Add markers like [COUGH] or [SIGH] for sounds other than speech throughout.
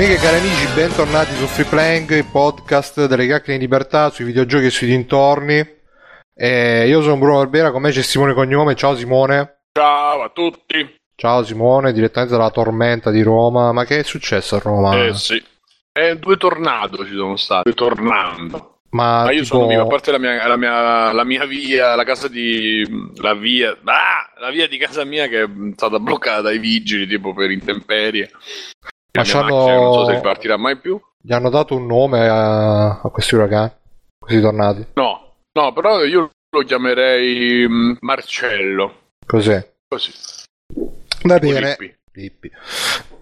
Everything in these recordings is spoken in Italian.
Cari amiche e cari amici, bentornati su Free Playing, il podcast delle chiacchiere in libertà sui videogiochi e sui dintorni. E io sono Bruno Barbera, con me c'è Simone Cognome. Ciao Simone. Ciao a tutti. Ciao Simone, direttamente dalla tormenta di Roma. Ma che è successo a Roma? Eh sì. Eh, due tornado ci sono stati. Due tornando. Ma, Ma io tipo- sono vivo, a parte la mia, la, mia, la mia via, la casa di. La via. Ah! La via di casa mia che è stata bloccata dai vigili, tipo per intemperie. Ma non so se ripartirà mai più. Gli hanno dato un nome a, a questi uragani? Questi tornati? No, no, però io lo chiamerei mm, Marcello. Cos'è? Così. Va bene. Lippi. Lippi.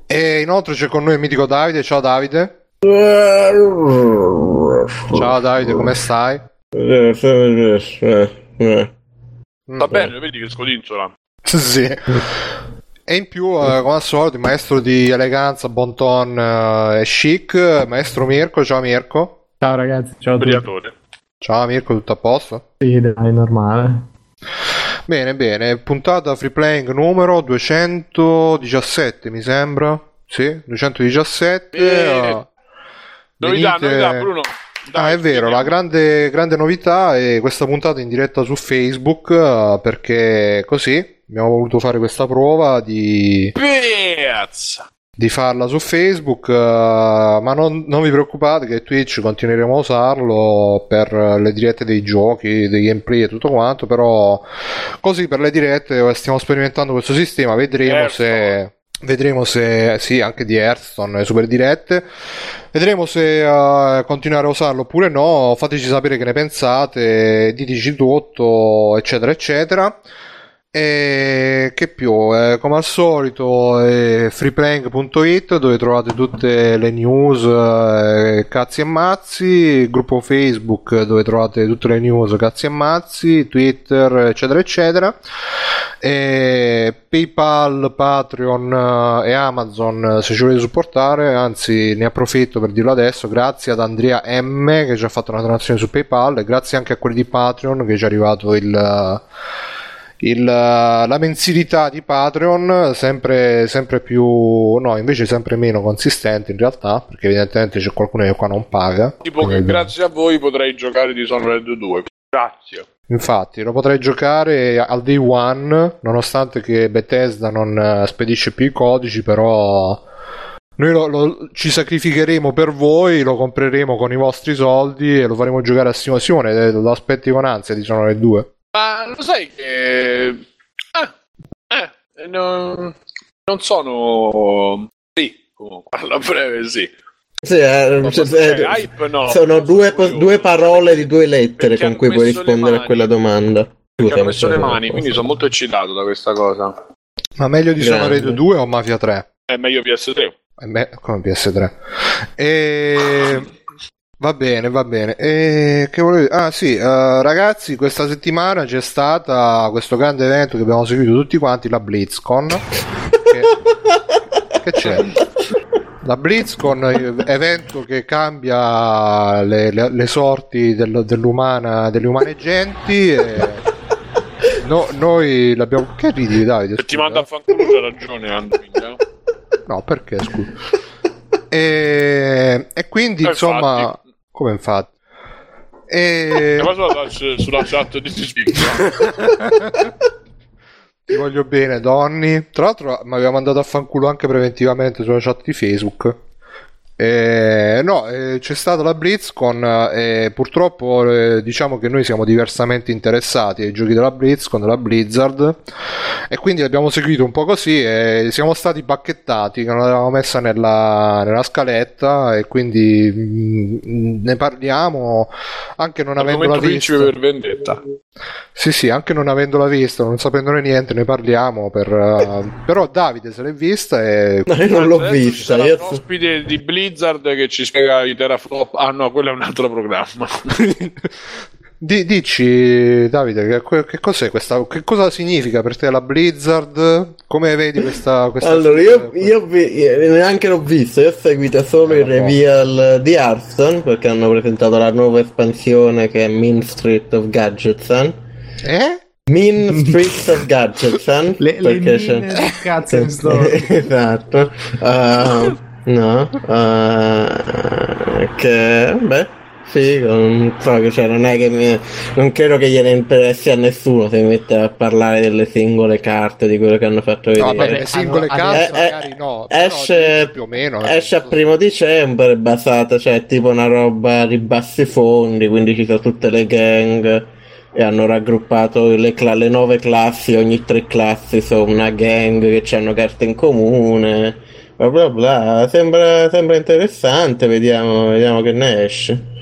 E inoltre c'è con noi il mitico Davide. Ciao Davide. Ciao Davide, come stai? Va bene, vedi che scodinzola. Sì. [LAUGHS] E in più, eh, come al solito, il maestro di eleganza, bon ton eh, e chic, maestro Mirko. Ciao Mirko. Ciao ragazzi, ciao a tutti. Ciao Mirko, tutto a posto? Sì, dai, normale. Bene, bene. Puntata free playing numero 217, mi sembra. Sì, 217. Bene. eh, Novità, venite- novità, Bruno. Ah, Dai, è vero, la grande, grande novità è questa puntata in diretta su Facebook eh, perché così abbiamo voluto fare questa prova di, Piazza. di farla su Facebook, eh, ma non, non vi preoccupate che Twitch continueremo a usarlo per le dirette dei giochi, dei gameplay e tutto quanto, però così per le dirette stiamo sperimentando questo sistema, vedremo se... Hearthstone. Vedremo se, sì, anche di Hearthstone, super dirette. Vedremo se eh, continuare a usarlo oppure no. Fateci sapere che ne pensate, diteci tutto, eccetera, eccetera. E che più? Eh, come al solito, è freeplaying.it dove trovate tutte le news, eh, cazzi e mazzi. Gruppo Facebook dove trovate tutte le news, cazzi e mazzi. Twitter, eccetera, eccetera. E PayPal, Patreon eh, e Amazon eh, se ci volete supportare, anzi ne approfitto per dirlo adesso, grazie ad Andrea M che ci ha fatto una donazione su PayPal e grazie anche a quelli di Patreon che ci è arrivato il, eh, il, la mensilità di Patreon sempre, sempre più, no invece sempre meno consistente in realtà perché evidentemente c'è qualcuno che qua non paga. Tipo che grazie a voi potrei giocare di Dishonored 2. Grazie. Infatti, lo potrei giocare al day one, nonostante che Bethesda non eh, spedisce più i codici, però noi lo- lo- ci sacrificheremo per voi, lo compreremo con i vostri soldi e lo faremo giocare a. Simone, eh, lo aspetti con ansia, diciamo le due. Ma lo sai che... Eh, eh, non, non sono... Sì, comunque, alla breve sì. Sì, eh, cioè, cioè, eh, hype no. sono due, curioso. due parole di due lettere Perché con cui puoi rispondere a quella domanda. Scusami, ho messo le sono- mani, quindi sono molto eccitato da questa cosa. Ma meglio di Grande. Dishonored 2 o Mafia 3? È meglio PS3. Eh beh, come PS3. E... [LAUGHS] Va bene, va bene. E che volevo dire? Ah sì, eh, ragazzi, questa settimana c'è stata questo grande evento che abbiamo seguito tutti quanti, la BlizzCon. [LAUGHS] che... che c'è? La BlizzCon, eh, evento che cambia le, le- le sorti del- dell'umana, delle umane genti. E... no- noi l'abbiamo... Che ridi Davide? Se ti scusa? manda a fanculo c'ha ragione, Android. eh. No, perché scusa? e, e quindi Eh, insomma, infatti. Come infatti? E poi sulla, sulla chat di Twitch. [LAUGHS] Ti voglio bene, Donny. Tra l'altro, mi aveva mandato a fanculo anche preventivamente sulla chat di Facebook. Eh, no, eh, c'è stata la BlizzCon e purtroppo eh, diciamo che noi siamo diversamente interessati ai giochi della BlizzCon, della Blizzard e quindi abbiamo seguito un po' così e siamo stati bacchettati che non l'avevamo messa nella, nella scaletta e quindi mm, ne parliamo anche non avendola Argomento vista. principe per vendetta. Sì, sì, anche non avendola vista, non sapendone niente, ne parliamo. Per, eh, però Davide se l'è vista e No, io non l'ho vista. sarà io- un ospite di Blizzard che ci spiega i teraflop. Ah no, quello è un altro programma. [LAUGHS] Di- dici, Davide, che, che cos'è questa? Che cosa significa per te la Blizzard? Come vedi questa. questa Allora, io, io vi- io neanche l'ho visto, io ho seguito solo Eh, il vabbè. reveal di Hearthstone perché hanno presentato la nuova espansione che è Mean Street of Gadgetsan. Eh? Mean Street of Gadgetsan. [LAUGHS] Le, le perché c'è- mine di cazzo [LAUGHS] esatto. Uh, No, eh, che beh, sì, non so, cioè, non è che mi, non credo che gliene interessi a nessuno se mi mette a parlare delle singole carte di quello che hanno fatto No, vedere. vabbè, le singole hanno- carte Eh, eh, magari no, però esce, più o meno. esce a primo dicembre, è basata, cioè tipo una roba di bassi fondi, quindi ci sono tutte le gang e hanno raggruppato le, cla- le nove classi, ogni tre classi sono una gang che hanno carte in comune, bla bla bla, sembra, sembra interessante, vediamo, vediamo che ne esce.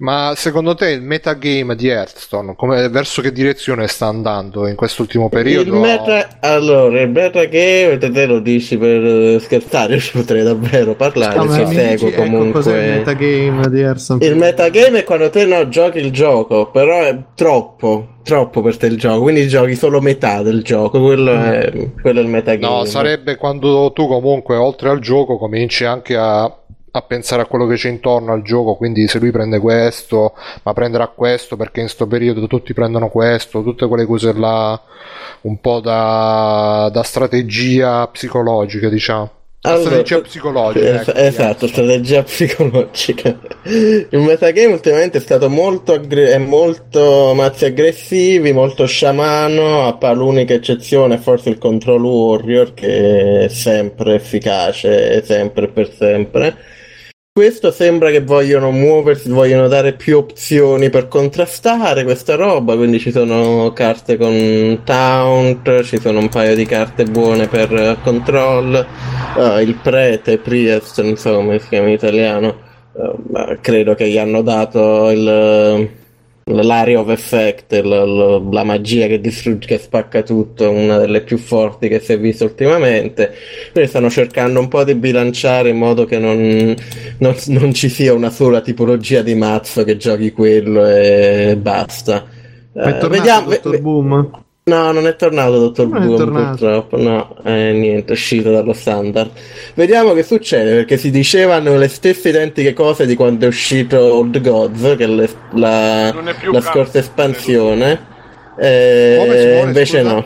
Ma secondo te il metagame di Hearthstone, come- verso che direzione sta andando in quest'ultimo periodo? Il meta, allora, il metagame, te te lo dici per eh, scherzare, [LAUGHS] ci potrei davvero parlare, No, ma se seguo dici, ecco, comunque. cos'è il metagame di Hearthstone? Il metagame è quando te no, giochi il gioco, però è troppo, troppo per te il gioco, quindi giochi solo metà del gioco, quello è, quello è il metagame. No, sarebbe quando tu comunque oltre al gioco cominci anche a, a pensare a quello che c'è intorno al gioco, quindi se lui prende questo, ma prenderà questo perché in sto periodo tutti prendono questo, tutte quelle cose là un po' da, da strategia psicologica, diciamo. Allora, strategia psicologica. Es- ecco, esatto, strategia [LAUGHS] psicologica. Il metagame ultimamente è stato molto, aggre- è molto mazzi aggressivi, molto sciamano, a parte l'unica eccezione è forse il control warrior che è sempre efficace, sempre e per sempre. Questo sembra che vogliono muoversi, vogliono dare più opzioni per contrastare questa roba, quindi ci sono carte con taunt, ci sono un paio di carte buone per eh, control, eh, il prete, priest, insomma, si chiama in italiano, ma credo che gli hanno dato il l'area of effect, il- il- la magia che distrugge, che spacca tutto, una delle più forti che si è vista ultimamente. Quindi stanno cercando un po' di bilanciare in modo che non, non- non ci sia una sola tipologia di mazzo che giochi quello e basta. È Eh, tornato vediamo, Dottor Boom? No, non è tornato Dottor Boom purtroppo, no, eh, niente, è uscito dallo standard. Vediamo che succede, perché si dicevano le stesse identiche cose di quando è uscito Old Gods, che è le- la, è la cazzo, scorsa espansione, eh, Come Simone, invece scusa? no.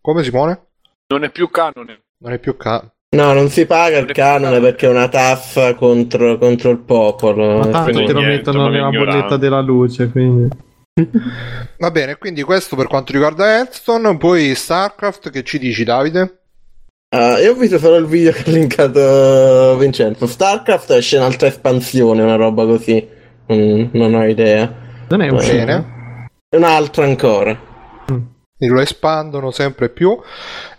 Come Simone? Non è più canone. Non è più ca- No, non si paga il canone canone. perché è una taffa contro, contro il popolo. Ma tanto te lo mettono nella bolletta della luce, quindi... [LAUGHS] Va bene, quindi questo per quanto riguarda Hearthstone, poi StarCraft, che ci dici Davide? Ah, io ho visto solo il video [LAUGHS] che ha linkato Vincenzo. StarCraft esce un'altra espansione, una roba così. Mm, non ho idea. Non è. Bene. Un'altra ancora. Quindi lo espandono sempre più.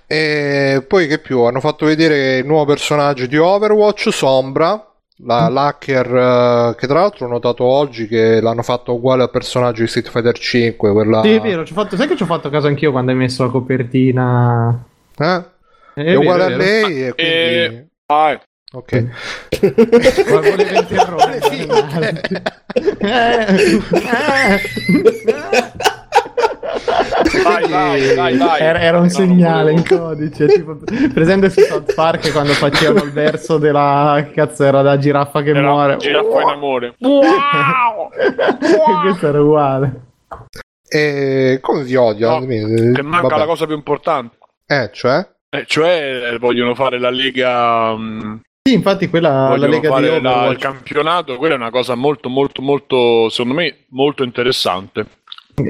E poi che più? Hanno fatto vedere il nuovo personaggio di Overwatch, Sombra, la l'hacker eh, che tra l'altro ho notato oggi che l'hanno fatto uguale al personaggio di Street Fighter 5, quella... Sì, è vero, fatto... sai che ci ho fatto caso anch'io quando hai messo la copertina? Eh? È, È, uguale vero, a lei e quindi... Eh, ah, Ok. Ma volevo interrompere. Eh, [LAUGHS] [LAUGHS] vai, vai, vai, vai. Era, era un No, segnale in codice, tipo, presente su South Park quando facevano il verso della cazzo era la giraffa che Era muore. giraffa in amore. [LAUGHS] Questo era uguale. E come vi odio? No, Che manca vabbè. la cosa più importante. Eh, cioè? Eh, cioè, vogliono fare la lega. mh, Sì, infatti quella la vogliono lega di fare la- il campionato. Quella è una cosa molto, molto, molto, secondo me, molto interessante.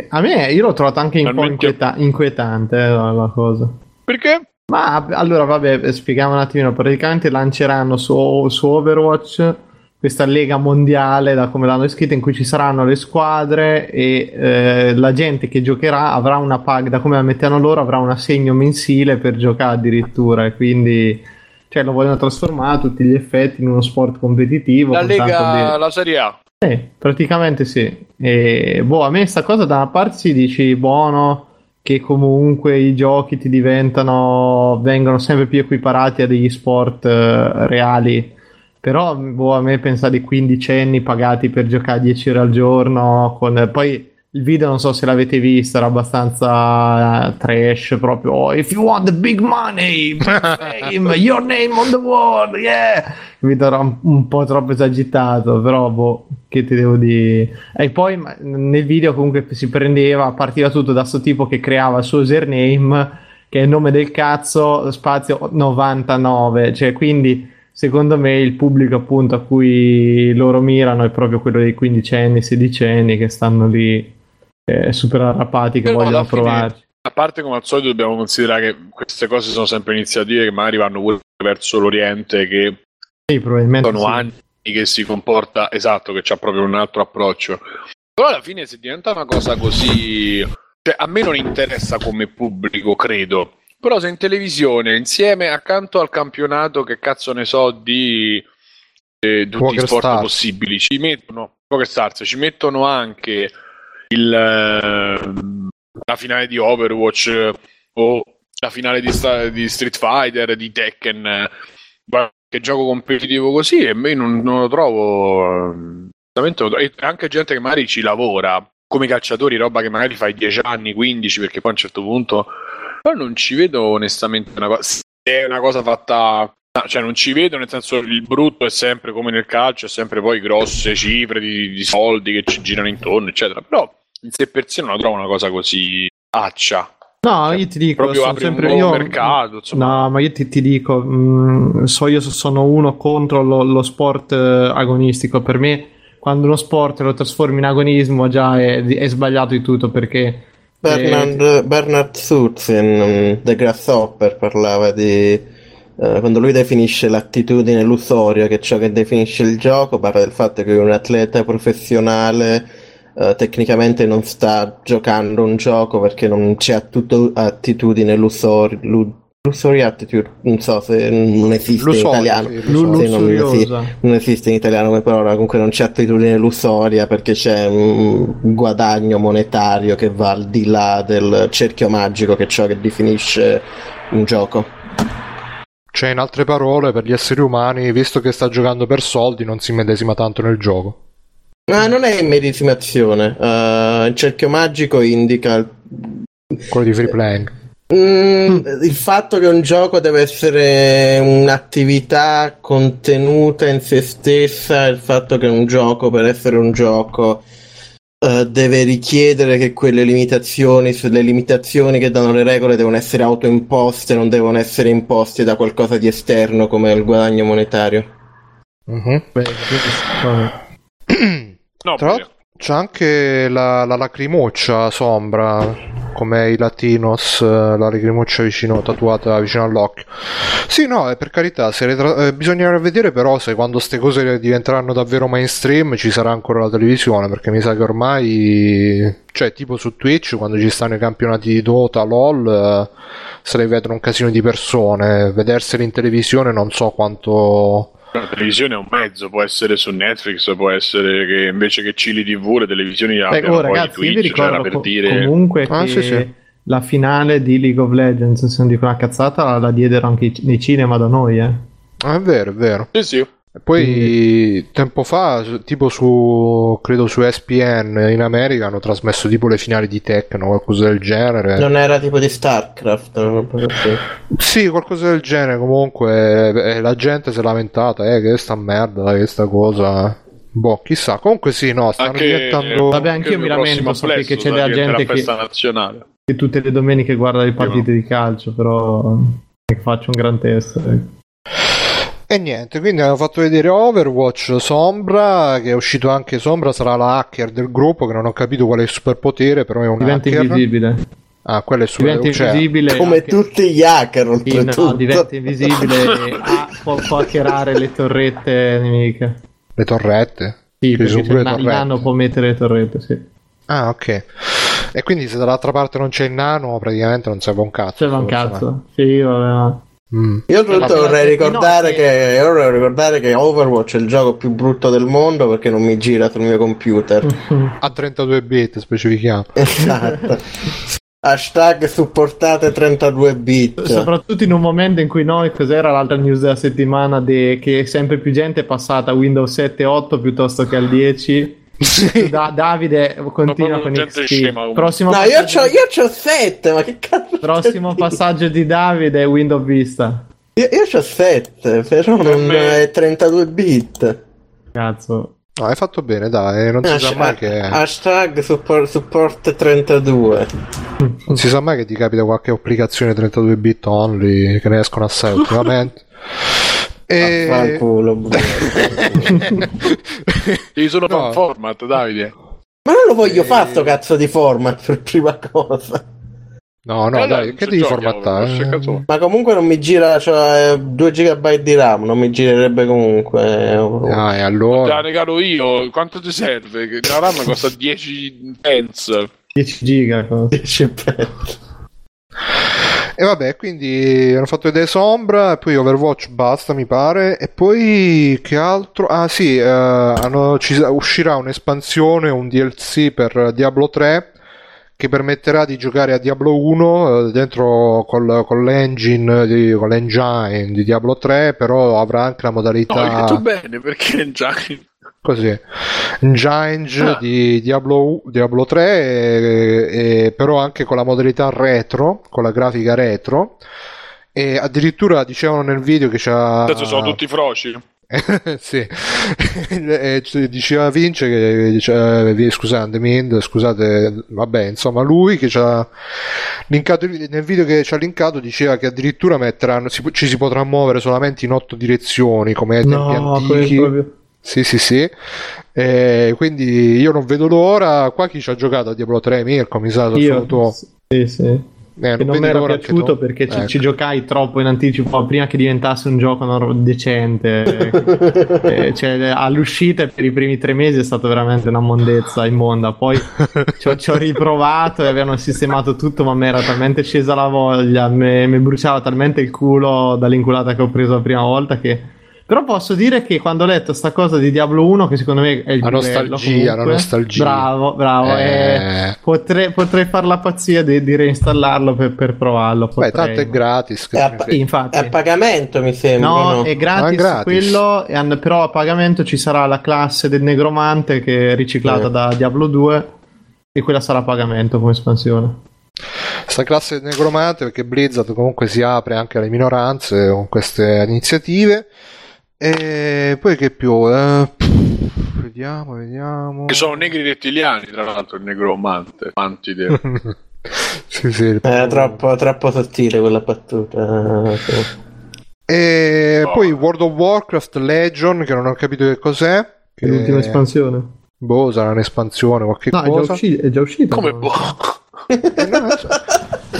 A me io l'ho trovato anche un po' Talmente- inquieta- inquietante la, la cosa. Perché? Ma allora, vabbè, spieghiamo un attimino. Praticamente lanceranno su, su Overwatch questa lega mondiale, da come l'hanno scritto, in cui ci saranno le squadre e eh, la gente che giocherà avrà una paga, da come la mettono loro, avrà un assegno mensile per giocare addirittura. E quindi, cioè, lo vogliono trasformare a tutti gli effetti in uno sport competitivo. La lega, di- la Serie A. eh, praticamente sì. E, boh, a me sta cosa da una parte si dici buono che comunque i giochi ti diventano, vengono sempre più equiparati a degli sport eh, reali. Però boh, a me pensare di quindicenni pagati per giocare 10 ore al giorno, con poi il video non so se l'avete visto, era abbastanza eh, trash proprio. Oh, if you want the big money, fame, your name on the world, yeah. Video era un, un po' troppo esagitato, però boh, che ti devo dire. E poi nel video comunque si prendeva, partiva tutto da sto tipo che creava il suo username, che è il nome del cazzo, spazio 99, cioè quindi secondo me il pubblico appunto a cui loro mirano è proprio quello dei quindicenni, sedicenni che stanno lì eh, super arrapati, che Però vogliono provarci. A parte come al solito dobbiamo considerare che queste cose sono sempre iniziative che magari vanno pure verso l'Oriente che Sì, probabilmente sono sì. anni che si comporta esatto, che c'ha proprio un altro approccio. Però alla fine se diventa una cosa così, cioè a me non interessa come pubblico, credo. Però se in televisione, insieme accanto al campionato che cazzo ne so di eh, tutti Poker gli sport Stars. possibili, ci mettono Poker Stars, ci mettono anche il, ehm, la finale di Overwatch eh, o la finale di, di Street Fighter, di Tekken, eh, qualche gioco competitivo così e me non, non lo trovo e anche gente che magari ci lavora come calciatori, roba che magari fai 10 anni, 15 perché poi a un certo punto però non ci vedo onestamente una cosa se è una cosa fatta no, cioè non ci vedo nel senso il brutto è sempre come nel calcio è sempre poi grosse cifre di, di soldi che ci girano intorno eccetera però in sé per sé non la trovo una cosa così accia No, io ti dico, proprio sono apri un sempre nuovo io. mercato insomma No, ma io ti, ti dico, mh, so, io sono uno contro lo, lo sport eh, agonistico. Per me, quando uno sport lo trasformi in agonismo, già è, è sbagliato di tutto perché. Bernard, Bernard Sutz in The Grasshopper parlava di eh, quando lui definisce l'attitudine illusoria, che è ciò che definisce il gioco, parla del fatto che un atleta professionale eh, tecnicamente non sta giocando un gioco perché non c'è attuto- attitudine illusoria. Illusory attitude, non so se non esiste in Lussorio, italiano. sì, Lu- non- lussuriosa. non esiste in italiano come parola, comunque non c'è attitudine illusoria perché c'è un guadagno monetario che va al di là del cerchio magico che è ciò che definisce un gioco. Cioè, in altre parole, per gli esseri umani, visto che sta giocando per soldi, non si medesima tanto nel gioco. Ma non è immedesimazione, eh, il cerchio magico indica Quello di free playing. Mm, il fatto che un gioco deve essere un'attività contenuta in se stessa, il fatto che un gioco per essere un gioco eh, deve richiedere che quelle limitazioni, le limitazioni che danno le regole devono essere autoimposte, non devono essere imposte da qualcosa di esterno come il guadagno monetario. Mhm. Beh, vabbè. No Tra l'altro c'è anche la, la lacrimoccia sombra, come i latinos, eh, la lacrimoccia vicino, tatuata vicino all'occhio. Sì, no, eh, per carità, tra- eh, bisognerà vedere però se quando queste cose diventeranno davvero mainstream ci sarà ancora la televisione, perché mi sa che ormai, cioè tipo su Twitch, quando ci stanno i campionati di Dota, LOL, eh, se le vedono un casino di persone, vederseli in televisione non so quanto... La televisione è un mezzo, può essere su Netflix, può essere che invece che Cili TV le televisioni Beh, abbiano oh, poi ragazzi, io vi Twitch, cioè, ricordo per co- dire... comunque Ah, che sì, sì. la finale di League of Legends, se non dico una cazzata, la, diedero anche i- nei cinema da noi, eh. Ah, è vero, è vero. Sì, sì. Poi tempo fa, tipo su credo su ESPN in America hanno trasmesso tipo le finali di Tekken o qualcosa del genere. Non era tipo di StarCraft. Sì, qualcosa del genere. Comunque, eh, la gente si è lamentata, eh, che sta merda, che sta cosa. Boh, chissà. Comunque, sì, no, stanno Anche, diventando. Vabbè, anche io il mi lamento, so Flash che c'è della gente che- festa nazionale. che tutte le domeniche guarda le partite di calcio, però che faccio un gran test. ecco. E niente, quindi hanno fatto vedere Overwatch Sombra, che è uscito anche Sombra, sarà la hacker del gruppo, che non ho capito qual è il superpotere, però è un Diventa hacker. invisibile. Ah, quello è super Diventa cioè, invisibile. Come anche- tutti gli hacker, in- oltretutto. no, diventa invisibile e ha- può, può hackerare le torrette nemiche. le torrette. Sì, perché il, na- nano può mettere le torrette, sì. Ah, ok. E quindi se dall'altra parte non c'è il nano, praticamente non serve un cazzo. C'è un cazzo. Sì, vabbè. Mm. Io oltretutto Ma- vorrei ricordare che- che, io vorrei ricordare che Overwatch è il gioco più brutto del mondo perché non mi gira sul mio computer. [LAUGHS] A 32 bit specifichiamo. esatto. [LAUGHS] Hashtag supportate 32 bit. Soprattutto in un momento in cui noi, cos'era l'altra news della settimana, de- che sempre più gente è passata a Windows 7 e 8 piuttosto che al 10. [LAUGHS] Da- Davide continua con XP. Prossimo, No, io c'ho, io c'ho 7, ma che cazzo? prossimo passaggio di Davide è Windows Vista. Io, io c'ho 7, però Per non me- è 32 bit. Cazzo. No, hai fatto bene, dai, non si sa mai che Hashtag support, support 32. non si sa mai che ti capita qualche applicazione 32 bit only che ne escono assai [LAUGHS] ultimamente. E... Vaffanculo, [LAUGHS] Bruno. Devi solo fare No. format, Davide. Ma non lo voglio fare sto cazzo di format per prima cosa. No, no, Eh, dai, che devi formattare? cazzo. Ma comunque non mi gira, cioè 2 GB di RAM, non mi girerebbe comunque. Ah, e Te la allora... regalo io, quanto ti serve? Che La RAM costa 10 pence. 10 giga. cosa. [LAUGHS] 10 pezzi. E vabbè, quindi hanno fatto vedere Sombra, poi Overwatch basta, mi pare. E poi che altro? Ah, sì, eh, hanno- ci- uscirà un'espansione, un DLC per Diablo 3 che permetterà di giocare a Diablo 1 eh, dentro col, con l'engine di, con l'engine di Diablo 3, però avrà anche la No, hai modalità detto bene, perché [LAUGHS] già... così engine Ah. di Diablo, Diablo 3 e- e però anche con la modalità retro con la grafica retro e addirittura dicevano nel video che c'ha Adesso sono tutti froci. [LAUGHS] sì [LAUGHS] E c- diceva Vince che dice, eh, scusate Mind scusate vabbè insomma lui che c'ha linkato il- nel video che ci ha linkato diceva che addirittura metteranno si- ci si potrà muovere solamente in otto direzioni come ai tempi No, antichi proprio. Sì, sì, sì. Eh, quindi io non vedo l'ora. Qua chi ci ha giocato a Diablo 3, Mirko, mi sa, Io, tuo. sì, sì. Eh, Che non mi era piaciuto perché ci, Ecco. ci giocai troppo in anticipo prima che diventasse un gioco decente. [LAUGHS] Eh, cioè, all'uscita per i primi tre mesi è stata veramente una mondezza immonda. Poi [LAUGHS] ci ho, ci ho riprovato e avevano sistemato tutto, ma mi era talmente scesa la voglia, mi mi bruciava talmente il culo dall'inculata che ho preso la prima volta che. Però posso dire che quando ho letto sta cosa di Diablo 1, che secondo me è il La più bello, nostalgia, la comunque, nostalgia. Bravo, bravo. Eh. eh, potrei, potrei fare la pazzia di, di reinstallarlo per, per provarlo. Beh, potrei, tanto è gratis. È a. Infatti. È a pagamento, mi sembra. No, no? è gratis, Ah, gratis. quello, e hanno- però a pagamento ci sarà la classe del negromante che è riciclata Sì. da Diablo 2 e quella sarà a pagamento come espansione. Sta classe di necromante perché Blizzard comunque si apre anche alle minoranze con queste iniziative. E poi che più? Eh, pff, vediamo, vediamo. Che sono negri rettiliani, tra l'altro, il negromante. Mantide. [LAUGHS] sì, sì. Era troppo, troppo sottile quella battuta. eh. E No. poi World of Warcraft Legion, che non ho capito che cos'è. È Che... l'ultima espansione. Boh, sarà un'espansione, qualche No, è già, cosa. usci- è già uscita. Come no? boh. Eh, no. [LAUGHS]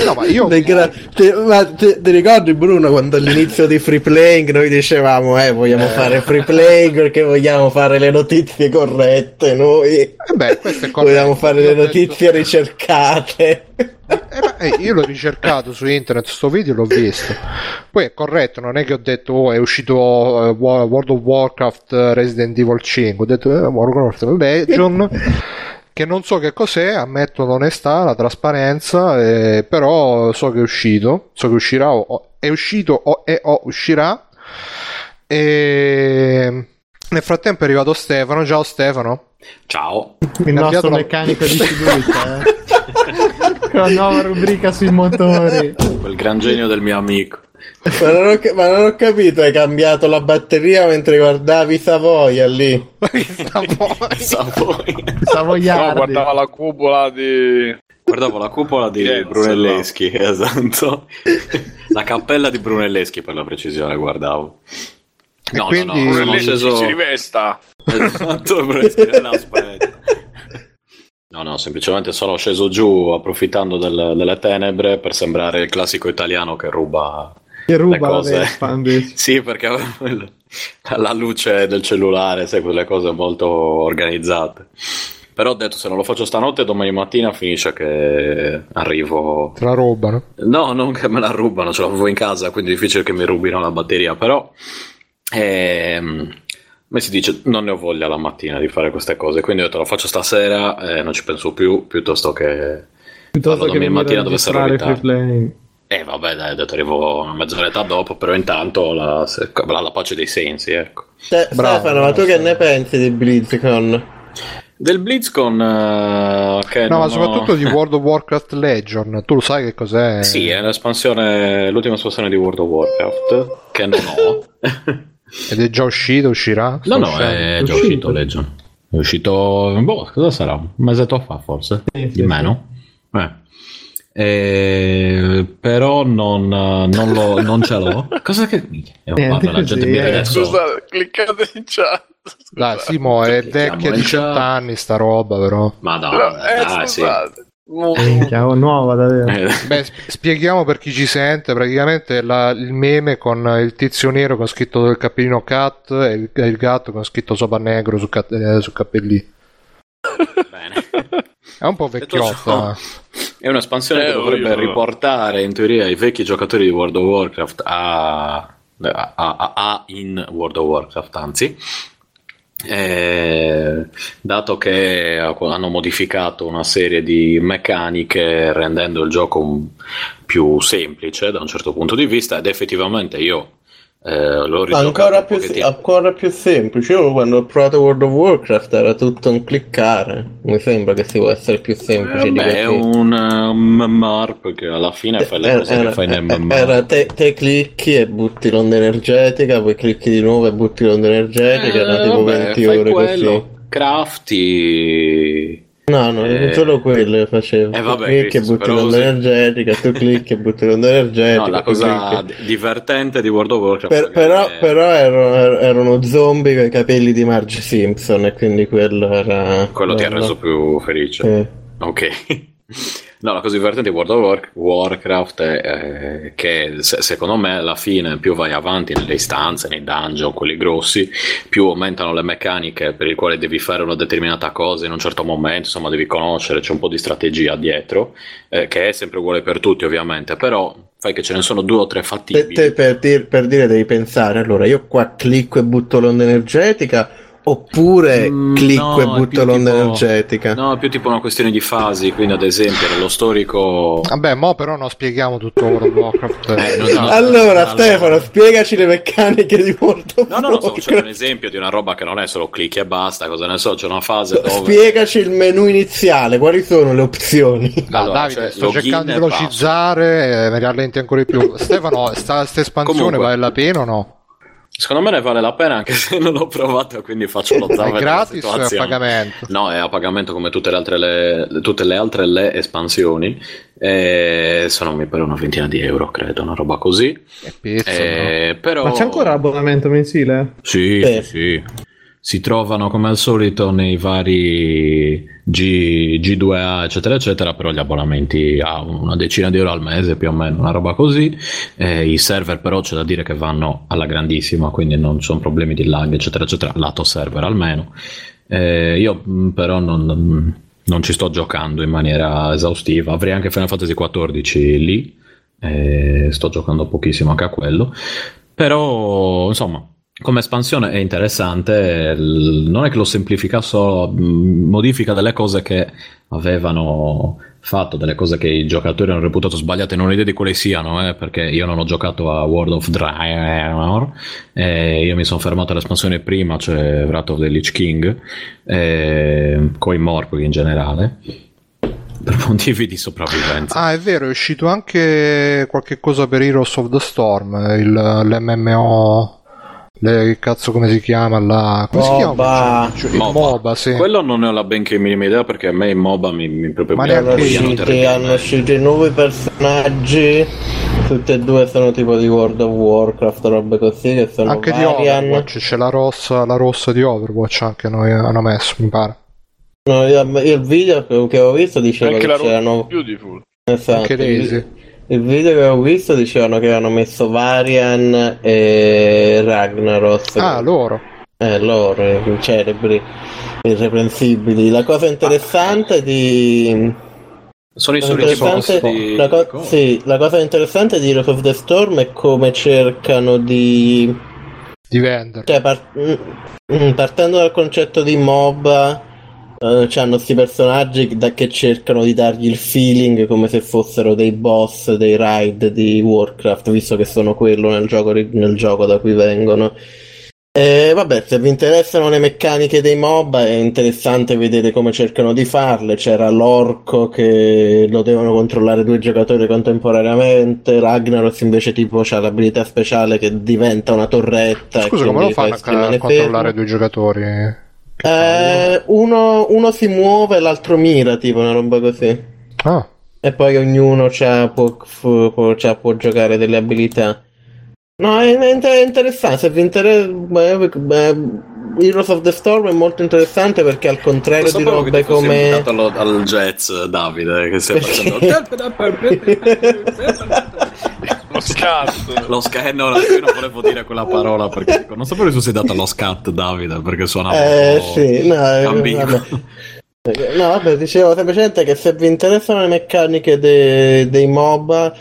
No, ma io gra- ti, ma ti, ti ricordi Bruno quando all'inizio di free playing noi dicevamo eh vogliamo fare free playing perché vogliamo fare le notizie corrette noi. Eh beh, questo è corretto. vogliamo fare le ho detto- notizie ricercate. Eh, ma, eh, io l'ho ricercato su internet, sto video l'ho visto. Poi è corretto, non è che ho detto oh, è uscito eh, Wa- World of Warcraft eh, Resident Evil 5, ho detto eh, Warcraft Legion, che non so che cos'è, ammetto l'onestà, la trasparenza, eh, però so che è uscito, so che uscirà, o- o- è uscito o, e o uscirà. E nel frattempo è arrivato Stefano, ciao Stefano. Ciao. Il nostro la- meccanico di fiducia, eh. [LAUGHS] Con la nuova rubrica sui motori. Quel gran genio del mio amico. Ma, non ho, ma non ho capito hai cambiato la batteria mentre guardavi Savoia lì Sa voi. No, guardava la cupola di... Guardavo la cupola di Firenze, Brunelleschi, [LAUGHS] esatto. La cappella di Brunelleschi per la precisione, guardavo. E No, quindi- no, no, sono Brunelleschi sceso... si rivesta. Esatto, Brunelleschi, no, aspetta. No, no, semplicemente sono sceso giù approfittando del- delle tenebre per sembrare il classico italiano che ruba Che ruba le la. Vespa, invece. [LAUGHS] Sì, perché [LAUGHS] la luce del cellulare, sai, quelle cose molto organizzate. Però ho detto, se non lo faccio stanotte, domani mattina finisce che arrivo... Te la rubano. No, non che me la rubano, ce l'avevo in casa, quindi è difficile che mi rubino la batteria, però... Ehm, come si dice, non ne ho voglia la mattina di fare queste cose, quindi ho detto lo faccio stasera e non ci penso più, piuttosto che... Piuttosto che domani venire mattina dovessero evitare. Eh vabbè dai, ho detto arrivo una mezz'oretta dopo, però intanto la, la, la pace dei sensi, ecco. Te- Bravo, Stefano ma tu che ne pensi di BlizzCon? Del BlizzCon che No, ma ho- soprattutto di World of Warcraft Legion. Tu lo sai che cos'è? [LAUGHS] Sì, è l'espansione, l'ultima espansione di World of Warcraft, che non ho. [LAUGHS] Ed è già uscito, uscirà? No, no, uscendo? è già uscito. uscito Legion. È uscito, boh, cosa sarà? Un mesetto fa forse, Sì, sì, di meno. Eh. E però non, eh, non, lo, non ce l'ho. Cosa che... Eh, guarda, la gente mi eh. Scusate, cliccate in chat. Dai, Simo, è vecchia in 18 chat. anni sta roba, però. Ma no, eh, dai, sì. scusate. Minchia, oh, nuova davvero. Eh, Beh, sp- spieghiamo per chi ci sente, praticamente la- il meme con il tizio nero con scritto il cappellino cat e il, il gatto con scritto sopra negro sul, ca- eh, sul cappellino. bene. È un po' vecchiotta. È un'espansione Eh, che dovrebbe io- riportare in teoria i vecchi giocatori di World of Warcraft a, a- a- a- in World of Warcraft, anzi. Eh, dato che hanno modificato una serie di meccaniche rendendo il gioco un- più semplice da un certo punto di vista ed effettivamente io eh, Ancora più, ancora più semplice. Io quando ho provato World of Warcraft era tutto un cliccare. Mi sembra che si può essere più semplice Eh, di beh, è un eh, MMR perché alla fine fai le Era, cose che era- fai nel MMR. era te, te clicchi e butti l'onda energetica, poi clicchi di nuovo e butti l'onda energetica, era Eh, tipo vabbè, 20 fai ore quello, così. crafti. No, no, Eh, solo quello che facevo. eh, Tu vabbè, clicchi e butti l'onda energetica, tu clicchi e butti l'onda energetica. No, la cosa clicchi. divertente di World of Warcraft Per- però, è- però ero- erano zombie con i capelli di Marge Simpson e quindi quello era... quello ti ha bello. reso più felice. Sì. Ok. No, la cosa divertente di World of War- Warcraft è eh, che se- secondo me alla fine più vai avanti nelle istanze, nei dungeon, quelli grossi, più aumentano le meccaniche per le quali devi fare una determinata cosa in un certo momento, insomma devi conoscere, c'è un po' di strategia dietro, eh, che è sempre uguale per tutti ovviamente, però fai che ce ne sono due o tre fattibili. per, dir- per dire devi pensare, allora io qua clicco e butto l'onda energetica oppure Mm, clicco no, e butto l'onda tipo- energetica? No, è più tipo una questione di fasi, quindi ad esempio nello storico... Vabbè, mo però non spieghiamo tutto World of Warcraft. Eh, No. non- Allora, Allora. Stefano, spiegaci le meccaniche di World of No, no, no, sto facendo un Warcraft. esempio di una roba che non è solo clicchi e basta, cosa ne so, c'è una fase dove... Spiegaci il menu iniziale, quali sono le opzioni? [LAUGHS] No, Allora, Davide, cioè, sto cercando di velocizzare, eh, mi rallenti ancora di più. Stefano, sta, sta [LAUGHS] espansione Comunque. vale la pena o no? Secondo me ne vale la pena anche [LAUGHS] se non l'ho provato, quindi faccio lo È zaino della gratis o è a pagamento? No, è a pagamento come tutte le altre, le, tutte le, altre le espansioni. E sono mi pare una ventina di euro, credo, una roba così. È pezzo, Eh, però... Ma c'è ancora l'abbonamento mensile? Sì, Sì. sì, sì. Si trovano come al solito nei vari G, G2A, eccetera, eccetera, però gli abbonamenti a una decina di euro al mese, più o meno, una roba così. Eh, I server però c'è da dire che vanno alla grandissima, quindi non sono problemi di lag, eccetera, eccetera, lato server almeno. Eh, io mh, però non, non ci sto giocando in maniera esaustiva, avrei anche Final Fantasy XIV lì, eh, sto giocando pochissimo anche a quello, però insomma come espansione è interessante, non è che lo semplifica solo, modifica delle cose che avevano fatto, delle cose che i giocatori hanno reputato sbagliate, non ho idea di quali siano, eh, perché io non ho giocato a World of Draenor, io mi sono fermato all'espansione prima, cioè Wrath of the Lich King, eh, coi Morpg in generale, [LAUGHS] per motivi di sopravvivenza. Ah, è vero, è uscito anche qualche cosa per Heroes of the Storm, il- l'MMO. Le, che cazzo come si chiama là? Come si MOBA. chiama? Cioè, il MOBA, sì. Quello non ne ho la benché minima idea perché a me in MOBA mi, mi proprio Ma mi neanche Hanno terribilmente. hanno usciti nuovi personaggi, tutti e due sono tipo di World of Warcraft, robe così che sono Anche di Varian. Overwatch, c'è la rossa, la rossa di Overwatch anche noi hanno messo, mi pare. No, io, io il video che, ho visto diceva Anche che la c'erano Beautiful. esatto, Anche Daisy. Il video che ho visto dicevano che avevano messo Varian e Ragnaros. Ah, loro. Eh, loro, i celebri, irreprensibili. La cosa interessante di Sono i soliti boss interessante- di... la, co- sì, la cosa interessante di Heroes of the Storm è come cercano di. Di vendere. Cioè, par- mm, mm, partendo dal concetto di MOBA, eh, c'hanno questi personaggi da- che cercano di dargli il feeling come se fossero dei boss dei raid di Warcraft, visto che sono quello nel gioco, nel gioco da cui vengono. E vabbè, se vi interessano le meccaniche dei MOBA è interessante vedere come cercano di farle. C'era l'orco che lo devono controllare due giocatori contemporaneamente. Ragnaros invece tipo ha l'abilità speciale che diventa una torretta. Scusa, come lo fanno fa- a controllare fermo. due giocatori? Eh, uno, uno si muove, l'altro mira, tipo una roba così. Ah, e poi ognuno c'ha, può, può- c'ha- può giocare delle abilità. No, è, è inter- è interessante. Se vi interessa, beh, beh, Heroes of the Storm è molto interessante perché al contrario di robe come. allo- al jazz, Davide, che stai facendo Lo [LAUGHS] scat. lo scat. No, io non volevo dire quella parola perché non sapevo che tu sei dato allo scat, Davide, perché suonava Eh sì, no, eh, ambiguo. vabbè. No, vabbè, dicevo semplicemente che se vi interessano le meccaniche de- dei MOBA,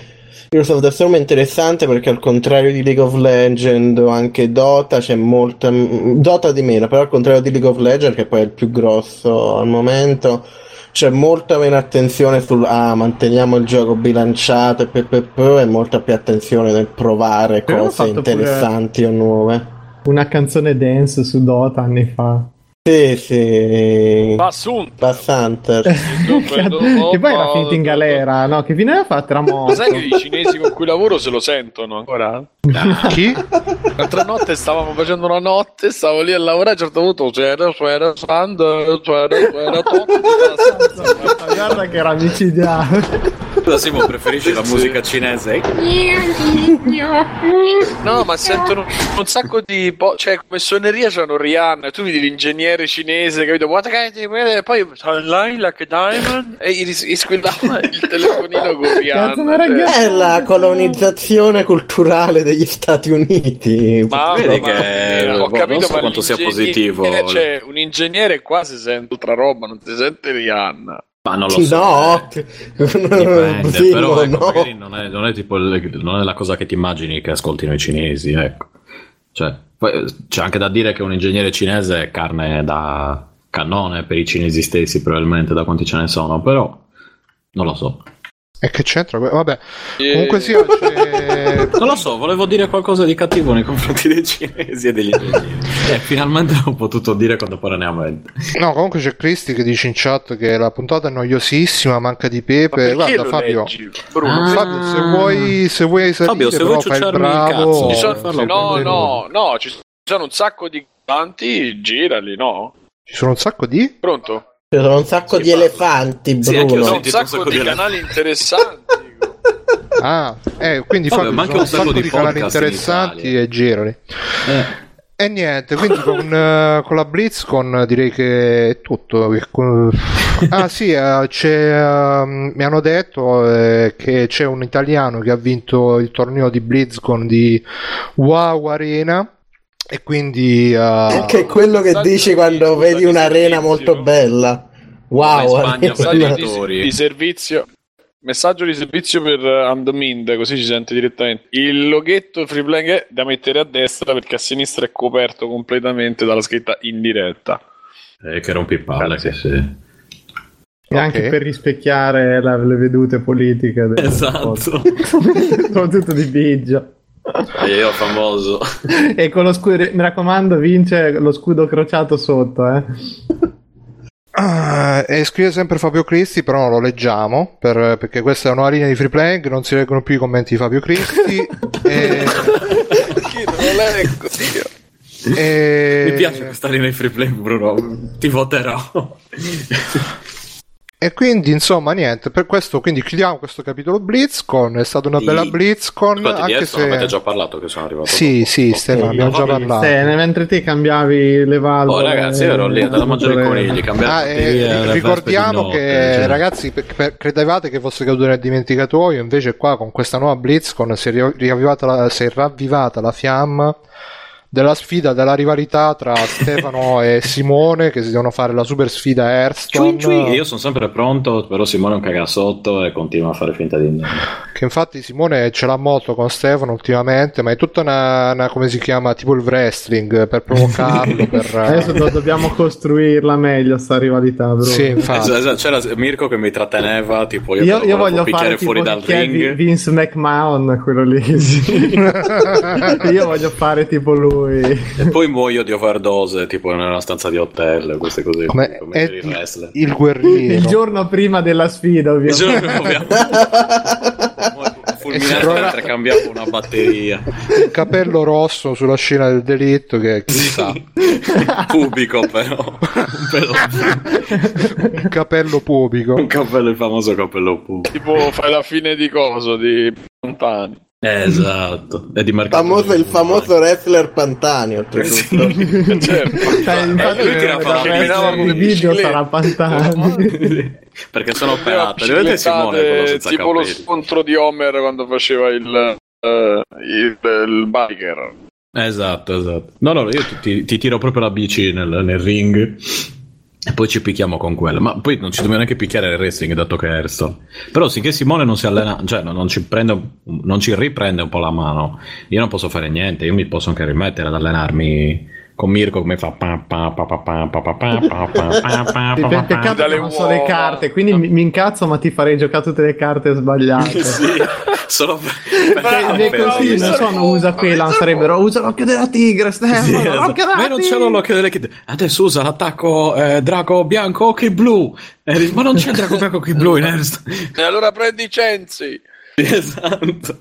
Heroes of the Storm è interessante perché al contrario di League of Legends o anche Dota c'è molta... Dota di meno, però al contrario di League of Legends, che poi è il più grosso al momento, c'è molta meno attenzione sul ah, manteniamo il gioco bilanciato e pe, pe, pe, e molta più attenzione nel provare Però cose interessanti o nuove. Una canzone dance su Dota anni fa. Sì, sì. Assunto. Bass Hunter. [LAUGHS] che poi era finito in galera, no? Che fine aveva fatto? Era morto. sai che i cinesi con cui lavoro se lo sentono ancora? Chi? L'altra notte stavamo facendo una notte, stavo lì a lavorare, a un certo punto c'era, c'era, c'era, c'era, c'era, [LAUGHS] Ma Guarda che era micidiale. Scusa, Simo, preferisci la musica cinese? No, ma sentono un sacco di. po- cioè, come suoneria c'hanno Rihanna. Tu vedi l'ingegnere cinese, capito? Poi online like a diamond. E gli, squillava il telefonino con Rihanna. Ragazzi- È la colonizzazione culturale degli Stati Uniti. Ma Vedi ma- che- ho boh, capito, non so ma quanto sia positivo. Cioè, un ingegnere qua si sente altra roba, non si sente Rihanna. Ma non lo so. No, Dipende, [LAUGHS] Sì, però ecco, no. magari non è, non è tipo non è la cosa che ti immagini che ascoltino i cinesi, ecco. Cioè, poi, eh, c'è anche da dire che un ingegnere cinese è carne da cannone per i cinesi stessi, probabilmente, da quanti ce ne sono, però non lo so. E che c'entra? Vabbè, E- comunque sia, [LAUGHS] c'è... Non lo so, volevo dire qualcosa di cattivo nei confronti dei cinesi e degli [LAUGHS] ingegneri. e finalmente l'ho potuto dire contemporaneamente. No, comunque c'è Cristi che dice in chat che la puntata è noiosissima, manca di Ma pepe. perché Guarda lo Fabio, leggi, Bruno? Ah. Fabio, se vuoi, se vuoi salire, Fabio, se vuoi fai il ciucciarmi il bravo. cazzo, sono- farlo no, no, no, ci sono un sacco di cantanti, girali, no? Ci sono un sacco di... Pronto? Ci sono un sacco Sì, di parlo. elefanti, Sì, anche io Bruno. sono un sacco di di- canali interessanti. Ah, eh, quindi Vabbè, Fabio, ma anche un sacco di canali podcast in interessanti Italia. e girali. Eh. E niente, quindi con, eh, con la BlizzCon direi che è tutto. Ah sì, eh, c'è, ehm, mi hanno detto eh, che c'è un italiano che ha vinto il torneo di BlizzCon di WoW Arena e quindi... eh, Che è quello che dici quando vedi un'arena molto bella. Wow, Spagna di, di servizio. Messaggio di servizio per uh, Andmind, così ci sente direttamente. Il loghetto free playing è da mettere a destra perché a sinistra è coperto completamente dalla scritta in diretta. Eh, che rompipalle che sì. E anche Ok. per rispecchiare la- le vedute politiche. del- Esatto. [LAUGHS] Soprattutto di Biggio. E io famoso. [LAUGHS] E con lo scudo, mi raccomando, vince lo scudo crociato sotto, eh. Ah, e scrive sempre Fabio Cristi, però non lo leggiamo per- perché questa è una linea di free playing, non si leggono più i commenti di Fabio Cristi. [LAUGHS] e, Chi non lo leggo, Dio. e- Mi piace questa linea di free play, Bruno. Ti voterò. E quindi, insomma, niente, per questo quindi chiudiamo questo capitolo BlizzCon, è stata una bella BlizzCon, Ascolti, di anche se... avete già parlato che sono arrivato Sì, dopo. sì, Ok. Stefano, abbiamo già bene. parlato. Se, mentre te cambiavi le valvole. Oh, ragazzi, io ero lì andavo a mangiare i conigli, cambiare Ah, eh, le ricordiamo che notte, cioè. ragazzi per- per- credevate che fosse caduto nel dimenticatoio invece qua con questa nuova BlizzCon si è ri- riavvivata la, si è ravvivata la fiamma della sfida della rivalità tra [LAUGHS] Stefano e Simone che si devono fare la super sfida Hearthstone Ciui, ciui. Io sono sempre pronto, però Simone è un cagasotto e continua a fare finta di niente. che infatti Simone ce l'ha molto con Stefano ultimamente ma è tutta una, una- come si chiama tipo il wrestling per provocarlo [LAUGHS] per, Adesso do- dobbiamo costruirla meglio sta rivalità, bro. sì infatti Esatto, esatto, C'era Mirko che mi tratteneva, tipo io, Io, io voglio fare tipo fuori dal chi è Vi- ring. Vince McMahon, quello lì. [LAUGHS] io voglio fare tipo lui. E poi muoio di overdose, tipo nella stanza di hotel, queste cose come come è per i wrestler. il guerriero Il giorno prima della sfida, Il ovviamente. [LAUGHS] giorno che abbiamo- fulminato trova- mentre cambiavo una batteria. un capello rosso sulla scena del delitto che chissà, [LAUGHS] Pubico però. Un capello pubico. un capello, il famoso capello pubico. Tipo fai la fine di coso di Montani. Esatto. È di Marco Famoso, il famoso wrestler Pantani, oltretutto. certo. [LAUGHS] Cioè, infatti, lui tira fuori il le video biciclette. sarà Pantani. Perché sono operato. Deve vedere Simone quello senza tipo lo capelli. scontro di Homer quando faceva il, eh, il, il biker. Esatto, esatto. No, no, io ti, ti- ti tiro proprio la bici nel, nel ring e poi ci picchiamo con quella. Ma poi non ci dobbiamo neanche picchiare nel wrestling, dato che è Airstone. Però finché Simone non si allena, cioè non, ci prende, non ci riprende un po' la mano, io non posso fare niente. Io mi posso anche rimettere ad allenarmi con Mirko come fa peccato che non so le carte quindi mi, mi incazzo ma ti farei giocare tutte le carte sbagliate sì sono perché così non so non usa quella sarebbero usa l'occhio della tigre ma io non c'ho l'occhio della tigre adesso usa l'attacco drago bianco occhi blu ma non c'è drago bianco occhi blu in Ernst e allora prendi Cenzi esatto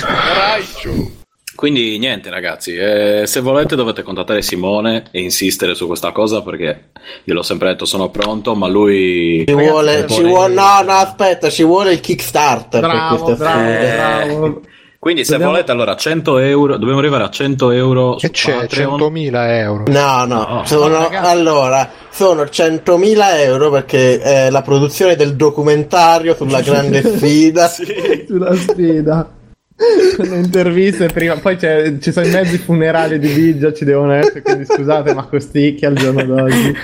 Raichu quindi niente ragazzi, eh, se volete dovete contattare Simone e insistere su questa cosa perché io l'ho sempre detto sono pronto, ma lui... Ci vuole, ci vuole, no, no, aspetta, ci vuole il Kickstarter Bravo, bravo, sfida. bravo. Quindi se Dobbiamo- volete allora 100 euro, dobbiamo arrivare a 100 euro su E c'è Patreon. 100.000 euro. No, no, No, sono, allora, sono 100.000 euro perché è la produzione del documentario sulla [LAUGHS] grande sfida. Sulla sfida. [LAUGHS] Le interviste prima, poi c'è- ci sono i mezzi funerali di Biggio, ci devono essere, quindi scusate, ma costicchia al giorno d'oggi.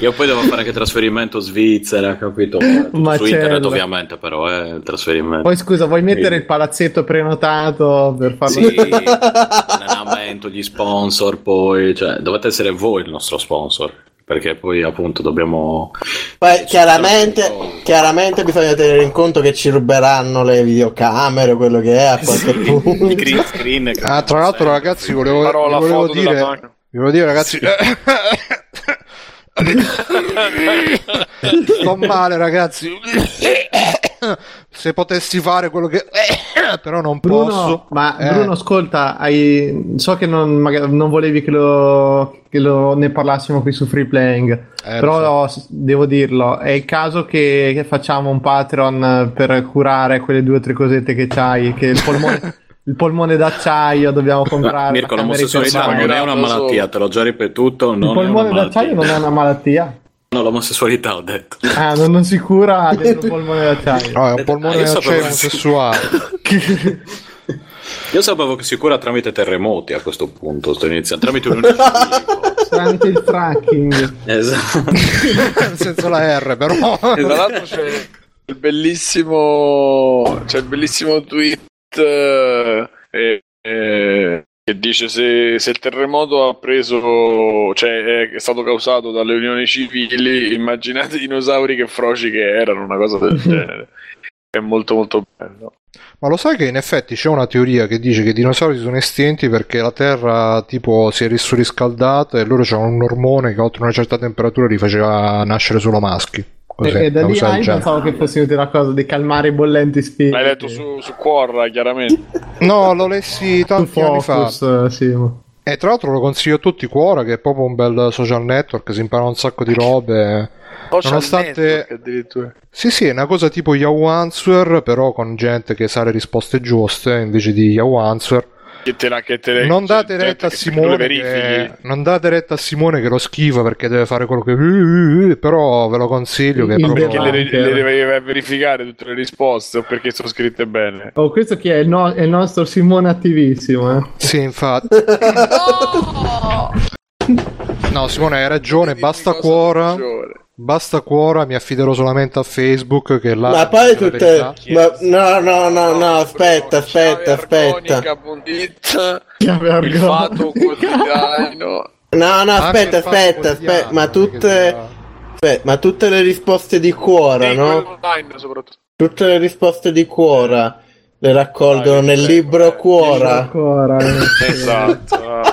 Io poi devo fare anche trasferimento Svizzera, capito? Ma su internet certo. ovviamente però, eh, il trasferimento. Poi scusa, vuoi mettere il palazzetto prenotato per farlo? Sì, l'allenamento, gli sponsor, poi, cioè, dovete essere voi il nostro sponsor, perché poi appunto dobbiamo... Poi chiaramente, chiaramente bisogna tenere in conto che ci ruberanno le videocamere o quello che è a [LAUGHS] qualche I punto. green screen. Ah, tra l'altro, ragazzi, volevo, volevo foto della dire, vi volevo dire, ragazzi, [LAUGHS] [LAUGHS] sto male, ragazzi. Se potessi fare quello che, però non Bruno, posso. ma Eh, Bruno, ascolta, hai- so che non, magari non volevi che, lo, che lo- ne parlassimo qui su Free Playing, Eh, però s- devo dirlo, è il caso che, che facciamo un Patreon per curare quelle due o tre cosette che c'hai, che il polmone, [LAUGHS] il polmone d'acciaio dobbiamo comprare. Mirko, l'omosessualità non è una malattia, te l'ho già ripetuto. Il Non è una polmone d'acciaio non è una malattia. No, l'omosessualità ho detto. Ah, non, non si cura dentro il polmone d'acciaio. No, è un polmone Ah, io sapevo d'acciaio omosessuale. Io sapevo che si cura tramite terremoti a questo punto, sto iniziando, tramite un Tramite il fracking. Esatto. senza la R, però. E tra l'altro c'è il bellissimo, c'è il bellissimo tweet eh, eh, eh, che dice se, se il terremoto ha preso, cioè è stato causato dalle unioni civili, immaginate i dinosauri che froci che erano, una cosa del [LAUGHS] genere. È molto molto bello. Ma lo sai che in effetti c'è una teoria che dice che i dinosauri sono estinti perché la Terra tipo si è riscaldata e loro c'erano un ormone che oltre una certa temperatura li faceva nascere solo maschi. Così, e, e da lì ah, genere. pensavo che fosse utile la cosa di calmare i bollenti spiriti. L'hai letto su, su Quora, chiaramente. [LAUGHS] No, lo lessi Su tanti anni fa. Focus, eh, sì. ma- E tra l'altro lo consiglio a tutti Quora che è proprio un bel social network, si impara un sacco di robe. Nonostante- Network, addirittura. Sì, sì, è una cosa tipo Yahoo Answer, però con gente che sa le risposte giuste invece di Yahoo Answer. Che te la, che te le- Non date retta a Simone che... non date retta a Simone che lo schiva perché deve fare quello che però ve lo consiglio che proprio Perché le, le deve verificare tutte le risposte o perché sono scritte bene. Oh, questo chi è? Il, no- è il nostro Simone attivissimo. Eh? Sì, infatti. [LAUGHS] No, Simone, hai ragione, basta cuora. peggiore. Basta cuora, mi affiderò solamente a Facebook che là Ma poi la tutte. Ma, no, no, no, no, aspetta, aspetta, aspetta. Il fatto quotidiano. No, no, aspetta, aspetta, aspetta. Ma tutte. ma tutte le risposte di cuora, no? Tutte le risposte di cuora le raccolgono nel libro cuora. Eh. Esatto.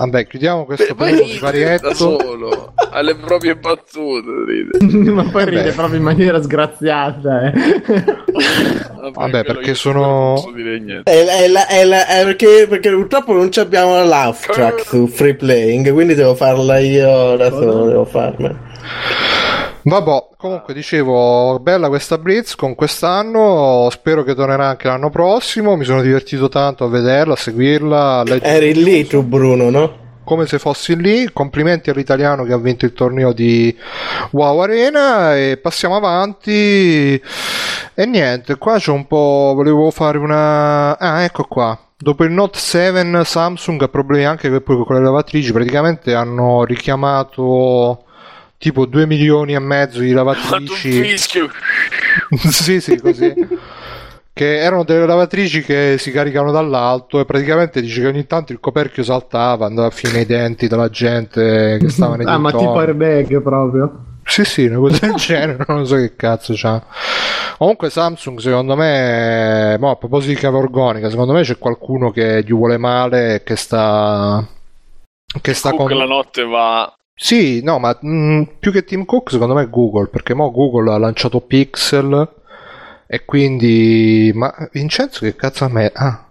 Vabbè, chiudiamo questo primo varietto. solo, alle proprie battute ride. [LAUGHS] Ma poi ride Vabbè. proprio in maniera sgraziata. Eh. Vabbè, quello perché sono- non posso dire niente. È la- è la- è la- è perché, perché purtroppo non ci abbiamo la laugh track su free playing, quindi devo farla io da solo, devo farmela. Vabbè, comunque dicevo, bella questa Blitz con quest'anno, spero che tornerà anche l'anno prossimo, mi sono divertito tanto a vederla, a seguirla, a Eri lì tu Bruno, no? come se fossi lì, complimenti all'italiano che ha vinto il torneo di Wow Arena e passiamo avanti e niente, qua c'è un po', volevo fare una... Ah, ecco qua. Dopo il Note 7 Samsung ha problemi anche con con le lavatrici, praticamente hanno richiamato tipo 2 milioni e mezzo di lavatrici. fischio. [LAUGHS] sì, sì, così. Che erano delle lavatrici che si caricano dall'alto e praticamente dice che ogni tanto il coperchio saltava, andava a fine i denti della gente che stava nei [LAUGHS] Ah, ma tipo airbag proprio. Sì, sì, una cosa del [LAUGHS] genere, non so che cazzo c'ha. Comunque Samsung secondo me, mo, a proposito di chiave organica, secondo me c'è qualcuno che gli vuole male e che sta... Che sta con... la notte va Sì, no, ma mh, più che Tim Cook secondo me è Google, perché mo Google ha lanciato Pixel e quindi... Ma Vincenzo che cazzo ha messo? Ah,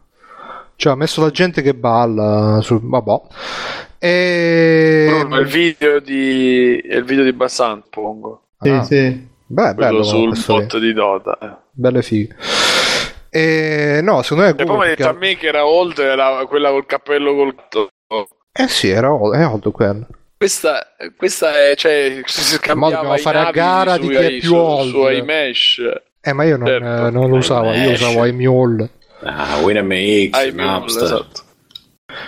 cioè ha messo la gente che balla sul... vabbè. E... Bruno, è il video di è il video di Bassan pongo Sì, Ah, sì. Beh, quello bello sul bot di Dota eh. belle fighe. E no, secondo me è e poi Google mi ha detto a me che era old era quella col cappello col Eh sì, era old, è old quello. Questa, questa è cioè si dobbiamo fare a gara sui- di chi è più old. su iMesh Eh, ma io non, Certo. eh, non lo usavo, io usavo iMule. Ah, WinMX, Napster. esatto.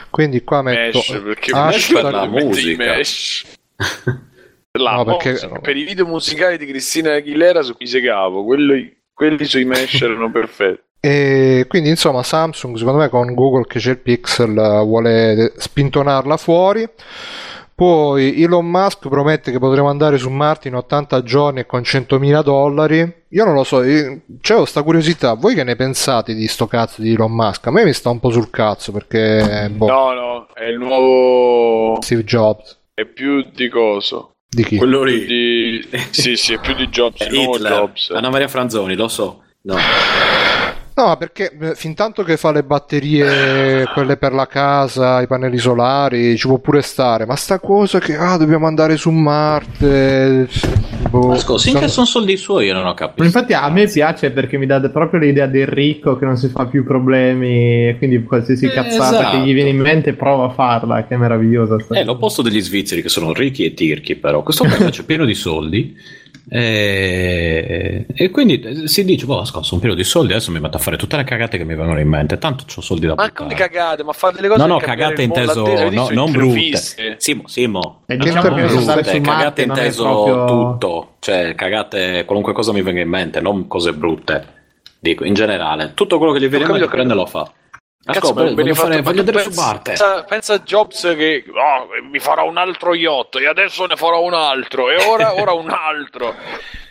Quindi qua metto... Mesh perché Ah, Mesh per per la musica. Mesh. [LAUGHS] La No, perché- per i video musicali di Cristina Aguilera su cui segavo quelli, quelli sui Mesh [LAUGHS] erano perfetti E quindi insomma Samsung secondo me con Google che c'è il Pixel eh, vuole spintonarla fuori. Poi Elon Musk promette che potremo andare su Marte in 80 giorni e con 100.000 dollari. Io non lo so, io- c'ho questa curiosità. Voi che ne pensate di sto cazzo di Elon Musk? A me mi sta un po' sul cazzo perché boh, no no è il nuovo Steve Jobs. è più di coso Di chi? Quello lì. di... sì sì è più di Jobs [LAUGHS] Hitler. Jobs Anna Maria Franzoni, lo so. No. No, perché eh, fin tanto che fa le batterie, quelle per la casa, i pannelli solari, ci può pure stare. Ma sta cosa che ah, dobbiamo andare su Marte. Boh, Ma scusa, finché sono- soldi suoi io non ho capito. Infatti a me piace perché mi dà proprio l'idea del ricco che non si fa più problemi, e quindi qualsiasi Eh, cazzata esatto. che gli viene in mente prova a farla, che è meravigliosa. sta È cosa. l'opposto degli svizzeri che sono ricchi e tirchi, però questo qua c'è pieno di soldi. E, e quindi eh, si dice: Boh, scusa, sono pieno di soldi. Adesso mi metto a fare tutte le cagate che mi vengono in mente. Tanto ho soldi da ma buttare. come cagate ma fate delle cose No, no, cagate inteso, no, non le brutte. Simo, Simo. E non diciamo brutte, cagate inteso proprio- tutto. Cioè, cagate, qualunque cosa mi venga in mente, non cose brutte. Dico, in generale, tutto quello che gli viene in mente prende lo fa. Cazzo, ma voglio, fare, voglio tu andare su pensa- Marte. Pensa, pensa a Jobs che "Oh, mi farò un altro yacht e adesso ne farò un altro e ora, ora un altro.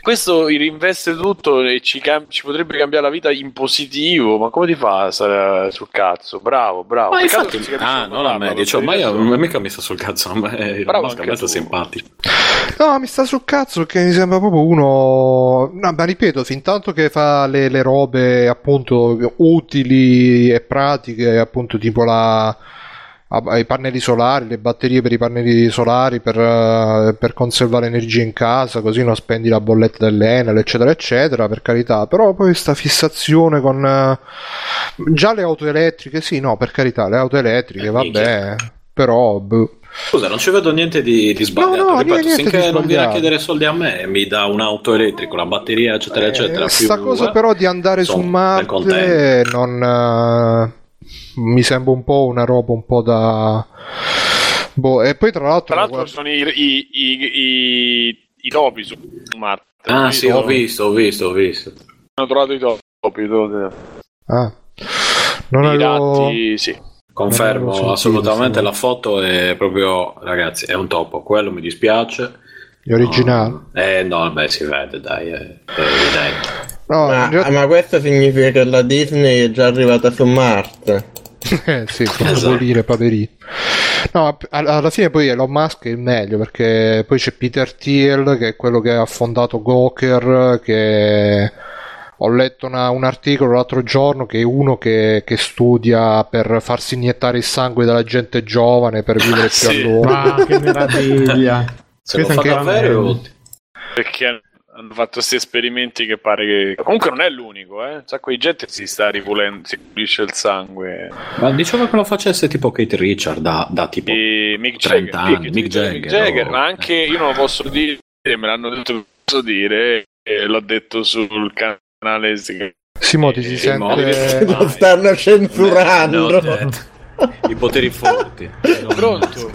Questo reinveste tutto e ci, cam- ci potrebbe cambiare la vita in positivo. Ma come ti fa a stare sul cazzo? Bravo, bravo. Ma Peccato infatti, che ah, non a parla, me, lo dicevo, ma io adesso- mica mi sta sul cazzo, non me, Bravo me sta simpatico. No, mi sta sul cazzo perché mi sembra proprio uno. No, ma ripeto, fin tanto che fa le, le robe appunto utili e pratiche, appunto tipo la. A- i pannelli solari, le batterie per i pannelli solari per, eh, per conservare energia in casa, così non spendi la bolletta dell'Enel, eccetera, eccetera, per carità. Però poi questa fissazione con eh, già le auto elettriche, sì, no, per carità, le auto elettriche, Eh, vabbè, però boh. Scusa, non ci vedo niente di, di sbagliato. No, no, Ripeto, niente di finché non viene a chiedere soldi a me, mi dà un'auto elettrica, una batteria, eccetera, eccetera. Eh, sta più- cosa eh, però di andare su Marte non mi sembra un po' una roba un po' da boh e poi tra l'altro, Tra l'altro sono i, i, i, i, i topi su Marte. Ah, I sì, ho visto, ho visto, ho visto. Hanno trovato i topi. dove- ah, non I avevo ratti, sì. Confermo sentito, assolutamente sì. la foto è proprio, ragazzi, è un topo. Quello mi dispiace. gli originali Eh no, beh, si vede, dai, è, è evidente. no, Ma, realtà- ma questo significa che la Disney è già arrivata su Marte. Eh, sì, [LAUGHS] come Esatto. vuol dire paperino no, all- alla fine poi Elon Musk è il meglio perché poi c'è Peter Thiel che è quello che ha fondato Gawker che ho letto una- un articolo l'altro giorno che è uno che, che studia per farsi iniettare il sangue dalla gente giovane per vivere più a Sì. lungo. Ma che meraviglia! [LAUGHS] Se lo Questo fa anche davvero. Perché hanno fatto questi esperimenti che pare che. Comunque non è l'unico, eh. Un sacco di gente si sta ripulendo, si pulisce il sangue. Ma diceva che lo facesse tipo Kate Richard da, da tipo... E Mick 30 Jagger, anni, Mick Mick Jagger, Mick Jagger, oh. ma anche io non lo posso dire, me l'hanno detto che posso dire, e l'ho detto sul canale. Simo ti si Sì, sente... Lo stanno censurando. Eh, I poteri forti. Pronto?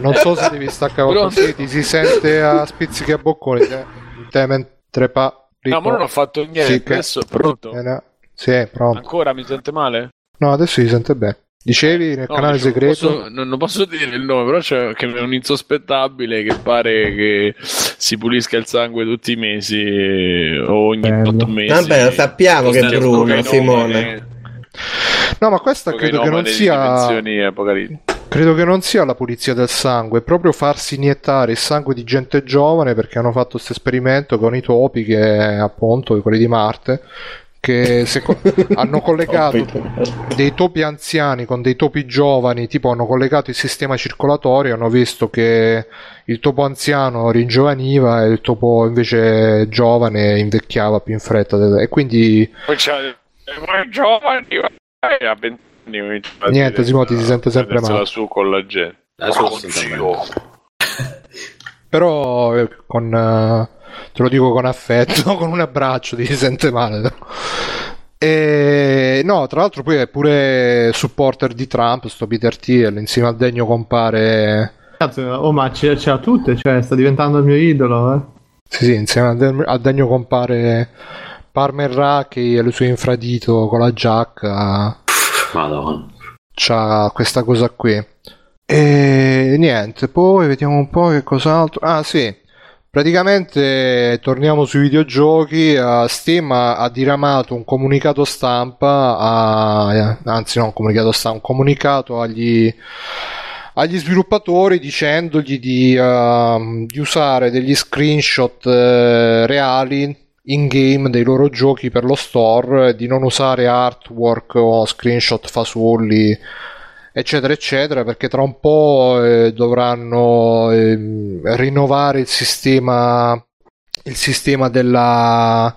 Non so se devi staccare così, ti si sente a spizzichi a bocconi. Te, te mentre pa... No, ma non ho fatto niente, Sì, adesso è pronto. Eh, no. Sì, è pronto. Ancora mi sente male? No, adesso si sente bene. Dicevi nel No, canale dicevo, segreto? posso- non, non posso dire il nome, però c'è che è un insospettabile che pare che si pulisca il sangue tutti i mesi o ogni Bello. otto mesi. Vabbè, lo sappiamo che è Bruno, Simone. No, ma questa credo che non sia. Credo che non sia la pulizia del sangue, è proprio farsi iniettare il sangue di gente giovane perché hanno fatto questo esperimento con i topi che appunto quelli di Marte che se co- [LAUGHS] hanno collegato dei topi anziani con dei topi giovani, tipo hanno collegato il sistema circolatorio, hanno visto che il topo anziano ringiovaniva e il topo invece giovane invecchiava più in fretta e quindi Poi c'è voi giovani, eh, a 20 anni comincia a Niente, dire, Simo, ti si sente sempre male. su con la gente. Lo sento bene. [LAUGHS] Però eh, con eh, te lo dico con affetto, [LAUGHS] con un abbraccio ti sente male. no? E no, tra l'altro poi è pure supporter di Trump, sto Peter Thiel, insieme al degno compare Cazzo, oh, ma ce, ce l'ha tutte, cioè, sta diventando il mio idolo, eh. Sì, sì, insieme al degno compare Parmer Raki e il suo infradito con la giacca. Madonna. c'ha questa cosa qui. E niente, poi vediamo un po' che cos'altro. Ah, sì. Praticamente torniamo sui videogiochi. eh, Steam ha, diramato un comunicato stampa, a- anzi, no, un comunicato stampa, un comunicato agli, agli sviluppatori dicendogli di, ehm, di usare degli screenshot eh, reali in game dei loro giochi per lo store, di non usare artwork o screenshot fasulli, eccetera, eccetera, perché tra un po' eh, dovranno ehm, rinnovare il sistema il sistema della,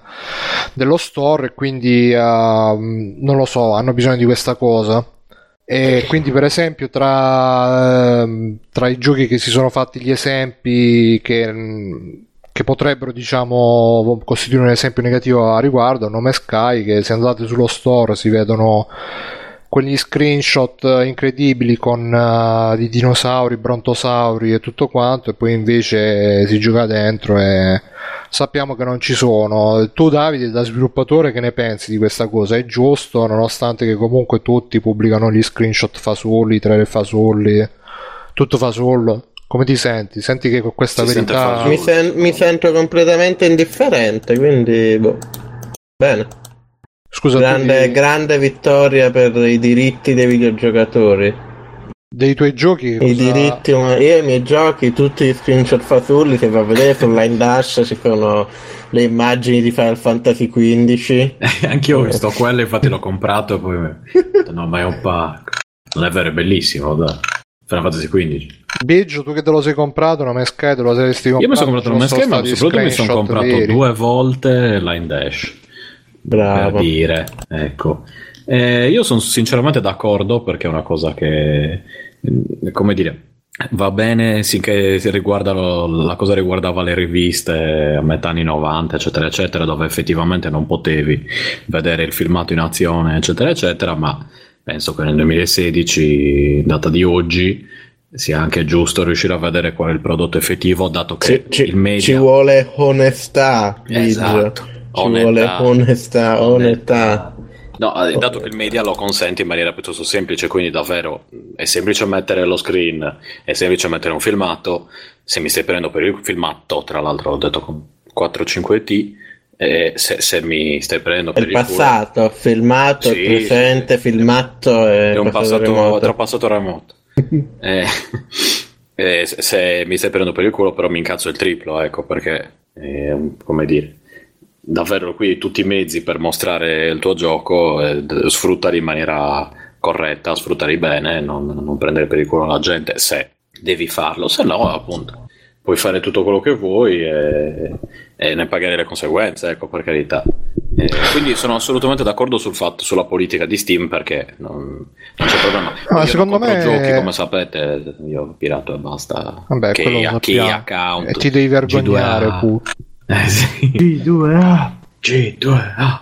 dello store e quindi ehm, non lo so, hanno bisogno di questa cosa. E quindi, per esempio, tra, ehm, tra i giochi che si sono fatti gli esempi che, mh, che potrebbero, diciamo, costituire un esempio negativo a riguardo, Nome Sky, che se andate sullo store si vedono quegli screenshot incredibili con eh, di dinosauri, brontosauri e tutto quanto, e poi invece si gioca dentro e sappiamo che non ci sono. Tu, Davide, da sviluppatore, che ne pensi di questa cosa? È giusto, nonostante che comunque tutti pubblicano gli screenshot fasulli, trailer fasulli, tutto fasullo? Come ti senti? Senti che con questa Si verità. Mi, sen- mi sento completamente indifferente, quindi boh. Bene. Scusa, Grande, di- grande vittoria per i diritti dei videogiocatori. dei tuoi giochi, che I cosa- diritti. Io i miei giochi, tutti gli screenshot fasulli, se va a vedere sull'Line Dash ci sono le immagini di Final Fantasy XV. [LAUGHS] Anch'io ho visto [LAUGHS] quello, infatti l'ho comprato e poi mi- no, ma è un pacco. Non è vero, è bellissimo, dai. Final Fantasy XV. Biggio, tu che te lo sei comprato, una Sky te lo saresti comprato. Io mi sono comprato ci un sono schema, stati soprattutto mi sono comprato veri. due volte Line Dash. Bravo. per dire, ecco. Eh, io sono sinceramente d'accordo perché è una cosa che, eh, come dire, va bene finché si riguarda lo- la cosa riguardava le riviste a metà anni 90, eccetera, eccetera, dove effettivamente non potevi vedere il filmato in azione, eccetera, eccetera, ma penso che nel 2016, data di oggi, sia anche giusto riuscire a vedere qual è il prodotto effettivo, dato che Ci, il media... ci vuole onestà. Esatto. Ci Onestà. vuole onestà, onestà. No, eh, dato che il media lo consente in maniera piuttosto semplice, quindi davvero è semplice mettere lo screen, è semplice mettere un filmato. Se mi stai prendendo per il filmato, tra l'altro l'ho detto con 4-5T, eh, se, se mi stai prendendo per il il culo, passato, filmato, Sì, presente, sì. filmato e è un passato remoto. tra passato remoto. Eh, [LAUGHS] eh, se, se mi stai prendendo per il culo, però mi incazzo il triplo, ecco perché, come dire, davvero qui tutti i mezzi per mostrare il tuo gioco, eh, sfruttare in maniera corretta, sfruttare bene, non, non prendere per il culo la gente se devi farlo, se no appunto puoi fare tutto quello che vuoi e, e ne pagare le conseguenze, ecco per carità. E quindi sono assolutamente d'accordo sul fatto, sulla politica di Steam perché non, non c'è problema. Ma secondo me giochi come sapete io pirato e basta. Vabbè, che, a che account. E ti devi vergognare pure. Eh, sì. G2A. G2A.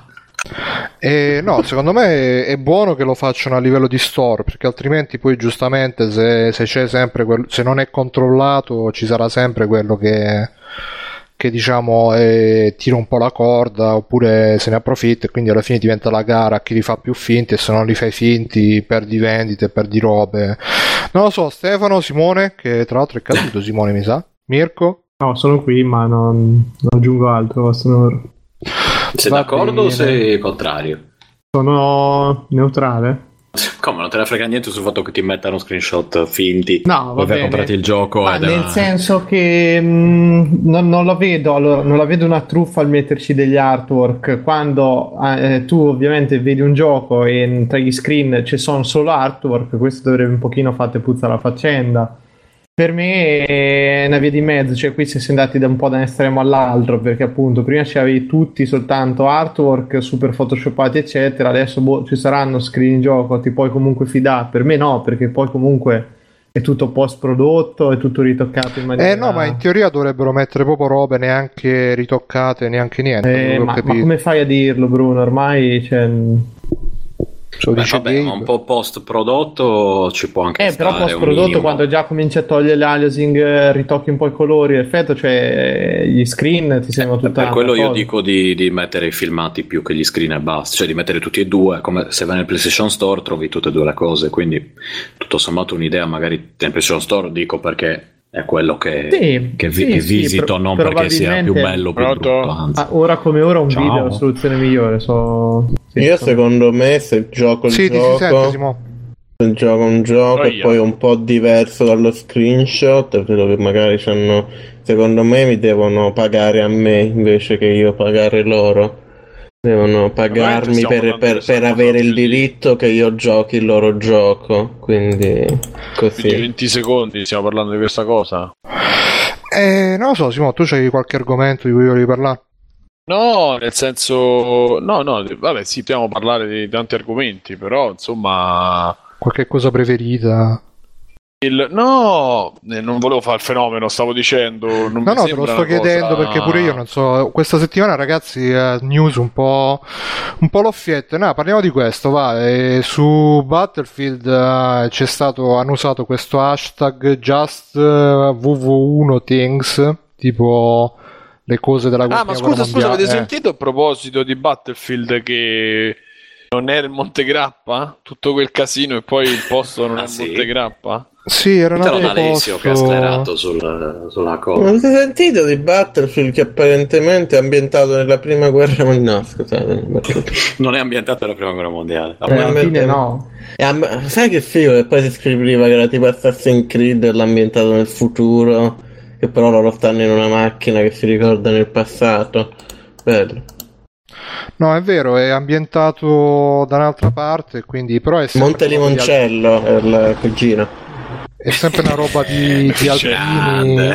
E no, secondo me è buono che lo facciano a livello di store, perché altrimenti poi giustamente se, se c'è sempre quel, se non è controllato ci sarà sempre quello che, che diciamo eh, tira un po' la corda oppure se ne approfitta e quindi alla fine diventa la gara a chi li fa più finti e se non li fai finti perdi vendite, perdi robe. Non lo so, Stefano, Simone, che tra l'altro è caduto Simone mi sa, Mirko? No, sono qui ma non, non aggiungo altro, sono... Sei Va d'accordo bene. o sei contrario? sono neutrale. [LAUGHS] Come non te ne frega niente sul fatto che ti mettano screenshot finti? No, va bene. comprarti il gioco Ma nel una- senso che mh, non, non la vedo allora, non la vedo una truffa al metterci degli artwork quando eh, tu ovviamente vedi un gioco e tra gli screen ci sono solo artwork questo dovrebbe un pochino fate puzza la faccenda per me è una via di mezzo cioè qui si è andati da un po' da un estremo all'altro perché appunto prima c'avevi tutti soltanto artwork super photoshopati eccetera adesso boh, ci saranno screen in gioco ti puoi comunque fidare per me no perché poi comunque è tutto post prodotto, è tutto ritoccato in maniera Eh no, ma in teoria dovrebbero mettere proprio robe neanche ritoccate, neanche niente. Eh, ma, ma come fai a dirlo, Bruno? Ormai cioè, Se lo Beh, vabbè, un po' post prodotto ci può anche Eh, però stare post un prodotto quando già cominci a togliere l'aliasing, eh, ritocchi un po' i colori, l'effetto, cioè gli screen ti tutta Eh, Per una quello io cosa. dico di, di mettere i filmati più che gli screen e basta, cioè di mettere tutti e due, come se vai nel PlayStation Store trovi tutte e due le cose, quindi tutto sommato un'idea magari nel PlayStation Store dico perché è quello che, Sì, che, vi- sì, che sì, visito, pro- non perché sia più bello più brutto, anzi. Ah, ora come ora un Ciao. video è la soluzione migliore. So... sì, Io secondo me se gioco il Sì, gioco, se gioco un gioco e poi è un po' diverso dallo screenshot, credo che magari c'hanno, secondo me mi devono pagare a me invece che io pagare loro. Devono pagarmi per, per- per avere il diritto che io giochi il loro gioco, quindi Quindi così. 20 secondi stiamo parlando di questa cosa. Eh, non lo so, Simo, tu c'hai qualche argomento di cui volevi parlare? No, nel senso, no, no, vabbè, sì, possiamo parlare di tanti argomenti, però insomma, Qualche cosa preferita? Il... no, eh, non volevo fare il fenomeno, stavo dicendo, non No, mi no, te lo sto chiedendo cosa- perché pure io non so. Questa settimana, ragazzi, eh, news un po', un po' l'offiette. No, parliamo di questo. Va, eh, su Battlefield eh, c'è stato, hanno usato questo hashtag just eh, WW1 things, tipo le cose della Ah, ma guerra scusa, scusa, mondiale. avete Eh. sentito a proposito di Battlefield che non era il Montegrappa? Tutto quel casino e poi il posto non Ah, è il sì? Montegrappa? Sì, era nato ad Alessio che ha sclerato sul- sulla cosa. Non avete sentito di Battlefield che apparentemente è ambientato nella prima guerra mondiale? No, scusate. Non è ambientato [LAUGHS] alla prima guerra mondiale. Eh, alla fine no. no. E am- sai che figo che poi si scriveva che era tipo Assassin's Creed e l'ha ambientato nel futuro, che però loro stanno in una macchina che si ricordano il passato. Bello. No, è vero, è ambientato da un'altra parte, quindi però è Monte una Limoncello è il cugino. È sempre una roba di, [LAUGHS] di alpini,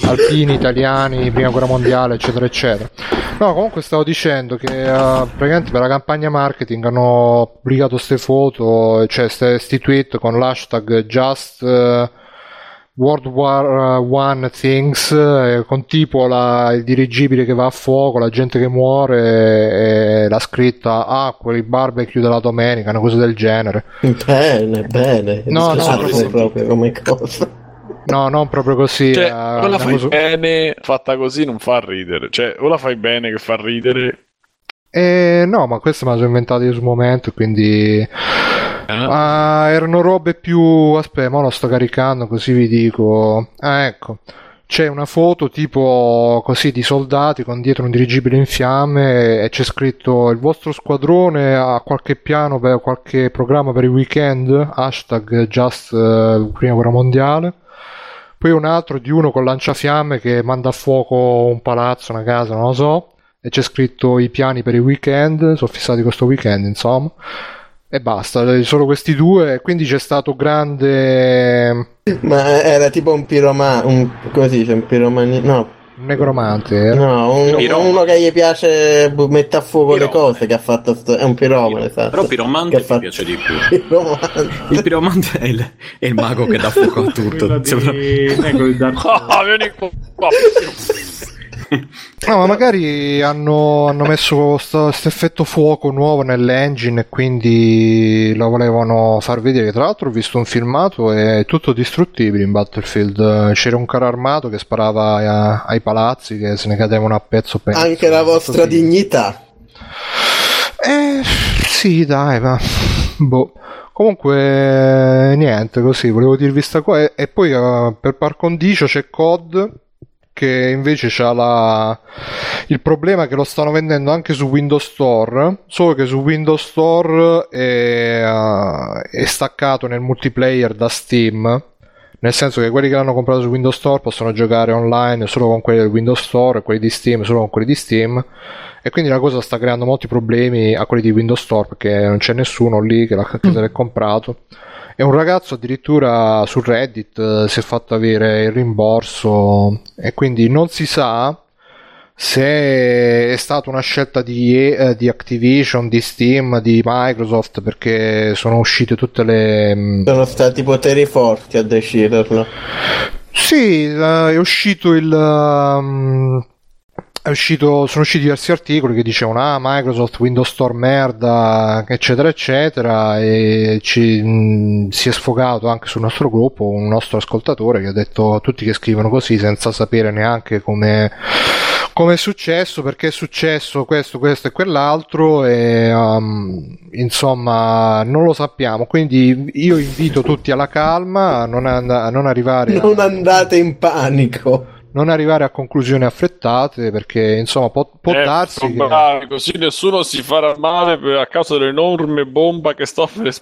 alpini italiani, prima guerra mondiale, eccetera, eccetera. No, comunque stavo dicendo che eh, praticamente per la campagna marketing hanno pubblicato queste foto, cioè questi tweet con l'hashtag just eh, World War One Things, eh, con tipo la- il dirigibile che va a fuoco, la gente che muore, e la scritta ah, quelli barbecue della domenica, una cosa del genere. Bene, bene. No, no, proprio- proprio come cosa. No, non proprio così. Cioè, eh, o la fai cosa- bene, fatta così non fa ridere. Cioè, o la fai bene che fa ridere. Eh, no, ma questo me la sono inventato io sul momento, quindi... Ah, erano robe più... Aspetta, ma lo sto caricando così vi dico... Ah, ecco. C'è una foto tipo così di soldati con dietro un dirigibile in fiamme e c'è scritto il vostro squadrone ha qualche piano per qualche programma per il weekend, hashtag just eh, prima guerra mondiale. Poi un altro di uno con lanciafiamme che manda a fuoco un palazzo, una casa, non lo so. e c'è scritto i piani per il weekend, sono fissati questo weekend insomma. E basta, solo questi due, quindi c'è stato grande... Ma era tipo un piromano, un, come si dice, un piromani... no, Un necromante. era. no, un- uno che gli piace mette a fuoco le Piromane. cose che ha fatto, sto- è un piromane, esatto. Però Che Piromante mi fatto- piace di più. Piromane. Il piromante è il, è il mago che dà fuoco a tutto. di... Sembra- ecco, il Dark Ah, [LAUGHS] vieni qua. [LAUGHS] No, ma magari hanno, hanno messo questo effetto fuoco nuovo nell'engine e quindi lo volevano far vedere. Tra l'altro ho visto un filmato è tutto distruttibile in Battlefield. C'era un carro armato che sparava a- ai palazzi che se ne cadevano a pezzo pezzo. Anche la vostra Così. dignità. Eh, sì, dai, ma... Boh. Comunque, niente, così, volevo dirvi sta qua. E, e poi eh, per par condicio c'è COD che invece c'ha la... il problema che lo stanno vendendo anche su Windows Store, solo che su Windows Store è, eh, è staccato nel multiplayer da Steam. Nel senso che quelli che l'hanno comprato su Windows Store possono giocare online solo con quelli del Windows Store e quelli di Steam solo con quelli di Steam. E quindi la cosa sta creando molti problemi a quelli di Windows Store perché non c'è nessuno lì che, l'ha, l'è comprato. E un ragazzo addirittura su Reddit eh, si è fatto avere il rimborso e quindi non si sa se è stata una scelta di, eh, di Activision, di Steam, di Microsoft perché sono uscite tutte le... mm, Sono stati poteri forti a deciderlo. sì, eh, è uscito il. um, uscito, sono usciti diversi articoli che dicevano ah Microsoft Windows Store merda eccetera eccetera e ci, mh, si è sfogato anche sul nostro gruppo un nostro ascoltatore che ha detto a tutti che scrivono così senza sapere neanche come come è successo, perché è successo questo, questo e quell'altro e um, insomma non lo sappiamo, quindi io invito tutti alla calma, a non, and- a non arrivare a- Non andate in panico. Non arrivare a conclusioni affrettate perché insomma può, può Eh, darsi che... così nessuno si farà male per- a causa dell'enorme bomba che sto [LAUGHS] per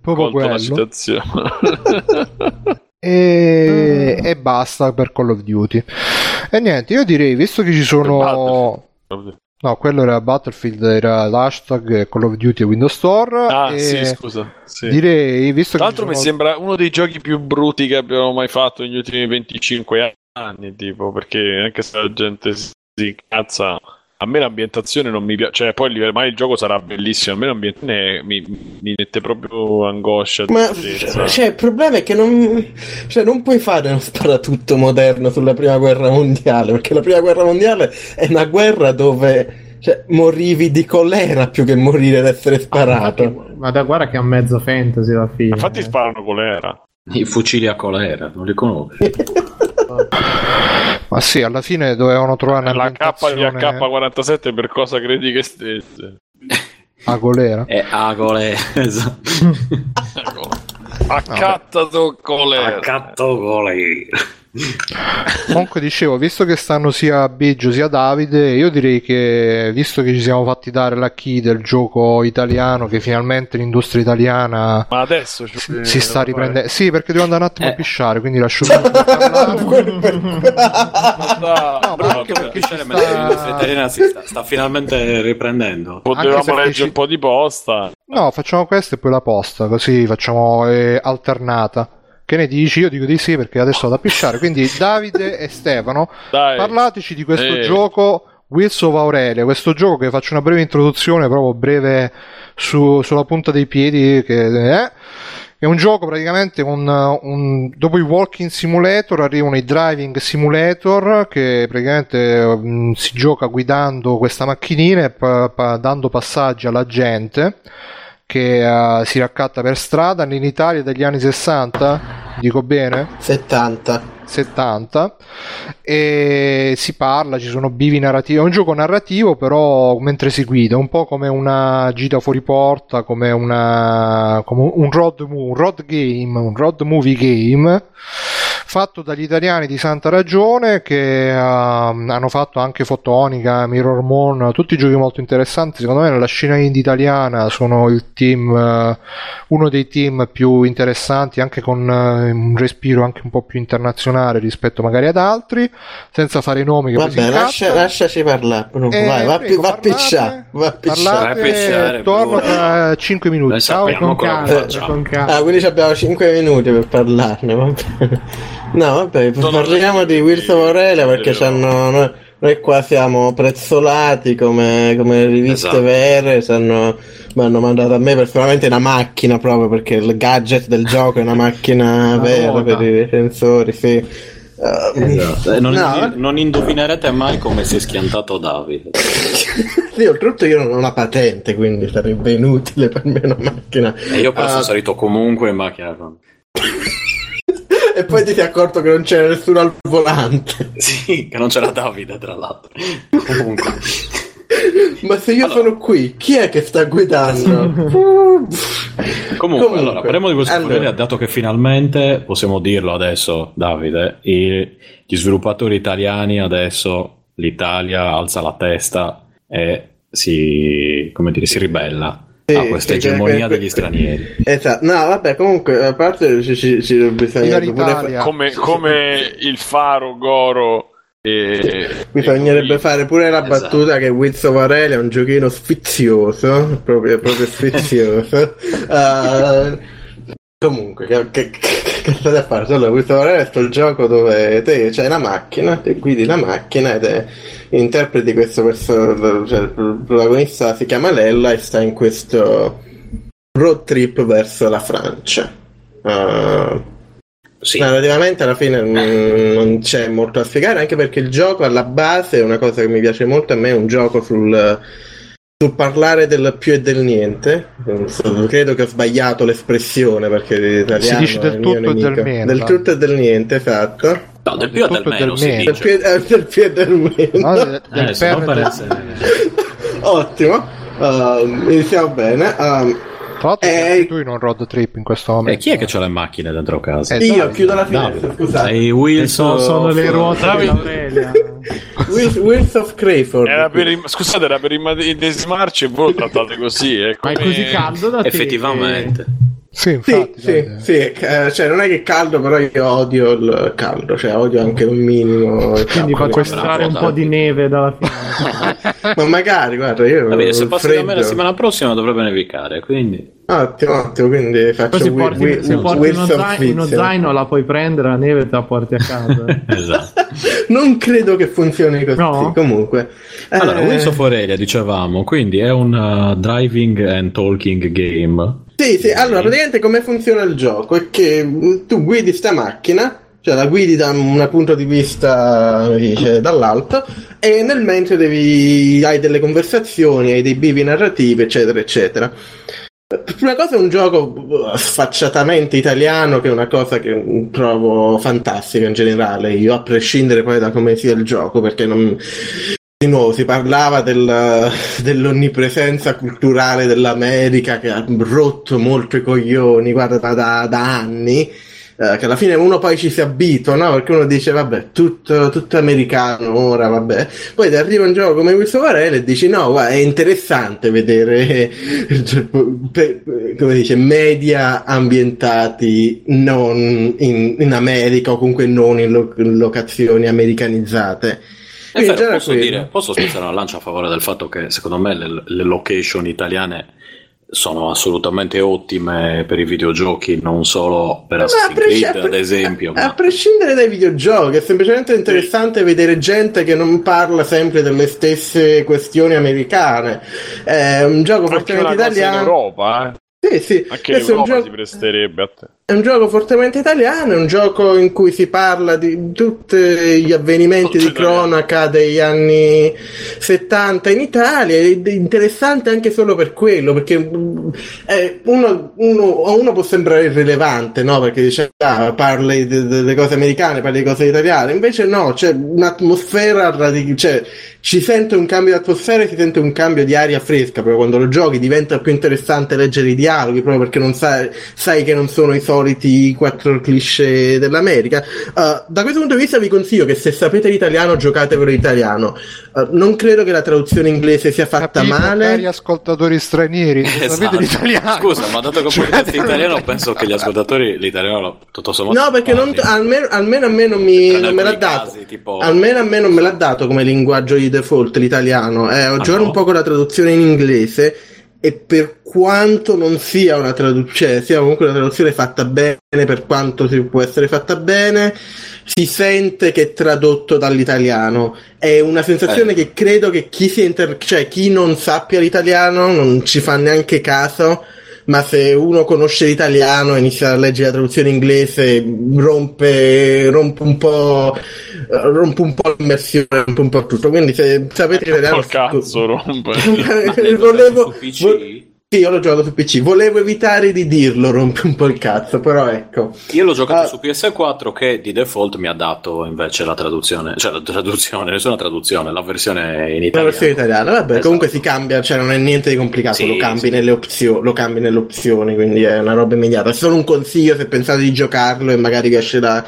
proprio quello. [LAUGHS] e, e basta per Call of Duty. E niente io direi visto che ci sono no quello era Battlefield era l'hashtag Call of Duty e Windows Store Ah, sì, scusa. Sì. direi visto Tra l'altro mi sono- sembra uno dei giochi più brutti che abbiamo mai fatto negli ultimi 25 anni, tipo, perché anche se la gente si incazza, a me l'ambientazione non mi piace, cioè poi il livello- ma il gioco sarà bellissimo, a me l'ambientazione mi, mi mette proprio angoscia. Ma tristezza. cioè, il problema è che non, cioè, non puoi fare uno sparatutto moderno sulla prima guerra mondiale, perché la prima guerra mondiale è una guerra dove cioè, morivi di colera più che morire ad essere sparato. Ma da guarda che è un mezzo fantasy alla fine. Infatti sparano colera. I fucili a colera, non li conosci? [LAUGHS] [LAUGHS] ma sì alla fine dovevano trovare La K di un'ambientazione AK-47 per cosa credi che stesse? a golera È a colera, [LAUGHS] esatto. [LAUGHS] Ecco. Accattato colera. Accatto colera. [LAUGHS] Comunque dicevo, visto che stanno sia Biggio sia Davide, io direi che visto che ci siamo fatti dare la key del gioco italiano, che finalmente l'industria italiana Ma adesso ci- si, si sta riprendendo. Sì, perché devo andare un attimo a Eh. pisciare, quindi lascio. [LAUGHS] [LAUGHS] No, ma anche perché ci Cioè, sta- l'industria italiana si sta, sta finalmente riprendendo. Potevamo leggere ci- un po' di posta. No, facciamo questo e poi la posta, così facciamo eh, alternata. Che ne dici? Io dico di sì perché adesso vado a pisciare. Quindi Davide e Stefano, Dai. parlateci di questo Eh. gioco Wheels of Aurelia, questo gioco che faccio una breve introduzione, proprio breve su- sulla punta dei piedi, che eh, è un gioco praticamente un, un- dopo i walking simulator arrivano i driving simulator che praticamente mm, si gioca guidando questa macchinina e pa- pa- dando passaggi alla gente che eh, si raccatta per strada in Italia degli anni 60, dico bene? 70. 70 e si parla, ci sono bivi narrativi, è un gioco narrativo però mentre si guida, un po' come una gita fuori porta, come, una, come un, road, un road game, un road movie game fatto dagli italiani di Santa Ragione che uh, hanno fatto anche Fotonica, Mirror Moon, tutti giochi molto interessanti. Secondo me nella scena indie italiana sono il team, uh, uno dei team più interessanti, anche con uh, un respiro anche un po' più internazionale rispetto magari ad altri, senza fare i nomi che Vabbè, lascia, lasciaci parlare. Eh, vai, va, prego, va a picciare. Va a picciare. Parlate, torno tra 5 minuti. Ciao, con calma, con calma. Ah, quindi abbiamo 5 minuti per parlarne. Vabbè. No, vabbè, Sono parliamo di Wills of Aurelia perché c'hanno, noi, noi qua siamo prezzolati come, come riviste Esatto. vere. Sanno, mi hanno mandato a me personalmente una macchina proprio perché il gadget del gioco è una macchina [LAUGHS] Una vera ruota. per i recensori. Sì. Uh, Esatto. Eh, non, no, non indovinerete mai come si è schiantato Davide. [LAUGHS] sì, oltretutto io non ho una patente, quindi sarebbe inutile per me una macchina. E io però Ah, sono salito comunque in macchina. [LAUGHS] e poi ti sei accorto che non c'era nessuno al volante. [LAUGHS] Sì, che non c'era Davide tra l'altro. Comunque. [LAUGHS] Ma se io sono qui, chi è che sta guidando? [LAUGHS] Comunque, allora, parliamo di questo allora. Aurelia, dato che finalmente possiamo dirlo adesso, Davide, i- gli sviluppatori italiani adesso l'Italia alza la testa e si, come dire, si ribella Sì, a questa egemonia degli stranieri. Esatto, no, vabbè, comunque, a parte ci, ci, ci bisogna pure come, come il faro Goro e bisognerebbe e- fare pure la Esatto. battuta che Wills of Aurelia è un giochino sfizioso, proprio, proprio sfizioso. Uh, [LAUGHS] comunque, che, che, che [LAUGHS] state a fare? Allora, Aurelia è quel gioco dove te c'hai una macchina, te guidi la macchina e te interpreti questo personaggio, cioè il protagonista si chiama Lella e sta in questo road trip verso la Francia. Uh, Sì, Narrativamente alla fine mm, non c'è molto da spiegare, anche perché il gioco alla base è una cosa che mi piace molto a me, è un gioco sul, sul parlare del più e del niente. So, Credo che ho sbagliato l'espressione perché l'italiano dice del tutto e del meno, Del tutto e del niente, esatto. no, del più e del e meno del si meno. Del dice. più, del più e del meno. No, del- del Eh, del- [LAUGHS] Ottimo, Um, iniziamo bene. Um, Tra l'altro Eh, tu in un road trip in questo E momento. chi è che ha le macchine dentro casa? Eh, io Davide. chiudo la finestra, Davide. scusate. Sei E Wills so- sono le ruote dell'Aurelia. [LAUGHS] Wills, of Crayford. era per scusate era per immedesimarci e voi lo trattate così eh, Ma è come- così caldo da te Effettivamente. Sì, Sì, infatti. sì, Davide. sì, eh, cioè non è che è caldo, però io odio il caldo, cioè odio anche un minimo. Quindi entrare un po' di neve dalla [LAUGHS] fine. Ma magari, guarda, io Davide, se passi da me la settimana prossima dovrebbe nevicare, quindi... Ottimo, ottimo, quindi faccio Poi se wi- porti, wi- se porti uno, of zai- uno zaino la puoi prendere, la neve te la porti a casa. [LAUGHS] esatto. Non credo che funzioni così, No? comunque. Allora, Eh, Wings of Aurelia, dicevamo, quindi è un uh, driving and talking game. Sì, sì, allora praticamente come funziona il gioco è che tu guidi sta macchina, cioè la guidi da un punto di vista dice, dall'alto e nel mentre devi, hai delle conversazioni, hai dei bivi narrativi, eccetera, eccetera. Una cosa è un gioco sfacciatamente italiano, che è una cosa che trovo fantastica in generale, io a prescindere poi da come sia il gioco, perché non, di nuovo si parlava del- dell'onnipresenza culturale dell'America che ha rotto molto i coglioni, guarda, da, da- da anni. eh, che alla fine uno poi ci si abitua, no? Perché uno dice, vabbè, tutto, tutto americano ora, vabbè. Poi arriva un gioco come questo Varela e dici, no, guarda, è interessante vedere, [LAUGHS] come dice, media ambientati non in, in America o comunque non in, lo- in locazioni americanizzate. Quindi vero, da posso, dire, posso spezzare una lancia a favore del fatto che secondo me le, le location italiane sono assolutamente ottime per i videogiochi, non solo per a Assassin's presci- Creed, a pre- ad esempio. A, a ma- prescindere dai videogiochi, è semplicemente interessante vedere gente che non parla sempre delle stesse questioni americane. È un gioco fortemente cosa in italiano. Europa eh. Sì, sì. anche un l'Europa gioco- si presterebbe a te è un gioco fortemente italiano, è un gioco in cui si parla di tutti gli avvenimenti di cronaca degli anni 70 in Italia è interessante anche solo per quello, perché mm, eh, uno, uno- a uno può sembrare irrilevante, no? Perché dice, ah, parli de- delle cose americane, parli di cose italiane, invece no, c'è un'atmosfera radic- cioè ci sente un cambio di atmosfera e si sente un cambio di aria fresca, proprio quando lo giochi diventa più interessante leggere i dialoghi, proprio perché non sai, sai che non sono i soliti soliti quattro cliché dell'America. Uh, da questo punto di vista vi consiglio che se sapete l'italiano giocatevelo in italiano. Uh, non credo che la traduzione inglese sia fatta Capito, male. cari ascoltatori stranieri, Esatto. sapete l'italiano. Scusa, ma dato che poi Giocatevelo in italiano, penso che gli ascoltatori l'italiano tutto sommato. No, perché non, almeno, almeno a me non, mi, non me l'ha dato. casi, tipo- Almeno a me non me l'ha dato come linguaggio di default l'italiano. Eh, ho Ah, giocato no? un po' con la traduzione in inglese e per quanto non sia una traduzione, sia comunque una traduzione fatta bene, per quanto si può essere fatta bene, si sente che è tradotto dall'italiano. È una sensazione Eh. che credo che chi, inter- cioè, chi non sappia l'italiano non ci fa neanche caso ma se uno conosce l'italiano e inizia a leggere la traduzione inglese rompe, rompe un po' rompe un po' l'immersione rompe un po' tutto quindi se sapete l'italiano Col cazzo rompe. [LAUGHS] volevo Su PC? vo- io l'ho giocato su PC volevo evitare di dirlo rompe un po' il cazzo però ecco Io l'ho giocato Ah. su PS4 che di default mi ha dato invece la traduzione, cioè la traduzione, [LAUGHS] nessuna traduzione, la versione in la italiano. versione italiana vabbè Esatto. comunque si cambia cioè non è niente di complicato Sì, lo cambi sì. nelle opzioni lo cambi nelle opzioni quindi è una roba immediata è solo un consiglio se pensate di giocarlo e magari vi esce la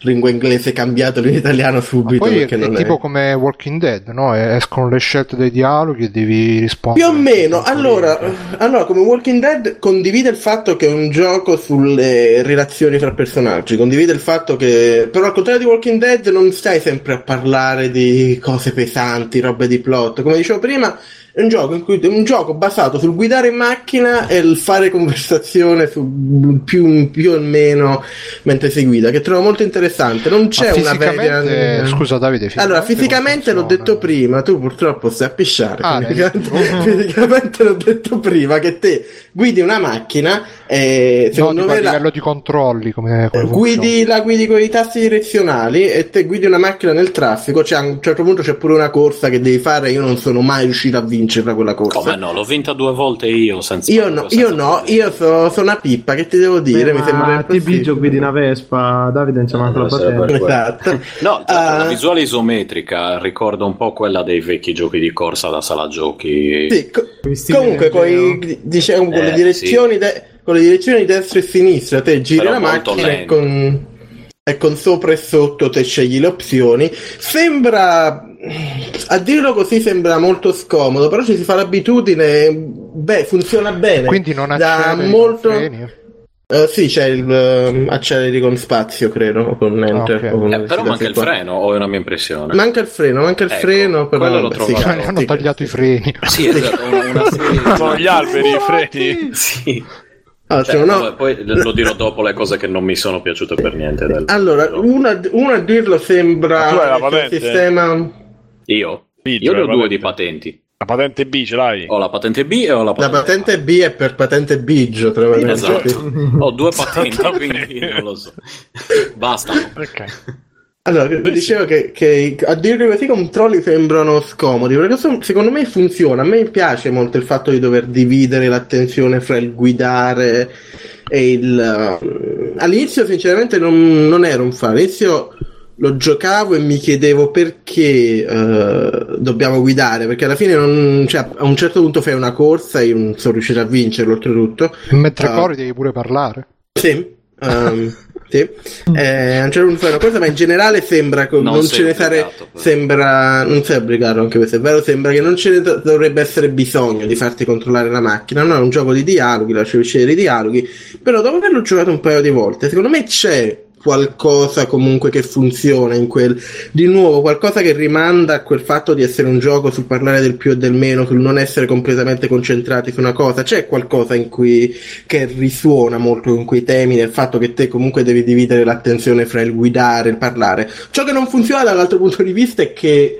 lingua inglese cambiatelo in italiano Ma subito poi è, perché non è tipo come Walking Dead, no? Escono le scelte dei dialoghi e devi rispondere. Più o meno, allora. Allora, come Walking Dead condivide il fatto che è un gioco sulle relazioni tra personaggi, condivide il fatto che, però al contrario di Walking Dead non stai sempre a parlare di cose pesanti, robe di plot, come dicevo prima, è un gioco, in cui, è un gioco basato sul guidare in macchina e il fare conversazione su più, più o meno mentre si guida, che trovo molto interessante, non c'è una vera... Scusa Davide, Allora, fisicamente l'ho detto prima, tu purtroppo stai a pisciare. Ah, fisicamente, [LAUGHS] fisicamente l'ho detto prima che te guidi una macchina e No, secondo a me la, livello di controlli, come, come guidi, la guidi con i tasti direzionali e te guidi una macchina nel traffico. C'è, a un certo punto c'è pure una corsa che devi fare. Io non sono mai riuscito a vincerla quella corsa. Come no? L'ho vinta due volte io senza Io no, senza io no, io so- sono una pippa, che ti devo dire? Beh, Mi sembra ma ti bigio guidi una Vespa, Davide non c'è manco la Eh, patente. Esatto. No, tra l'altro, Ah, la visuale isometrica ricorda un po' quella dei vecchi giochi di corsa da sala giochi. Sì, co- comunque con, giro. i- diciamo, con le Eh, direzioni de- con le direzioni di destra e sinistra te giri Però la macchina e con, e con sopra e sotto te scegli le opzioni. Sembra a dirlo così sembra molto scomodo però ci si fa l'abitudine beh funziona bene. Quindi non da acceleri molto freni? Eh, sì c'è il ehm, acceleri con spazio credo con enter ok. o con Eh, però manca il qua. freno, o è una mia impressione? manca il freno manca il Ecco, freno però quello l'ho vabbè, sì. Cioè, hanno sì. tagliato i freni. Sì, esatto, una, una [LAUGHS] serie Sono gli alberi, i freni. Sì. Ah, Cioè, cioè, no- vabbè, poi lo dirò dopo le cose che non mi sono piaciute per niente. Del... Allora, una, una a dirlo sembra Ma tu hai la patente? sistema. Io? Sì, Io ne ho due di patenti. La patente B ce l'hai? Ho la patente B e ho la La patente patente B è per patente bigio, tra l'altro. Esatto. Ho due [LAUGHS] patenti, quindi non lo so. Basta. Ok. Allora, dicevo che, che a dirlo così i controlli sembrano scomodi, perché so- secondo me funziona. A me piace molto il fatto di dover dividere l'attenzione fra il guidare e il... uh, All'inizio, sinceramente, non, non era un fan. All'inizio lo giocavo e mi chiedevo perché eh, dobbiamo guidare, perché alla fine non, cioè, a un certo punto fai una corsa e io non sono riuscito a vincerlo, oltretutto. Mentre Ah. corri devi pure parlare. Sì, ehm, [LAUGHS] sì. Eh, a un certo punto fai una cosa, ma in generale sembra che Non non, ce ne sare- sembra non sei obbligato anche questo è vero, sembra che non ce ne do- dovrebbe essere bisogno di farti controllare la macchina, no, è un gioco di dialoghi, lascio scegliere i dialoghi, però dopo averlo giocato un paio di volte, secondo me c'è qualcosa comunque che funziona in quel di nuovo qualcosa che rimanda a quel fatto di essere un gioco sul parlare del più e del meno sul non essere completamente concentrati su una cosa c'è qualcosa in cui che risuona molto con quei temi nel fatto che te comunque devi dividere l'attenzione fra il guidare e il parlare ciò che non funziona dall'altro punto di vista è che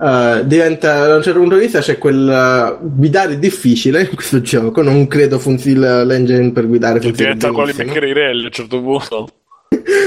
Uh, diventa da un certo punto di vista c'è quel uh, guidare difficile in questo gioco non credo funzioni l'engine per guidare funzioni Diventa quali benissimo. Maccherei a un certo punto.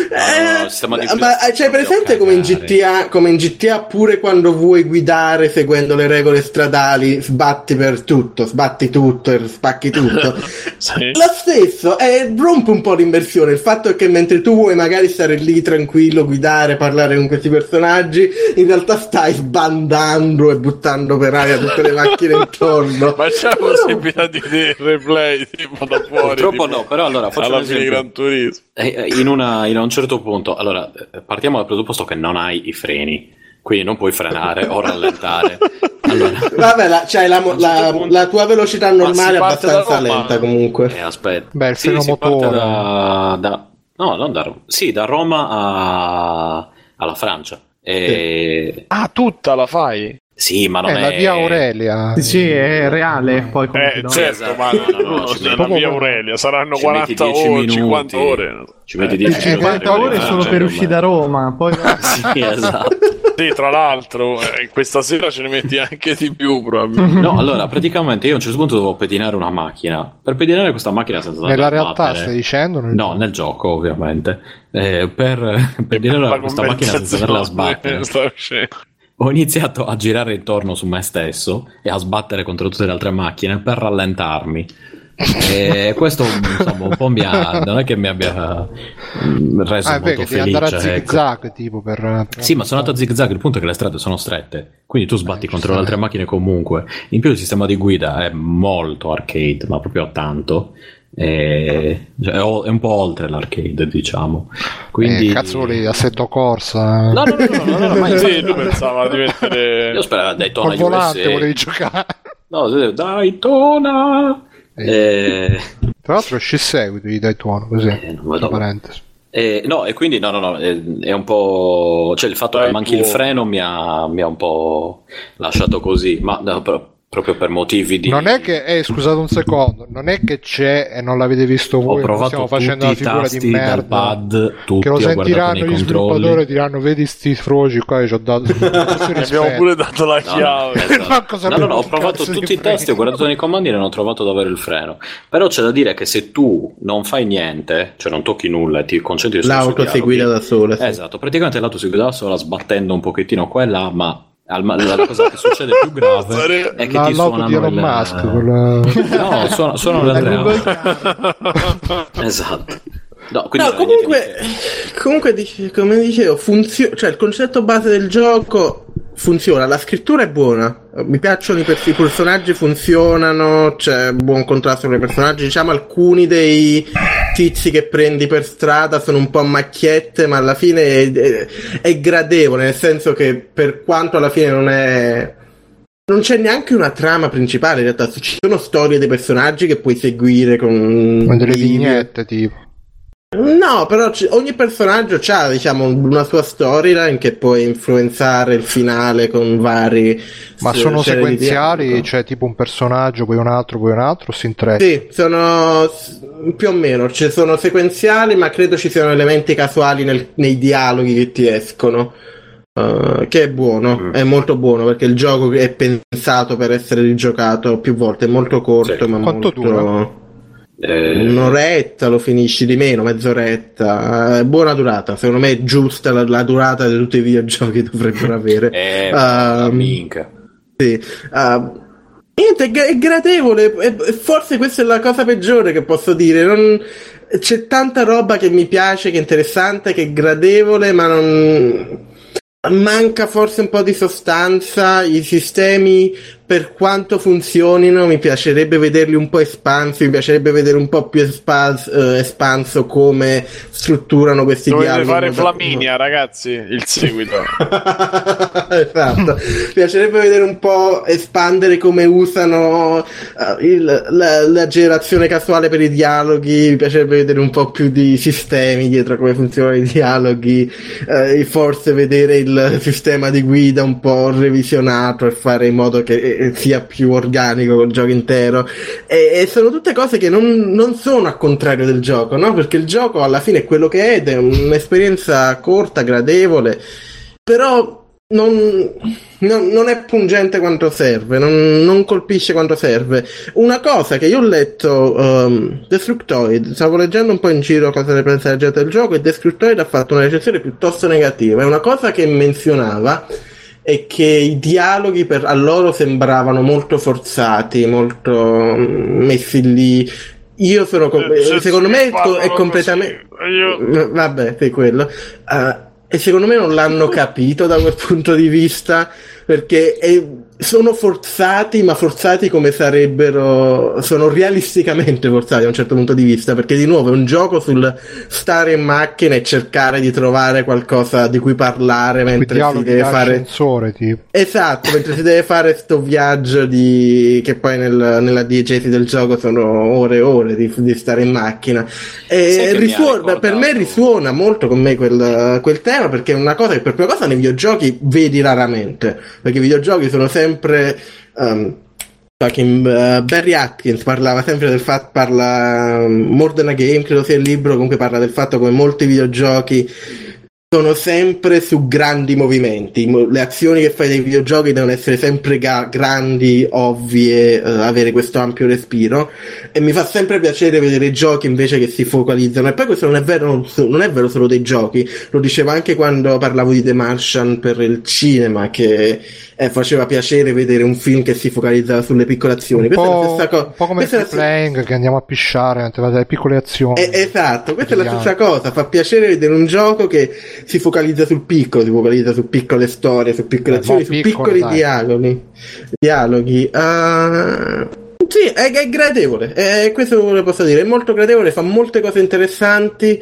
Eh, sistema di ma c'hai presente come in, cagare. GTA, come in GTA pure quando vuoi guidare seguendo le regole stradali sbatti per tutto, sbatti tutto e spacchi tutto? [LAUGHS] Sì. Lo stesso, è, rompe un po' l'immersione. Il fatto è che mentre tu vuoi magari stare lì tranquillo, guidare, parlare con questi personaggi, in realtà stai sbandando e buttando per aria tutte le macchine intorno. [LAUGHS] Ma c'è la possibilità di vedere replay tipo da fuori? Purtroppo tipo, no, però allora faccio un alla fine. Gran Turismo. Eh, eh, In, una- in un certo punto, allora, eh, partiamo dal presupposto che non hai i freni, quindi non puoi frenare o rallentare. [LAUGHS] Allora, Vabbè, la, c'hai la, A certo la- punto- la tua velocità normale è abbastanza Roma? lenta comunque. eh, aspetta. Beh, il Sì, freno parte motore. da, da- no, non da, sì, da Roma a- alla Francia. E- Ah, tutta la fai? Sì, ma non Eh, è la via Aurelia. Sì, sì, è reale. Poi come Eh, ti do- certo, ma No, no, no, ci metti- via Aurelia saranno ci metti 40 10 ore, minuti. 50 ore. Ci metti Eh, 10 eh, minuti 50 per ore solo cioè, per ormai. uscire da Roma. Poi Sì, esatto. Sì, tra l'altro, eh, questa sera ce ne metti anche di più, probabilmente. No, allora, praticamente io a un certo punto dovevo pedinare una macchina. Per pedinare questa macchina senza andare Nella realtà battere- stai dicendo? nel- No, nel gioco, ovviamente. Eh, per pedinare La questa macchina senza andarla a sbattere. sta uscendo. Ho iniziato a girare intorno su me stesso e a sbattere contro tutte le altre macchine per rallentarmi. E [LAUGHS] questo insomma un po' mi ha non è che mi abbia mm, reso Ah, molto devi andare a felice ecco. zig zag tipo per, per- sì ma sono andato a zig zag il punto è che le strade sono strette quindi tu sbatti Eh, contro le altre macchine comunque in più il sistema di guida è molto arcade ma proprio tanto cioè, è o- è un po' oltre l'arcade diciamo quindi Eh, cazzo volevi assetto corsa? no no no no, no, no, no, ma [LAUGHS] Sì, lui pensava di mettere... io speravo Daytona Col volante USA volevi giocare? no Daytona eh, Tra l'altro esce il seguito di Daytona, così. Eh, tra parentesi. Eh, no, e quindi no, no, no, eh, è un po'. cioè il fatto Dai, che manchi il tuo. freno mi ha, mi ha un po' lasciato così, ma no, però- proprio per motivi di. Non è che, eh, scusate un secondo, non è che c'è e non l'avete visto Ho voi, non provato stiamo facendo una figura di merda. pad, tutti, che lo ho sentiranno gli controlli. sviluppatori e diranno vedi sti froci qua che ci ho dato [LAUGHS] abbiamo pure dato la No, no, chiave. esatto. [LAUGHS] No, no, no, ho provato tutti i tasti, ho guardato nei comandi e non ho trovato davvero il freno. Però c'è da dire che se tu non fai niente, cioè non tocchi nulla e ti concentri solo sui L'auto si guida da sola. sì. Esatto, praticamente l'auto si guida da sola sbattendo un pochettino qua e là, ma la cosa che succede più grave è che La- ti suonano di Elon il- Musk, quella- No, suona- suonano le [LAUGHS] La tre Google auto. [LAUGHS] Esatto. No, No, comunque, comunque dice- come dicevo, funzio- cioè il concetto base del gioco funziona, la scrittura è buona, mi piacciono i, pers- i personaggi, funzionano, c'è buon contrasto con i personaggi, diciamo alcuni dei tizi che prendi per strada sono un po' macchiette, ma alla fine è, è- è gradevole, nel senso che per quanto alla fine non è... Non c'è neanche una trama principale, in realtà ci sono storie dei personaggi che puoi seguire con, con delle vignette tipo. No, però c- ogni personaggio ha, diciamo, una sua storyline che può influenzare il finale con vari. Ma s- sono sequenziali, dialogo. cioè tipo un personaggio, poi un altro, poi un altro, o si intreccia? Sì, sono più o meno, ci sono sequenziali, ma credo ci siano elementi casuali nel- nei dialoghi che ti escono. Uh, che è buono, Mm. è molto buono perché il gioco è pensato per essere rigiocato più volte, è molto corto, Sì. ma Quanto molto... dura? Eh, Un'oretta lo finisci di meno, mezz'oretta. Eh, buona durata, secondo me è giusta la, la durata di tutti i videogiochi [LAUGHS] dovrebbero avere. eh, Ehm, minchia. sì. Ah, niente, è, gra- è gradevole. forse questa è la cosa peggiore che posso dire. Non- c'è tanta roba che mi piace, che è interessante, che è gradevole, ma non. Manca forse un po' di sostanza, i sistemi per quanto funzionino mi piacerebbe vederli un po' espansi, mi piacerebbe vedere un po' più espans- eh, espanso come strutturano questi Dovete dialoghi. fare Flaminia, ragazzi, il seguito. [LAUGHS] esatto. Mi piacerebbe vedere un po' espandere come usano eh, il- la, la generazione casuale per i dialoghi. Mi piacerebbe vedere un po' più di sistemi dietro come funzionano i dialoghi. eh, e forse vedere il sistema di guida un po' revisionato e fare in modo che eh, sia più organico col gioco intero. E, e sono tutte cose che non, non sono a contrario del gioco, no? Perché il gioco alla fine è quello che è ed è un'esperienza corta, gradevole. Però non, non, non è pungente quanto serve, non, non, colpisce quanto serve. Una cosa che io ho letto, um, Destructoid, stavo leggendo un po' in giro cosa ne pensa la gente del gioco e Destructoid ha fatto una recensione piuttosto negativa. È una cosa che menzionava è che i dialoghi per, a loro sembravano molto forzati, molto mm, messi lì. Io sono. Com- eh, secondo me è, completamente. Io... Vabbè, è quello. Uh, e secondo me non l'hanno capito da quel [LAUGHS] punto di vista perché è, sono forzati, ma forzati come sarebbero, sono realisticamente forzati da un certo punto di vista, perché di nuovo è un gioco sul stare in macchina e cercare di trovare qualcosa di cui parlare mentre si deve fare... tipo. Esatto, mentre si deve fare sto viaggio di... che poi nel, nella diegesi del gioco sono ore e ore di, di stare in macchina. E risuona, per me risuona molto con me quel, quel tema, perché è una cosa che per prima cosa nei videogiochi vedi raramente, perché i videogiochi sono sempre sempre um, uh, Barry Atkins parlava sempre del fatto parla um, More Than a Game credo sia il libro comunque parla del fatto come molti videogiochi sono sempre su grandi movimenti. Le azioni che fai nei videogiochi devono essere sempre ga- grandi, ovvie, uh, avere questo ampio respiro. E mi fa sempre piacere vedere giochi invece che si focalizzano. E poi questo non è vero, non è vero solo dei giochi, lo dicevo anche quando parlavo di The Martian per il cinema, che eh, faceva piacere vedere un film che si focalizzava sulle piccole azioni. Un, po', co- un po', come il playing la... che andiamo a pisciare mentre fate le piccole azioni. Eh, esatto, questa è la stessa cosa. Fa piacere vedere un gioco che si focalizza sul piccolo, si focalizza su piccole storie, su piccole eh, azioni, su piccoli dai. dialoghi. Dialoghi. Uh... Sì, è, è gradevole, è, questo lo posso dire, è molto gradevole, fa molte cose interessanti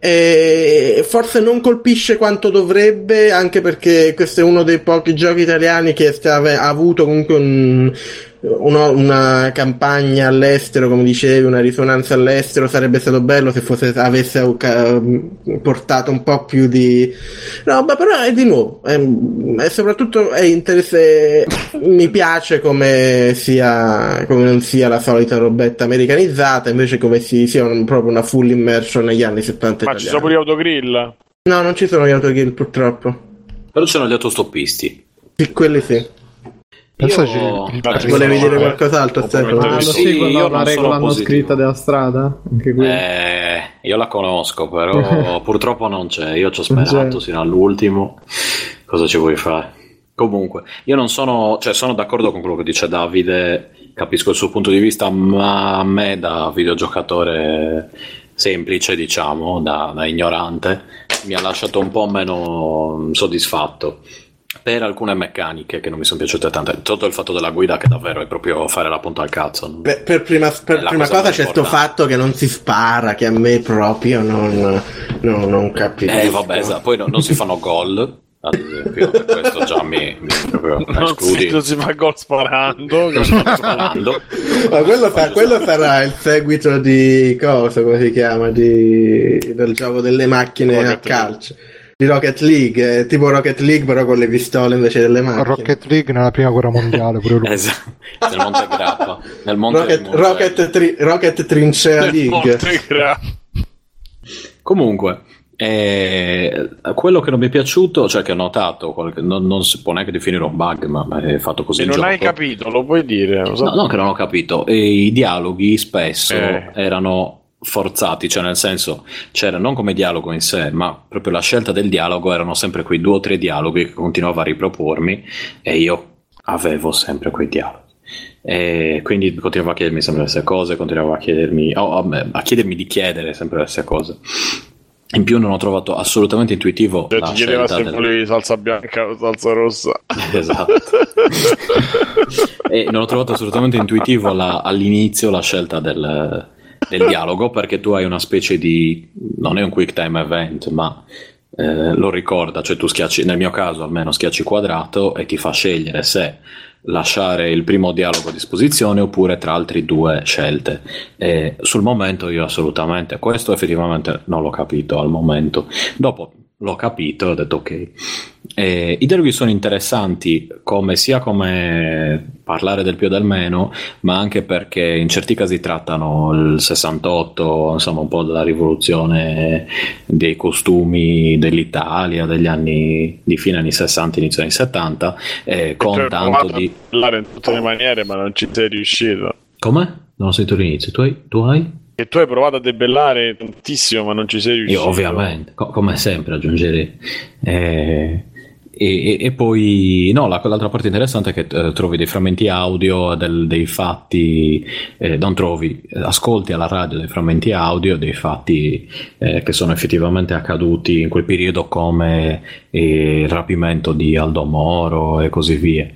e forse non colpisce quanto dovrebbe anche perché questo è uno dei pochi giochi italiani che ha avuto comunque un, uno, una campagna all'estero, come dicevi, una risonanza all'estero, sarebbe stato bello se fosse, avesse uh, portato un po' più di roba, però è di nuovo, è, è soprattutto è interesse, mi piace come sia, come non sia la solita robetta americanizzata, invece come si, sia un, proprio una full immersion negli anni 70 Ma ci sono pure gli autogrill? No, non ci sono gli autogrill purtroppo. Però ci sono gli autostoppisti. Sì, quelli sì. Pensaci, io... volevi dire qualcos'altro Stefano? Ah, lo sì, seguono la regola non scritta della strada? Anche qui. Eh, io la conosco, però [LAUGHS] purtroppo non c'è. Io ci ho sperato sino all'ultimo. Cosa ci vuoi fare? Comunque, io non sono, cioè sono d'accordo con quello che dice Davide, capisco il suo punto di vista, ma a me da videogiocatore semplice, diciamo, da, da ignorante, mi ha lasciato un po' meno soddisfatto per alcune meccaniche che non mi sono piaciute tanto. Sotto il fatto della guida, che davvero è proprio fare la punta al cazzo. Per, per prima, per prima cosa, cosa c'è questo fatto che non si spara, che a me proprio non, non, non capisco. Eh, vabbè, esatto. poi no, non si fanno gol. Ad esempio, questo già mi, mi proprio non si, non si fa gol sparando, sparando. Ma quello, fa, quello, sarà il seguito di cosa come si chiama di, del gioco delle macchine a calcio di Rocket League, tipo Rocket League però con le pistole invece delle macchine. Rocket League nella prima guerra mondiale pure [LAUGHS] lui. esatto, nel Monte Grappa. Nel Monte Rocket, Monte... Rocket, tri- Rocket Trincea League. Comunque, eh, quello che non mi è piaciuto, cioè che ho notato, qualche, non, non, si può neanche definire un bug, ma è fatto così. Se non gioco. hai capito, lo puoi dire. So. No, no, che non ho capito. E I dialoghi spesso eh. erano forzati, cioè nel senso c'era non come dialogo in sé, ma proprio la scelta del dialogo erano sempre quei due o tre dialoghi che continuava a ripropormi e io avevo sempre quei dialoghi. E quindi continuavo a chiedermi sempre le stesse cose, continuavo a chiedermi, oh, a chiedermi di chiedere sempre le stesse cose. In più non ho trovato assolutamente intuitivo. Cioè, ti chiedeva se del... salsa bianca o salsa rossa. [LAUGHS] esatto. [LAUGHS] e non ho trovato assolutamente intuitivo la, all'inizio la scelta del, del dialogo perché tu hai una specie di non è un quick time event ma eh, lo ricorda cioè tu schiacci nel mio caso almeno schiacci quadrato e ti fa scegliere se lasciare il primo dialogo a disposizione oppure tra altre due scelte. E sul momento io assolutamente questo effettivamente non l'ho capito al momento. Dopo l'ho capito e ho detto ok Eh, I dialoghi sono interessanti come, sia come parlare del più e del meno, ma anche perché in certi casi trattano il 68, insomma un po' della rivoluzione dei costumi dell'Italia degli anni di fine anni 60, inizio anni 70, eh, con tanto di... parlare in tutte le maniere, ma non ci sei riuscito. Come? Non ho sentito l'inizio. Tu hai? Tu hai? E tu hai provato a debellare tantissimo, ma non ci sei riuscito. Io ovviamente, co- come sempre aggiungerei. Eh, e, e, poi, no, la, l'altra parte interessante è che eh, trovi dei frammenti audio del- dei fatti, eh, non trovi, ascolti alla radio dei frammenti audio dei fatti eh, che sono effettivamente accaduti in quel periodo come eh, il rapimento di Aldo Moro e così via.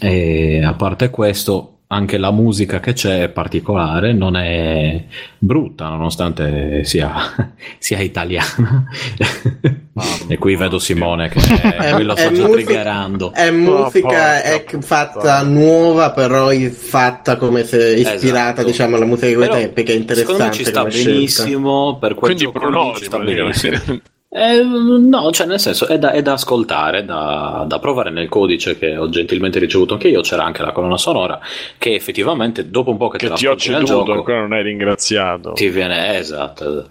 E a parte questo, anche la musica che c'è è particolare, non è brutta nonostante sia, [LAUGHS] sia italiana. e qui vedo Simone che [LAUGHS] lui lo sta È già musica- triggerando. È musica porca è fatta nuova, però fatta come se ispirata, Esatto. diciamo, alla musica di quei Però, tempi, che è Secondo me interessante. ci sta come scelta. benissimo per quel Quindi gioco Bruno lì ci sta benissimo. Eh, no, cioè nel senso è da, è da ascoltare, è da, da provare nel codice che ho gentilmente ricevuto anche io, c'era anche la colonna sonora che effettivamente dopo un po' che, te che la ti ho ceduto, gioco ancora non hai ringraziato. ti viene esatto.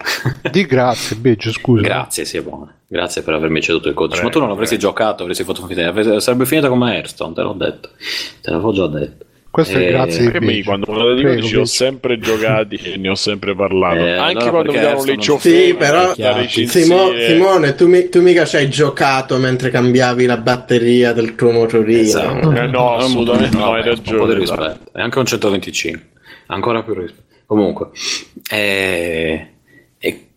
Di grazie, Beggio, scusa. Grazie Simone, grazie per avermi ceduto il codice. Prego, Ma tu non l'avresti prego. giocato, avresti fatto finita, avre- sarebbe finita come Airstone, te l'ho detto, te l'avevo già detto. Questo è Eh, grazie di Perché mi, Beggio. quando me lo dico, Prego, dici, ho sempre giocati e ne ho sempre parlato. Eh, Anche allora quando davano le ciofeche Sì, però-. Simo- Simone, tu, mi- tu mica ci hai giocato mentre cambiavi la batteria del tuo motorino. Esatto. Eh, no, assolutamente no, hai po' di ragione. E anche un 125. Ancora più rispetto. Comunque, eh,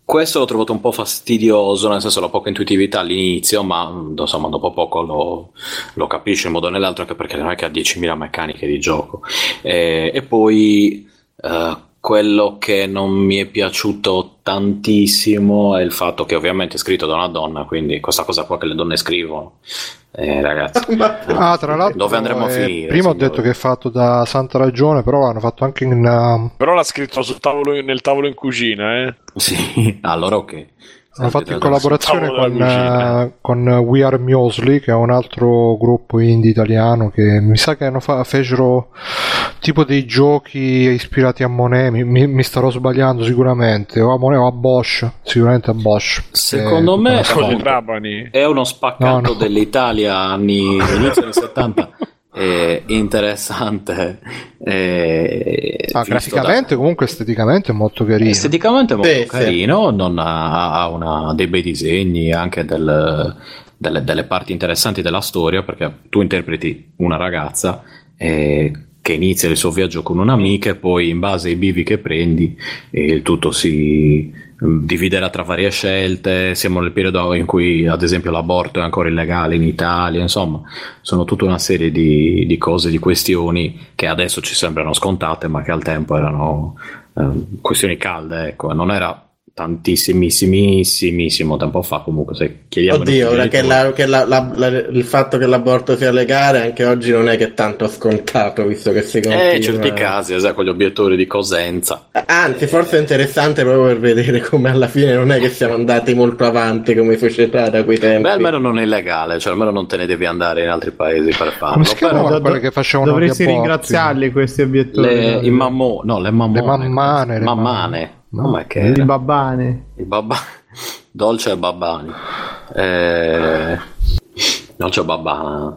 questo l'ho trovato un po' fastidioso, nel senso la poca intuitività all'inizio, ma mm, insomma dopo poco lo, lo capisci in modo o nell'altro, anche perché non è che ha 10.000 meccaniche di gioco. Eh, e poi eh, quello che non mi è piaciuto tantissimo è il fatto che ovviamente è scritto da una donna, quindi questa cosa qua che le donne scrivono. Eh, ragazzi, [LAUGHS] Ma- Ah, tra l'altro, Dove andremo a eh, finire, Prima ho detto che è fatto da Santa Ragione, però l'hanno fatto anche in. uh, Però l'ha scritto sul tavolo, nel tavolo in cucina, eh. Sì, [LAUGHS] allora ok. L'hanno fatto in collaborazione con, eh, con We Are Muesli, che è un altro gruppo indie italiano che mi sa che hanno fa- fecero tipo dei giochi ispirati a Monet. Mi, mi- mi starò sbagliando sicuramente, o a Monet o a Bosch. Sicuramente a Bosch. Secondo Eh, me- appunto. È uno spaccato No, no. dell'Italia anni, inizio anni 70 eh, interessante. eh, Ah, graficamente, comunque esteticamente è molto da- carino. esteticamente è molto Sì, sì. carino, non ha, ha una- dei bei disegni, anche del- delle, delle parti interessanti della storia, perché tu interpreti una ragazza eh, che inizia il suo viaggio con un'amica e poi in base ai bivi che prendi eh, il tutto si mm, dividerà tra varie scelte. Siamo nel periodo in cui, ad esempio, l'aborto è ancora illegale in Italia. Insomma, sono tutta una serie di, di cose, di questioni che adesso ci sembrano scontate, ma che al tempo erano eh, questioni calde. Ecco, non era tantissimissimissimo tempo fa. Comunque, se chiediamo Oddio, ora che, la- che la- la- la- il fatto che l'aborto sia legale anche oggi non è che è tanto scontato, visto che si continua. Eh, certi casi, esatto, gli obiettori di Cosenza. Anzi, forse è interessante proprio per vedere come alla fine non è che siamo andati molto avanti come società da quei tempi. Beh, almeno non è illegale, cioè almeno non te ne devi andare in altri paesi per farlo. Però- Do- do- che facevano Dovresti ringraziarli questi obiettori. Le, i mammo, no, le mammone. Le mammane, le Mammane. Mam- Come che I era? babbane. Il babba... [LAUGHS] Dolce e Babbani. Eh... Dolce e Babbana.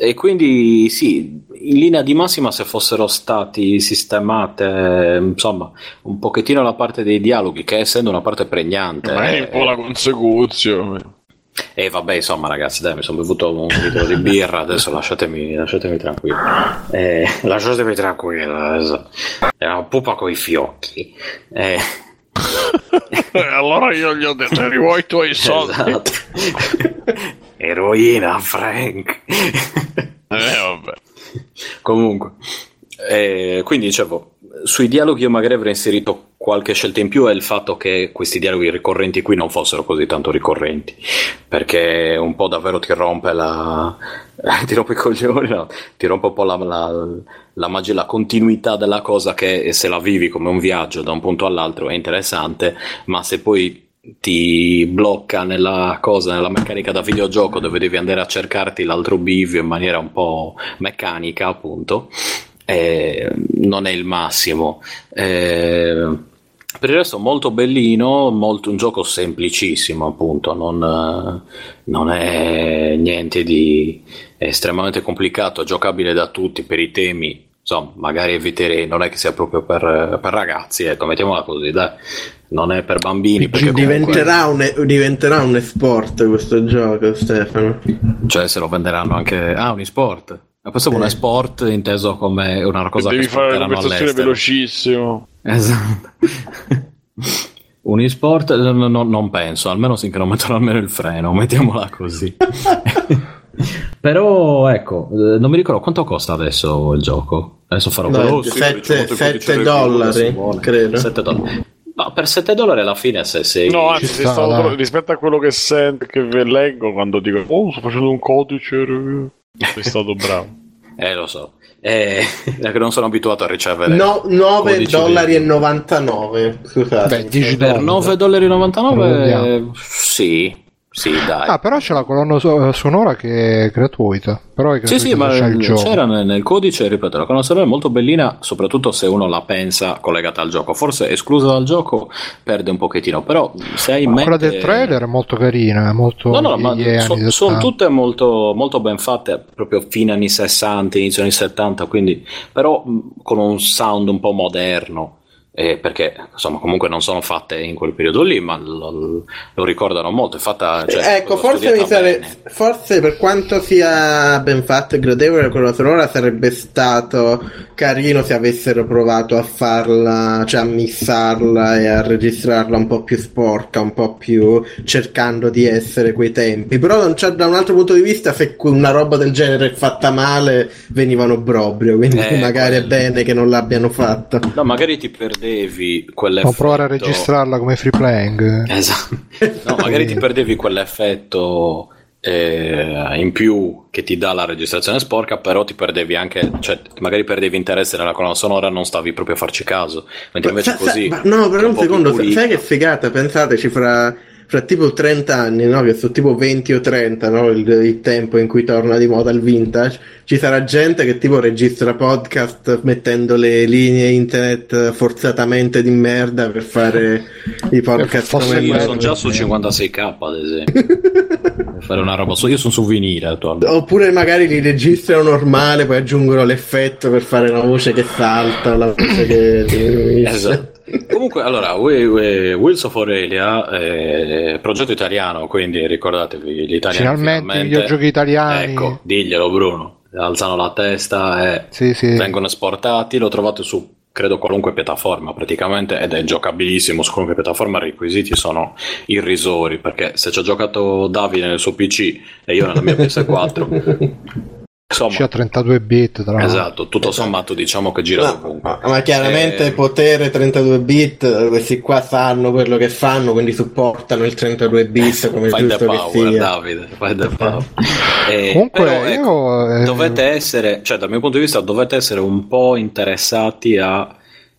E quindi sì, in linea di massima se fossero stati sistemate, insomma, un pochettino la parte dei dialoghi, che essendo una parte pregnante... Ma è un po' la consecuzione. E vabbè, insomma, ragazzi, dai, mi sono bevuto un litro di birra, adesso lasciatemi, lasciatemi tranquillo. Eh, lasciatemi tranquillo, adesso. È una pupa coi fiocchi. Eh, Eh, [LAUGHS] allora io gli ho detto, rivuoi i tuoi soldi. esatto. Eroina, Frank. Eh, vabbè. Comunque, eh, quindi dicevo, sui dialoghi io magari avrei inserito qualche scelta in più e il fatto che questi dialoghi ricorrenti qui non fossero così tanto ricorrenti, perché un po' davvero ti rompe la... [LAUGHS] ti rompe i coglioni, no? ti rompe un po' la, la, la magia, la continuità della cosa che se la vivi come un viaggio da un punto all'altro è interessante, ma se poi ti blocca nella cosa, nella meccanica da videogioco dove devi andare a cercarti l'altro bivio in maniera un po' meccanica, appunto, eh, non è il massimo. Eh, per il resto molto bellino, molto, un gioco semplicissimo appunto, non, non è niente di estremamente complicato, giocabile da tutti per i temi, insomma magari eviterei, non è che sia proprio per, per ragazzi, ecco mettiamola così, dai. non è per bambini. Perché diventerà, comunque... un, diventerà un esport questo gioco Stefano. Cioè se lo venderanno anche... Ah, un esport. Ma questo è un esport inteso come una cosa devi che fare una conversazione velocissimo. Esatto. [LAUGHS] un esport no, no, non penso, almeno finché non mettono almeno il freno, [LAUGHS] mettiamola così. [LAUGHS] Però ecco, eh, non mi ricordo quanto costa adesso il gioco. Adesso farò quello 7 dollari, credo. 7 dollari. No, per 7 dollari alla fine se sei... No, anzi, sei stato, rispetto a quello che sento, che leggo quando dico oh, sto facendo un codice, sei stato bravo. [LAUGHS] eh, lo so. Eh, [LAUGHS] perché non sono abituato a ricevere no, 9 dollari e 99 scusate Beh, per 9 dollari. E 99 sì sì, dai. Ah, però c'è la colonna sonora che è gratuita. Però è sì, sì, ma c'era nel, nel, codice, ripeto, la colonna sonora è molto bellina, soprattutto se uno la pensa collegata al gioco. Forse esclusa dal gioco perde un pochettino, però se hai in mente... Quella del trailer è molto carina, è molto... No, no, ma so, sono tutte molto, molto ben fatte, proprio fine anni 60, inizio anni 70, quindi... però con un sound un po' moderno eh, perché insomma comunque non sono fatte in quel periodo lì, ma lo, lo ricordano molto. È fatta, cioè, ecco, forse, sare- forse, per quanto sia ben fatta e gradevole quella sonora sarebbe stato carino se avessero provato a farla, cioè a missarla e a registrarla un po' più sporca, un po' più cercando di essere quei tempi. Però da un altro punto di vista, se una roba del genere è fatta male, venivano brobrio, quindi eh, magari quello. è bene che non l'abbiano fatta. No, magari ti perdevi perdevi quell'effetto. O provare a registrarla come free playing. Esatto. No, [LAUGHS] magari ti perdevi quell'effetto eh, in più che ti dà la registrazione sporca, però ti perdevi anche, cioè magari perdevi interesse nella colonna sonora, non stavi proprio a farci caso. Mentre invece sa, così. Sa, no, però un, un secondo, sai che figata? Pensateci fra fra tipo 30 anni, no? che sono tipo 20 o 30, no? il, il, tempo in cui torna di moda il vintage, ci sarà gente che tipo registra podcast mettendo le linee internet forzatamente di merda per fare i podcast come io sono già su 56k ad esempio. [LAUGHS] Per fare una roba io sono su vinile attualmente. Oppure magari li registrano normale poi aggiungono l'effetto per fare una voce che salta la voce che [LAUGHS] esatto Comunque, allora, Wheels of Aurelia, eh, progetto italiano, quindi ricordatevi gli italiani. Finalmente, finalmente videogiochi italiani. Ecco, diglielo Bruno, alzano la testa e sì, sì. vengono esportati, lo trovate su credo qualunque piattaforma praticamente ed è giocabilissimo su qualunque piattaforma i requisiti sono irrisori perché se ci ha giocato Davide nel suo PC e io nella mia [LAUGHS] PS4 Insomma, c'è 32 bit tra esatto tutto sommato diciamo che gira no, ma, ma, chiaramente eh, potere 32 bit questi qua sanno quello che fanno quindi supportano il 32 bit [LAUGHS] come fai giusto power, che sia. Davide fai the power. Eh, comunque però, ecco, io, eh... dovete essere cioè dal mio punto di vista dovete essere un po' interessati a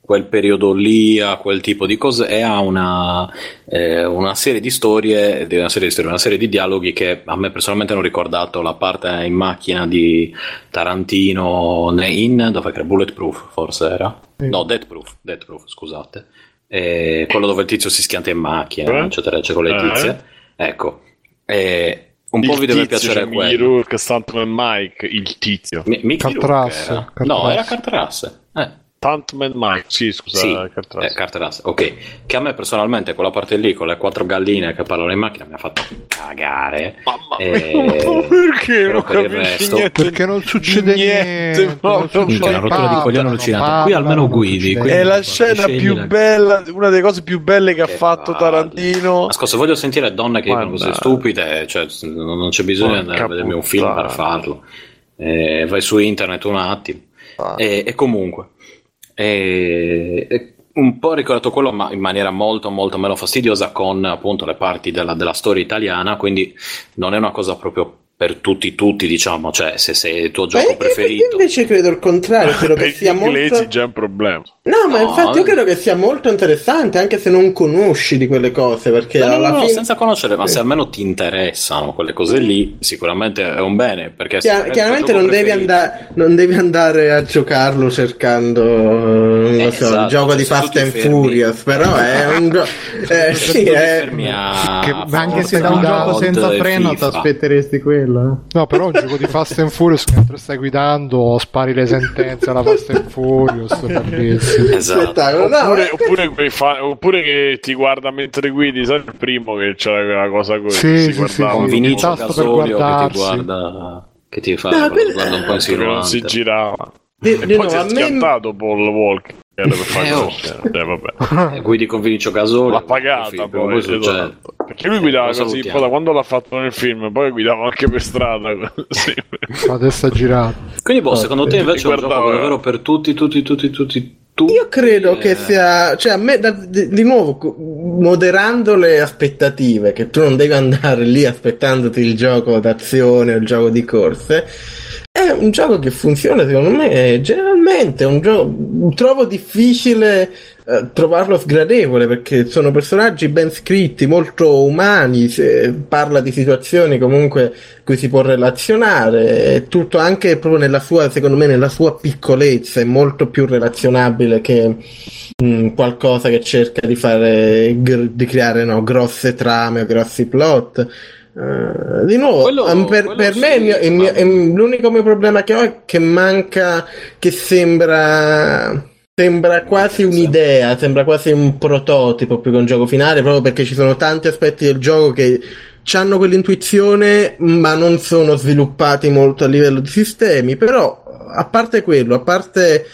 quel periodo lì, a quel tipo di cose e a una, eh, una serie di storie, una serie di storie, una serie di dialoghi che a me personalmente hanno ricordato la parte in macchina di Tarantino in dove era Bulletproof forse era? No, Death Proof, Death Proof scusate. E quello dove il tizio si schianta in macchina, eh? eccetera, eccetera, con le tizie. Ecco. E un il po' vi deve piacere cioè, quello. Mickey Stuntman Mike, il tizio. M- Mickey Cartrasse. No, era Cartrasse. Eh. Stuntman Mike, sì, scusa, sì, Carteras. Eh, ok. Che a me personalmente quella parte lì con le quattro galline che parlano in macchina mi ha fatto cagare. Mamma eh, mia, [LAUGHS] perché non per resto, niente, perché non succede niente. niente no, non Minchia, una rottura di coglione. Qui almeno guidi. È la scena più la... bella, una delle cose più belle che, che ha fatto palle. Tarantino. Ascolta, voglio sentire donne che dicono cose stupide, cioè non c'è bisogno di andare a vedermi un film per farlo. Eh, vai su internet un attimo. Ah. E, e comunque e, un po' ricordato quello, ma in maniera molto, molto meno fastidiosa con appunto le parti della, della storia italiana, quindi non è una cosa proprio per tutti tutti diciamo cioè se sei il tuo gioco io- preferito Io invece credo il contrario, credo [LAUGHS] che sia molto... già un problema. No, ma No, infatti io eh. credo che sia molto interessante anche se non conosci di quelle cose, perché No, no, alla no, fine... senza conoscere, ma se almeno ti interessano quelle cose lì, sicuramente è un bene. Perché Chiar- chiaramente non devi, andare, non devi andare a giocarlo cercando non lo Eh, so, esatto, il gioco cioè, di Fast and fermi- Furious, però è un gioco... [LAUGHS] Eh, sì, è... Che- Ma anche se da un gioco senza freno ti aspetteresti quello. Eh. No, però un gioco di Fast and Furious mentre stai guidando spari le sentenze alla Fast and Furious, [LAUGHS] bellissimo. Esatto. No, Oppure, eh, oppure, quei fa- oppure che ti guarda mentre guidi, sai il primo che c'era quella cosa così. Sì, si sì, sì, guardava. Sì. Vinicio tasto per Gasolio che ti guardarsi. guarda, che ti fa No, quello- guarda un po' che non si insinuante. girava. Di- e di poi nuovo, si è a me- schiantato Paul Walker per fare Eh, oh. Eh, vabbè. [LAUGHS] Eh, Guidi con Vinicio Gasolio. L'ha pagata o poi, esatto. Perché lui guidava così, poi da quando l'ha fatto nel film, poi guidava anche per strada. [LAUGHS] Così. La testa girata. Quindi, boh, secondo te invece è un Guardava- gioco davvero per tutti, tutti, tutti, tutti, tutti? Io credo che eh, sia, cioè a me, da- di, di nuovo, moderando le aspettative, che tu non devi andare lì aspettandoti il gioco d'azione o il gioco di corse, è un gioco che funziona secondo me generalmente, un gioco, trovo difficile eh, trovarlo sgradevole perché sono personaggi ben scritti, molto umani, se- parla di situazioni comunque cui si può relazionare, è tutto anche proprio nella sua, secondo me, nella sua piccolezza, è molto più relazionabile che mh, qualcosa che cerca di fare, gr- di creare no, grosse trame o grossi plot. Eh, di nuovo, Quello- per, quello per sì, me il il mio- l'unico mio problema che ho è che manca, che sembra, sembra quasi un'idea, sembra quasi un prototipo più che un gioco finale, proprio perché ci sono tanti aspetti del gioco che hanno quell'intuizione, ma non sono sviluppati molto a livello di sistemi. Però, a parte quello, a parte,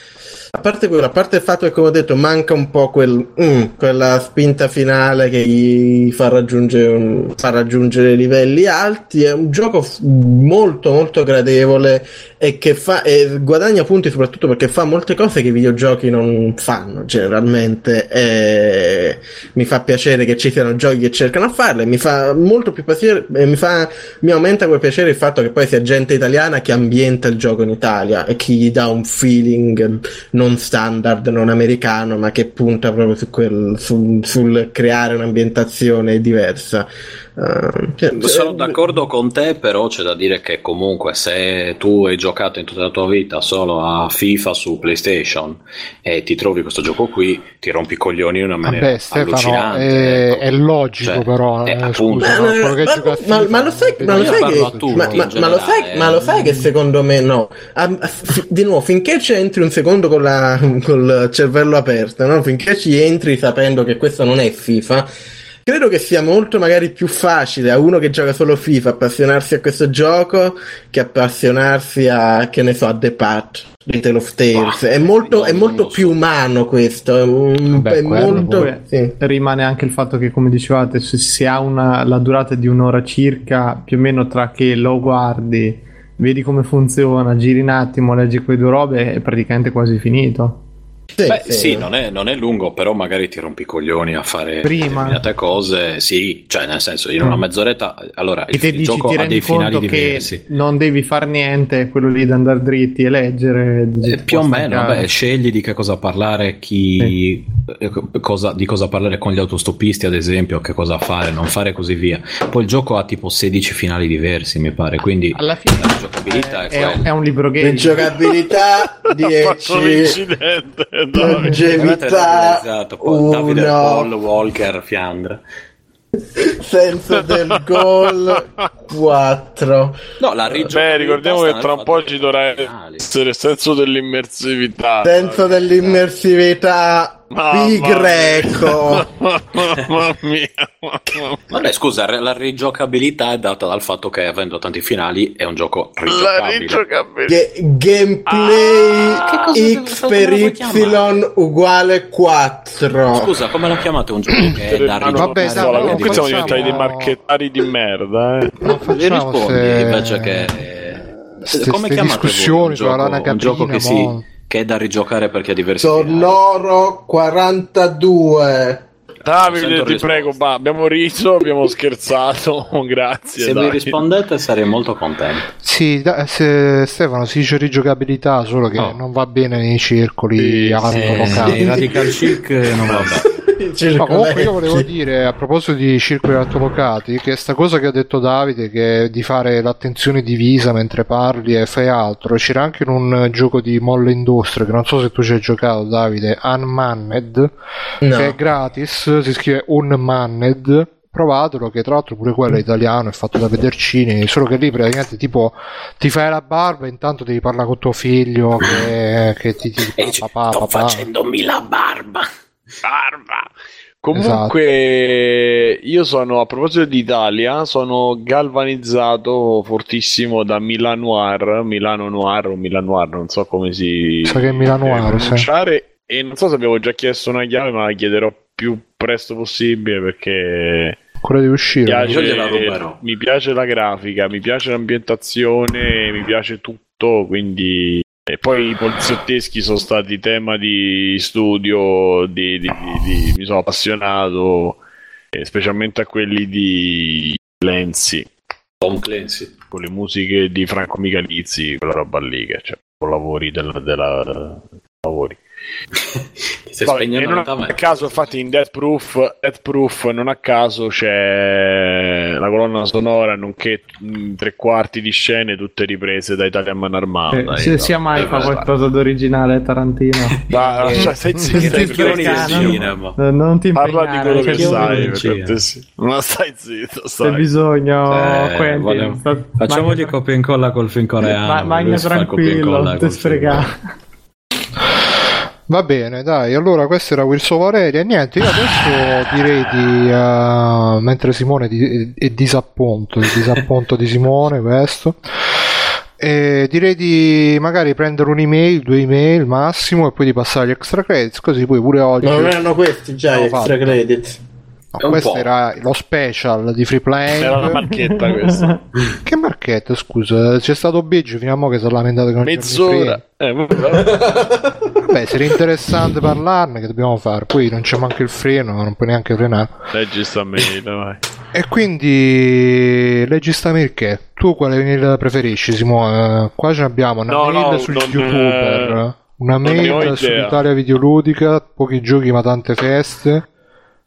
a parte quello, a parte il fatto che, come ho detto, manca un po' quel, mm, quella spinta finale che gli fa raggiungere, un- fa raggiungere livelli alti, è un gioco molto, molto gradevole e che fa, e guadagna punti soprattutto perché fa molte cose che i videogiochi non fanno generalmente. E mi fa piacere che ci siano giochi che cercano a farle, mi fa molto più piacere, mi fa, mi aumenta quel piacere il fatto che poi sia gente italiana che ambienta il gioco in Italia e che gli dà un feeling non standard, non americano, ma che punta proprio su quel, sul, sul creare un'ambientazione diversa. Uh, cioè, Sono eh, d'accordo con te, però c'è da dire che comunque se tu hai giocato in tutta la tua vita solo a FIFA su PlayStation e ti trovi questo gioco qui, ti rompi i coglioni in una maniera Vabbè, Stefano, allucinante. è, ecco. è logico Cioè, però. eh, eh, appunto. scusa, Ma, no, ma- a ma- ma lo sai, ma lo sai che, a ma lo sai, ma lo sai che secondo me no. Ah, f- di nuovo, finché ci entri un secondo con la, [LAUGHS] col cervello aperto, no? finché ci entri sapendo che questo non è FIFA, credo che sia molto magari più facile a uno che gioca solo FIFA appassionarsi a questo gioco che appassionarsi a, che ne so, a The Patch di Tale of Tales. Bah, è molto, è molto so. più umano questo, Beh, molto... Sì. Rimane anche il fatto che, come dicevate, se si ha una, la durata di un'ora circa, più o meno tra che lo guardi, vedi come funziona, giri un attimo, leggi quelle due robe, è praticamente quasi finito. Sì, Beh, sì. non è, non è lungo, però magari ti rompi i coglioni a fare Prima. determinate cose. Sì, cioè, nel senso, in una Mm. mezz'oretta. Allora, E il, te il dici, gioco ti ha dei finali conto che diversi. non devi far niente, quello lì da andare dritti e leggere. Eh, più o meno, beh, scegli di che cosa parlare, chi, eh, cosa, di cosa parlare con gli autostoppisti, ad esempio, che cosa fare, non fare e così via. Poi il gioco ha tipo 16 finali diversi, mi pare, quindi Alla fine la giocabilità è, è, quella. è un libro game. Giocabilità Ha fatto 10 l'incidente. dai. Longevità Esatto, Davide 1 Paul Walker Fiandra. senso del gol 4 No, la Beh, ricordiamo che tra un po' ci dovrà finali. essere il senso dell'immersività. senso dell'immersività pi greco Mamma mia. Vabbè, scusa, la rigiocabilità è data dal fatto che avendo tanti finali è un gioco La rigiocabile. rigiocabilità. Ge- gameplay Ah, x per y chiamare? uguale 4 Scusa, come lo chiamate un gioco che è da rigiocare? vabbè, cosa, no, comunque siamo diventati dei marchettari di merda. Eh. Non facciamo rispondi se- invece che ste- come chiamate voi discussioni un gioco, un gioco che, caprina, si, che è da rigiocare perché ha diversi finali? sonoro 42 Davide, ti prego, ba- abbiamo riso, abbiamo scherzato, [LAUGHS] grazie. Se mi rispondete sarei molto contento. Sì, da- se- Stefano si dice rigiocabilità, solo che Oh. non va bene nei circoli Sì, alto sì, locali. Eh, radical chic non va bene. [LAUGHS] No, comunque io volevo dire a proposito di circoli altolocati che sta cosa che ha detto Davide che di fare l'attenzione divisa mentre parli e fai altro c'era anche in un gioco di Molle Industria che non so se tu ci hai giocato Davide Unmanned No. che è gratis si scrive Unmanned provatelo che tra l'altro pure quello è italiano è fatto da Pedercini solo che lì praticamente tipo ti fai la barba intanto devi parlare con tuo figlio che, che ti, ti [LAUGHS] dici, papà, sto papà. facendomi la barba. Barba. Comunque, io sono a proposito di Italia, sono galvanizzato fortissimo da Milan Noir, Milano Noir o Milan Noir, non so come si Sa che è Milano Noir, sì. E non so se abbiamo già chiesto una chiave, ma la chiederò più presto possibile perché quello di uscire piace- mi piace la grafica, mi piace l'ambientazione, mi piace tutto, quindi... E poi i poliziotteschi sono stati tema di studio, di, di- di- mi sono appassionato, eh, specialmente a quelli di Lenzi, Tom Clancy. con le musiche di Franco Michalizzi, quella roba lì, che cioè, lavori della... della lavori. [LAUGHS] Stai Vabbè, e non a caso, infatti, in Death Proof, Death Proof non a caso c'è la colonna sonora, nonché tre quarti di scene, tutte riprese da Italian Man Armata. Eh, se sia mai fa qualcosa d'originale Tarantino. [LAUGHS] Ma, cioè, stai zitto, cinema. Eh, Non ti Parla impegnare, di quello che sai. Ma stai zitto, Se stai. bisogno, Eh, Quentin, voglio- sta- Facciamogli magna- copia e incolla col film coreano. ma- magna tranquillo, incolla non ti col film sfregare. Va bene, dai, allora questo era Wilson Valeria. E niente, io adesso direi di. eh, mentre Simone di- è disappunto, il disappunto di Simone, questo. E direi di magari prendere un'email, due email massimo, e poi di passare agli extra credits. Così poi pure oggi. Ma non erano questi già gli extra fatto. credit? No, questo po'. era lo special di free playing. Era una marchetta questa. [LAUGHS] Che marchetta, scusa? C'è stato Biggio fino a mo' che si è lamentato c'è Mezz'ora. Eh, [LAUGHS] vabbè. Se era interessante parlarne, che dobbiamo fare? Poi non c'è manco il freno, non puoi neanche frenare. Leggi sta mail, vai. E quindi leggi sta mail che? Tu quale mail preferisci, Simone? Qua ce n'abbiamo una No, mail no, sugli non, youtuber, eh, una mail sull'Italia videoludica, pochi giochi ma tante feste,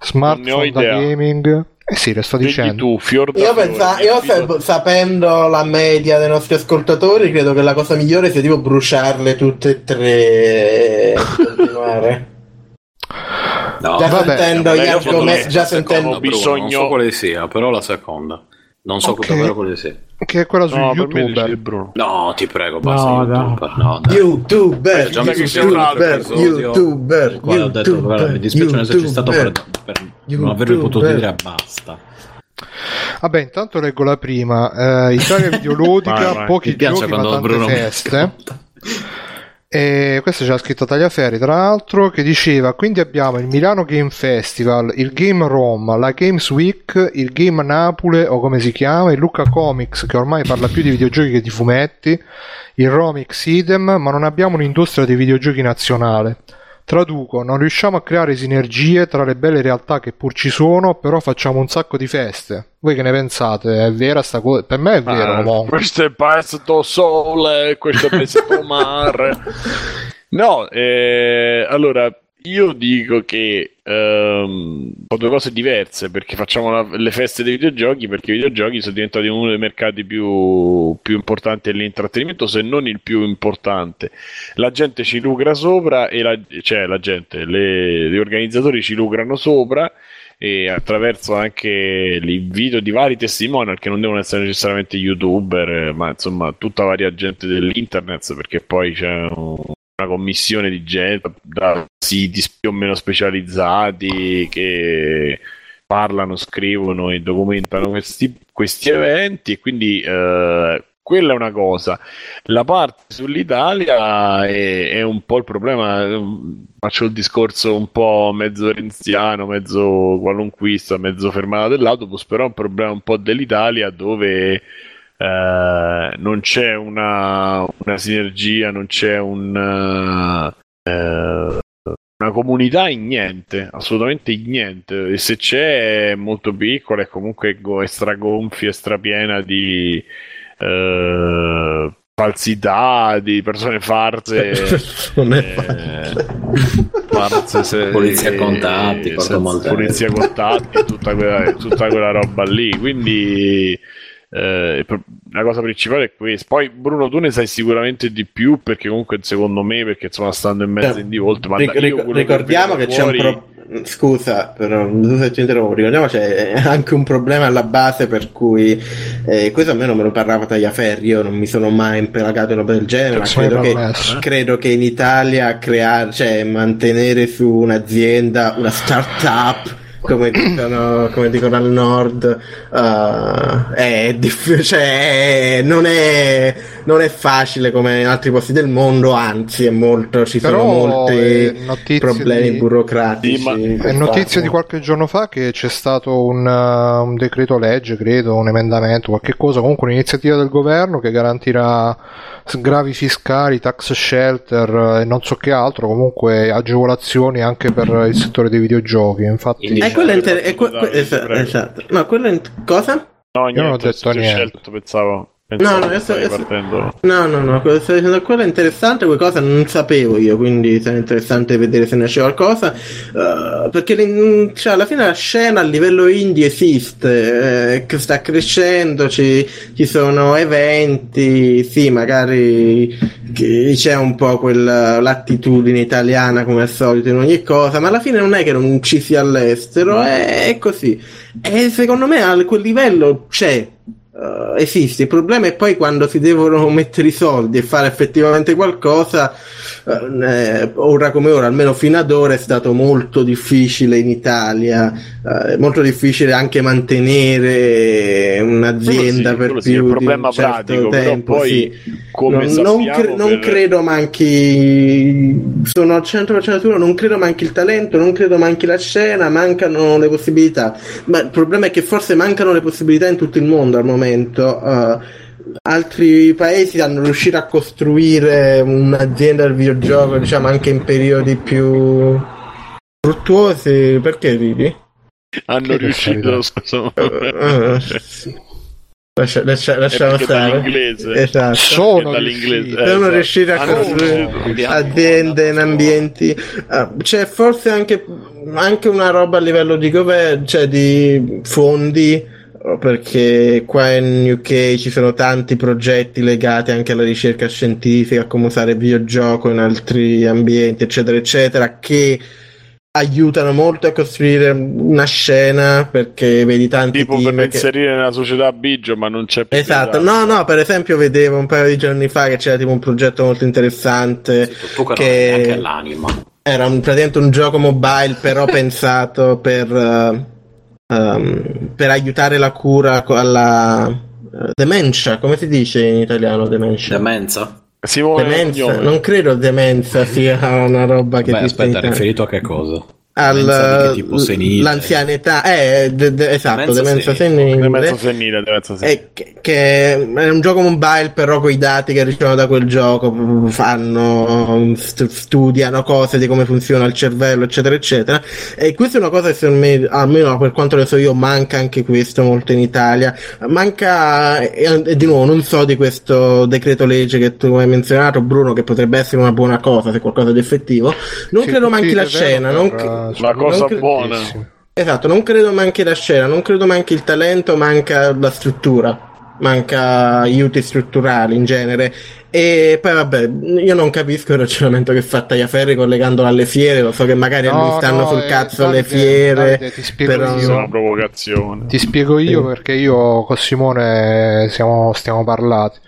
smartphone da gaming. Eh sì, le sto Vedi dicendo. tu, fior Io, pensa- io sap- sapendo la media dei nostri ascoltatori, credo che la cosa migliore sia tipo bruciarle tutte e tre e continuare. No, Già vabbè, sentendo vabbè, gli io argomenti, già sentendo bisogno- Non so quale sia, però la seconda. Non so Ok. davvero quale sia. Che è quella sugli No, Bruno. No, ti prego, basta No, YouTuber. No, dai. [LAUGHS] YouTuber, già mi YouTuber, YouTuber, quale ho detto, guarda, mi dispiace non esserci stato per, per non avervi potuto dire basta. Vabbè, intanto leggo la prima. Eh, Italia [LAUGHS] videoludica, Vai, vai. pochi Mi piace giochi ma quando tante feste. E questa c'era scritto Tagliaferri, tra l'altro, che diceva: Quindi abbiamo il Milano Game Festival, il Game Roma, la Games Week, il Game Napoli, o come si chiama, il Lucca Comics, che ormai parla più di videogiochi che di fumetti, il Romix idem, ma non abbiamo un'industria dei videogiochi nazionale. Traduco, non riusciamo a creare sinergie tra le belle realtà che pur ci sono, però facciamo un sacco di feste. Voi che ne pensate? È vera sta cosa? Per me è vero, Ah, questo è pasto sole, questo è [LAUGHS] pasto mare. No, eh, allora io dico che ehm, sono due cose diverse perché facciamo la- le feste dei videogiochi perché i videogiochi sono diventati uno dei mercati più, più importanti dell'intrattenimento, se non il più importante. La gente ci lucra sopra e la, cioè la gente, le- gli organizzatori ci lucrano sopra e attraverso anche l'invito di vari testimonial che non devono essere necessariamente youtuber, ma insomma tutta varia gente dell'internet, perché poi c'è un- una commissione di gente da siti più o meno specializzati che parlano, scrivono e documentano questi, questi eventi e quindi eh, quella è una cosa. La parte sull'Italia è, è un po' il problema. Faccio il discorso un po' mezzo renziano, mezzo qualunquista, mezzo fermata dell'autobus, però è un problema un po' dell'Italia dove eh, non c'è una, una sinergia, non c'è un, eh, una comunità in niente, assolutamente in niente. E se c'è è molto piccola, è comunque go- è stragonfia, è strapiena di eh, falsità, di persone farse. [LAUGHS] Non è eh, farse se- [LAUGHS] Polizia contatti, eh, se- polizia contatti, tutta quella, tutta quella roba lì. Quindi eh, la cosa principale è questa. Poi, Bruno, tu ne sai sicuramente di più perché, comunque, secondo me, perché insomma, stando in mezzo Eh, in Volt, ma ric- io ric- ricordiamo che, vedo c'è un fuori- pro- Scusa, però se ti interrompo, ricordiamo c'è anche un problema alla base per cui eh, questo almeno me lo parlava Tagliaferri, io non mi sono mai impelagato in una roba del genere, credo che, permesso. credo che in Italia creare, cioè mantenere su un'azienda, una startup come dicono, come dicono al nord, uh, è difficile, cioè, non, è, non è facile come in altri posti del mondo, anzi, è molto, ci Però, sono molti eh, problemi di- burocratici. Sì, ma- È notizia farlo. di qualche giorno fa che c'è stato un, uh, un decreto legge, credo, un emendamento, qualche cosa, comunque un'iniziativa del governo che garantirà sgravi fiscali, tax shelter e non so che altro, comunque agevolazioni anche per il settore dei videogiochi. Infatti, Eh, quello è inter- è que- que- dai, esa- prego. esatto. No, quello è int- cosa? No, Io non ho niente, detto niente. scelto, pensavo. Pensavo No, no, sto- partendo. No, no, no, quello che stai dicendo quello è interessante, quelle cose non sapevo io, quindi sarà interessante vedere se ne esce qualcosa, eh, perché l'in- cioè, alla fine la scena a livello indie esiste, eh, che sta crescendo, ci, ci sono eventi, sì, magari c'è un po' quella l'attitudine italiana come al solito in ogni cosa, ma alla fine non è che non ci sia all'estero, è, è così. E secondo me a quel livello c'è. Uh, esiste, il problema è poi quando si devono mettere i soldi e fare effettivamente qualcosa, uh, eh, ora come ora, almeno fino ad ora è stato molto difficile in Italia, uh, molto difficile anche mantenere un'azienda Quello per sì, quello sì, più il problema di un certo pratico, tempo. poi, sì. come non, non, cre- non credo manchi, sono al 100% sicuro, non credo manchi il talento, non credo manchi la scena, mancano le possibilità. Ma il problema è che forse mancano le possibilità in tutto il mondo al momento. Eh, altri paesi hanno riuscito a costruire un'azienda del videogioco, diciamo, anche in periodi più fruttuosi. Perché ridi? hanno Che riuscito casualità. stesso Eh, eh, Lascia- lascia- lasciamo stare. Esatto. sono riusciti. eh, sono esatto. riusciti a costruire riuscito. aziende in ambienti ah, c'è forse anche, anche una roba a livello di governo cioè di fondi perché qua in UK ci sono tanti progetti legati anche alla ricerca scientifica a come usare il videogioco in altri ambienti eccetera eccetera che aiutano molto a costruire una scena perché vedi tanti tipo team per che... inserire nella società Biggio ma non c'è più Esatto, no, no, per esempio vedevo un paio di giorni fa che c'era tipo un progetto molto interessante Tu che, che- era un, praticamente un gioco mobile però [LAUGHS] pensato per, eh, ehm, per aiutare la cura alla eh, demenza, come si dice in italiano demenza? Demenza? Simone Demenza, non credo demenza sia una roba che Beh, in aspetta, riferito a che cosa? Al, l'anzianità, eh, de- de- esatto, Demenza senile. Demenza senile, demenza senile. Eh, che, che è un gioco mobile, però con i dati che ricevono da quel gioco mm, fanno, st- studiano cose di come funziona il cervello, eccetera, eccetera. E questa è una cosa che secondo me, almeno per quanto ne so io, manca anche questo molto in Italia. Manca, e, e di nuovo, non so di questo decreto legge che tu hai menzionato, Bruno, che potrebbe essere una buona cosa, se qualcosa di effettivo. Non Sì, credo manchi sì, la è vero, scena, non, eh, La cosa buona. Esatto, non credo manchi la scena, non credo manchi il talento, manca la struttura, manca aiuti strutturali in genere. E poi vabbè, io non capisco il ragionamento che fa Tagliaferri collegandolo alle fiere, lo so che magari No, stanno no, sul eh, cazzo Davide, fiere, Davide, ti spiego però... È una provocazione. Ti spiego io Sì. perché io con Simone siamo, stiamo parlati.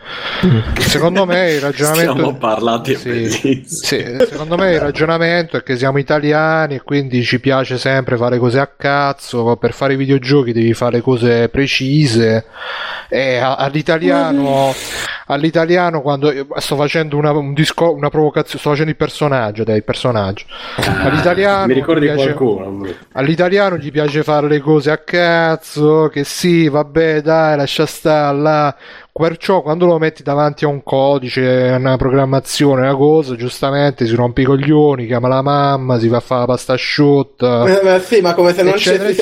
Secondo me il [LAUGHS] ragionamento. Stiamo parlati, è Sì, sì, secondo me il ragionamento è che siamo italiani e quindi ci piace sempre fare cose a cazzo. Per fare i videogiochi devi fare cose precise. E all'italiano, all'italiano quando sto facendo una, un disco, una provocazione, sto facendo il personaggio, dai, il personaggio. All'italiano Mi ricordi gli piace- qualcuno? All'italiano gli piace fare le cose a cazzo, che sì, vabbè, dai, lascia stare là. Perciò quando lo metti davanti a un codice, a una programmazione, una cosa, giustamente si rompe i coglioni, chiama la mamma, si va a fare la pasta asciutta. Ma, ma sì, ma come se non,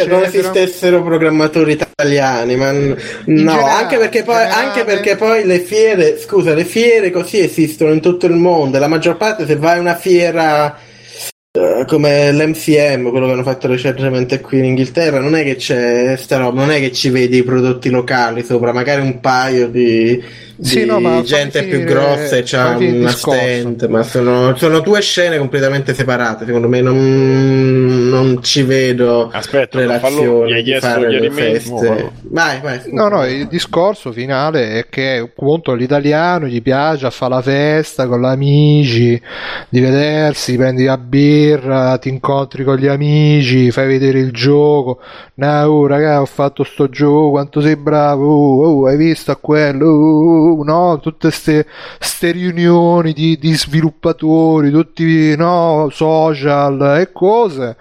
non esistessero programmatori italiani. Ma no, generale, anche, perché poi, anche perché poi le fiere, scusa, le fiere così esistono in tutto il mondo. La maggior parte, se vai a una fiera eh, come l'MCM, quello che hanno fatto recentemente qui in Inghilterra, non è che c'è sta roba, non è che ci vedi i prodotti locali sopra, magari un paio di sì, no, ma gente più grossa e c'ha una stand, ma sono, sono, due scene completamente separate. Secondo me non, non ci vedo Aspetta, relazioni di fare le feste. Vai, vai, no, no, il discorso finale è che appunto l'italiano gli piace a fare la festa con gli amici, di vedersi, prendi la birra, ti incontri con gli amici, fai vedere il gioco. No, oh, raga, ho fatto sto gioco, quanto sei bravo, oh, oh, hai visto a quello. Oh, no? tutte queste riunioni di, di sviluppatori, tutti no, social e cose,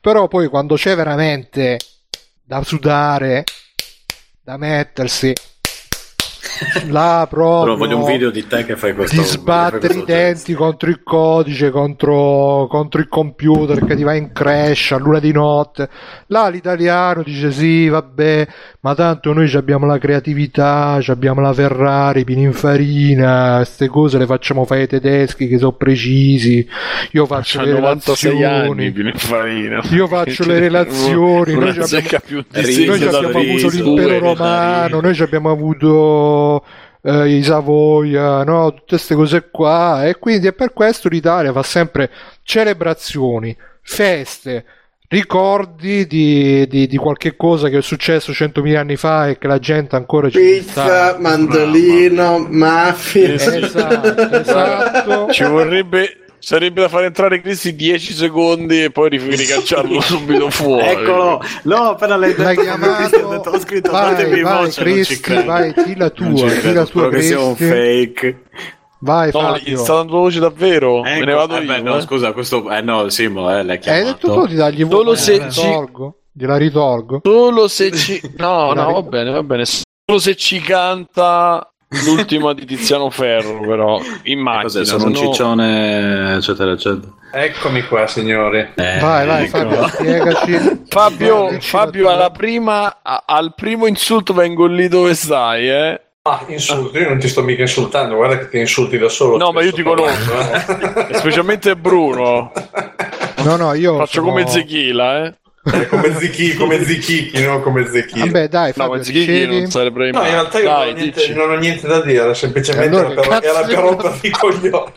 però poi quando c'è veramente da sudare, da mettersi [LAUGHS] là proprio Però voglio un video di te che fai questo di sbattere i denti contro il codice contro, contro, il computer che ti va in crash a luna di notte. Là l'italiano dice sì vabbè ma tanto noi abbiamo la creatività abbiamo la Ferrari Pininfarina queste cose le facciamo fare ai tedeschi che sono precisi. Io faccio le relazioni. anni, io faccio le [LAUGHS] relazioni. Noi abbiamo, noi abbiamo avuto l'impero romano noi abbiamo avuto eh, i Savoia, no? tutte queste cose qua. E quindi è per questo l'Italia fa sempre celebrazioni, feste, ricordi di, di, di, qualche cosa che è successo centomila anni fa e che la gente ancora ci Pizza, mandolino, mafia. Esatto, esatto. Ci vorrebbe Sarebbe da fare entrare Cristi 10 secondi e poi ricacciarlo subito fuori. Eccolo, no, appena l'hai detto, L'hai chiamato, detto, ho scritto vai, vai, voce, Cristi, vai, di la tua, di la tua che sia un fake. Vai, no, Fabio. sta dando voce davvero? Ecco, Me ne vado eh io. Beh, no, eh. scusa, questo eh no, Simo, eh, l'hai chiamato. Hai detto tu di dargli voce. Solo se ci... Gliela ritorgo. Solo se ci [LAUGHS] No, no, va bene, va bene. Solo se ci canta l'ultima di Tiziano Ferro, però in macchina. Cos'è, sono un ciccione, eccetera, eccetera. Eccomi qua, signori. Eh, vai, vai, ecco. Fabio, spiegaci. Fabio, Fabio alla prima, a, al primo insulto vengo lì dove stai, eh? Ah, insulti, io non ti sto mica insultando, guarda che ti insulti da solo. No, ma io ti conosco, eh. specialmente Bruno. No, no, io faccio sono... come Zechila, eh. Eh, come Zichi, come Zichichi, non come Zechila. Vabbè, dai, Fabio, no, Zichichi non sarebbe No, in realtà io dai, non, ho niente, non, ho niente, da dire, semplicemente allora, era per, era per rompermi i coglioni.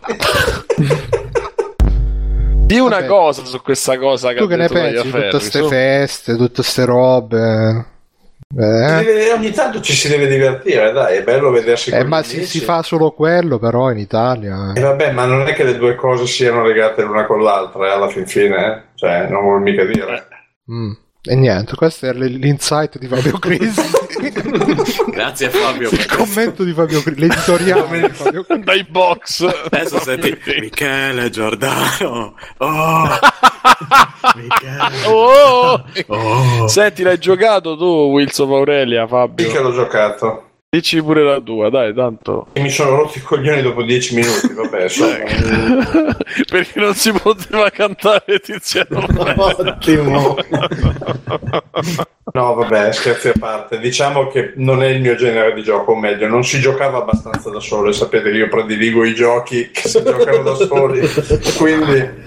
Di una Vabbè. cosa su questa cosa che tu che ne pensi di tutte queste so? feste, tutte queste robe? Eh. Deve, ogni tanto ci si deve divertire, dai, è bello vedersi eh, ma si, si, fa solo quello però in Italia. Eh. vabbè, ma non è che le due cose siano legate l'una con l'altra, eh, alla fin fine, eh? cioè, non vuol mica dire. Mm. E niente, questo è l'insight di Fabio Cristi. [LAUGHS] Grazie Fabio. Il commento di Fabio Cristi, l'editoriale di Fabio [LAUGHS] Cristi. Dai box. Adesso senti [LAUGHS] Michele Giordano. Oh. Michele. Oh. oh. Senti, l'hai giocato tu Wilson Aurelia, Fabio? Sì che l'ho giocato. Dici pure la tua, dai, tanto. Mi sono rotti i coglioni dopo dieci minuti, vabbè. [LAUGHS] Perché non si poteva cantare Tiziano. [LAUGHS] Ottimo. no, vabbè, scherzi a parte. Diciamo che non è il mio genere di gioco, o meglio, non si giocava abbastanza da solo. E sapete che io prediligo i giochi che si giocano da soli. Quindi... [LAUGHS]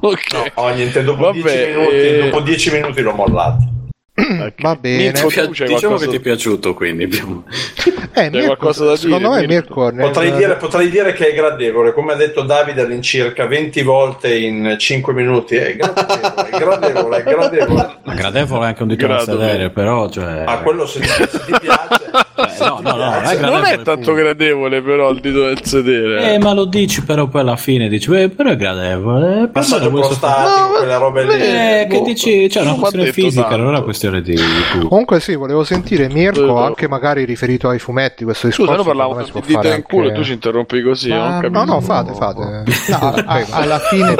ok. No, niente, dopo dieci, minuti, e... dopo dieci minuti l'ho mollato. [CLEARS THROAT] Okay. Va bene. Mirko, diciamo che ti è piaciuto quindi. [LAUGHS] Eh, Mirko, qualcosa da secondo dire, me Mirko, potrei, dire, potrei, dire, che è gradevole, come ha detto Davide all'incirca 20 volte in 5 minuti. È gradevole, è gradevole, è gradevole. Ma gradevole è anche un dito da sedere, però. Cioè... Ma quello se, se ti piace. Eh, no, no, no, non è, non è tanto gradevole, però il dito del sedere. Eh, ma lo dici, però poi alla fine dici, beh, però è gradevole. Passaggio prostatico, no, quelle robe lì. Eh, che dici, cioè, una questione fisica, tanto. non è una questione di. Comunque, sì, volevo sentire Mirko, anche magari riferito ai fumetti. Questo discorso. Scusa, noi parlavamo di dita in culo e tu ci interrompi così. Ma, no, no, fate, fate. [LAUGHS] No, alla fine.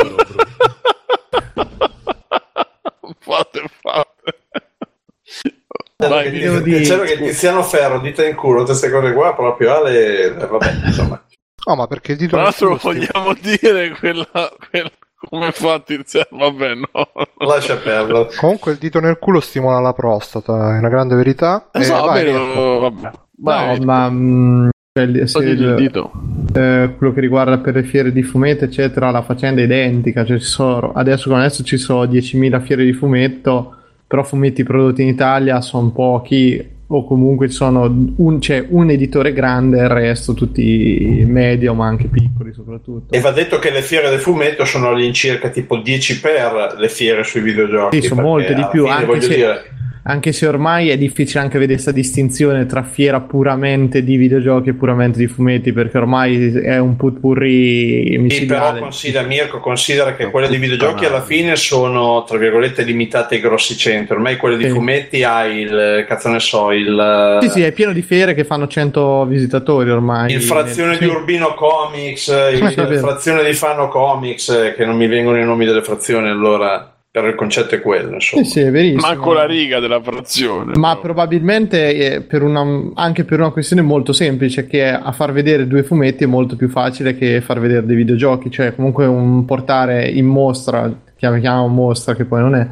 Fate, fate. Vai, che, di... che Tiziano Ferro, dita in culo, queste cose qua, proprio Ale, eh, vabbè, insomma. No, ma perché il titolo... Tra l'altro vogliamo dire quella, quella come fa Tiziano? Vabbè, no. Lascia perdere. Comunque il dito nel culo stimola la prostata, è una grande verità. Eh, so, vai, vabbè, vabbè. Vai. No, ma mh, il, il, dito. Eh, quello che riguarda per le fiere di fumetto, eccetera, la faccenda è identica. Cioè, sono, adesso, adesso ci sono 10.000 fiere di fumetto, però fumetti prodotti in Italia sono pochi o comunque sono un, c'è un editore grande e il resto tutti medio ma anche piccoli soprattutto. E va detto che le fiere del fumetto sono all'incirca tipo 10 per le fiere sui videogiochi sì sono molte di più anche se, dire anche se ormai è difficile anche vedere questa distinzione tra fiera puramente di videogiochi e puramente di fumetti, perché ormai è un putpurri micidiale. Sì, però considera, Mirko, considera che quelle di videogiochi alla fine sono, tra virgolette, limitate ai grossi centri, ormai quelle di sì. fumetti hai il, cazzo ne so, il... Sì, sì, è pieno di fiere che fanno 100 visitatori ormai. Il frazione sì. di Urbino Comics, il, [LAUGHS] il frazione di Fano Comics, che non mi vengono i nomi delle frazioni, allora però il concetto è quello. Insomma. Sì, sì, è verissimo. Manco la riga della frazione. Ma no. probabilmente per una, anche per una questione molto semplice, che a far vedere due fumetti è molto più facile che far vedere dei videogiochi. Cioè, comunque un portare in mostra, chiamiamo mostra che poi non è,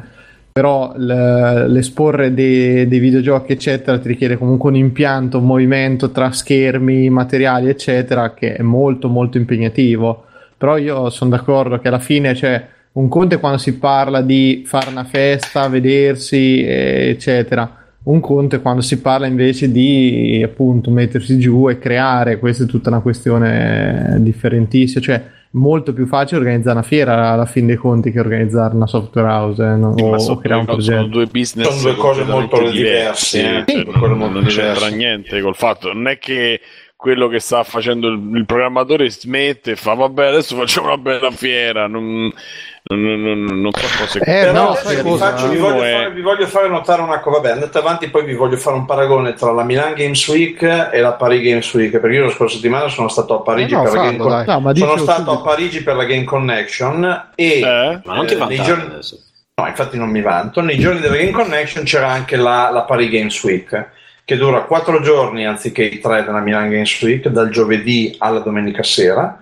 però l'esporre dei, dei, videogiochi eccetera ti richiede comunque un impianto, un movimento tra schermi, materiali eccetera che è molto molto impegnativo però io sono d'accordo che alla fine cioè un conto è quando si parla di fare una festa, vedersi, eccetera. Un conto è quando si parla invece di appunto mettersi giù e creare, questa è tutta una questione differentissima, cioè molto più facile organizzare una fiera alla fin dei conti che organizzare una software house eh, no? o, o creare un progetto. Sono due business sono due cose molto diverse, diverse eh? cioè, non, non, non c'entra niente col fatto, non è che quello che sta facendo il, il, programmatore smette e fa vabbè adesso facciamo una bella fiera. Non, non, non, non so cosa eh, no, vi, faccio, vi, voglio è... fare, vi, voglio fare, notare una cosa vabbè andate avanti poi vi voglio fare un paragone tra la Milan Games Week e la Paris Games Week perché io la scorsa settimana sono stato a Parigi eh no, per la Game Con... no, sono stato a Parigi per la Game Connection e eh? ma non ti eh, giorni... adesso. No infatti non mi vanto. Nei giorni della Game Connection c'era anche la, la Paris Games Week che dura quattro giorni anziché i tre della Milan Games Week, dal giovedì alla domenica sera.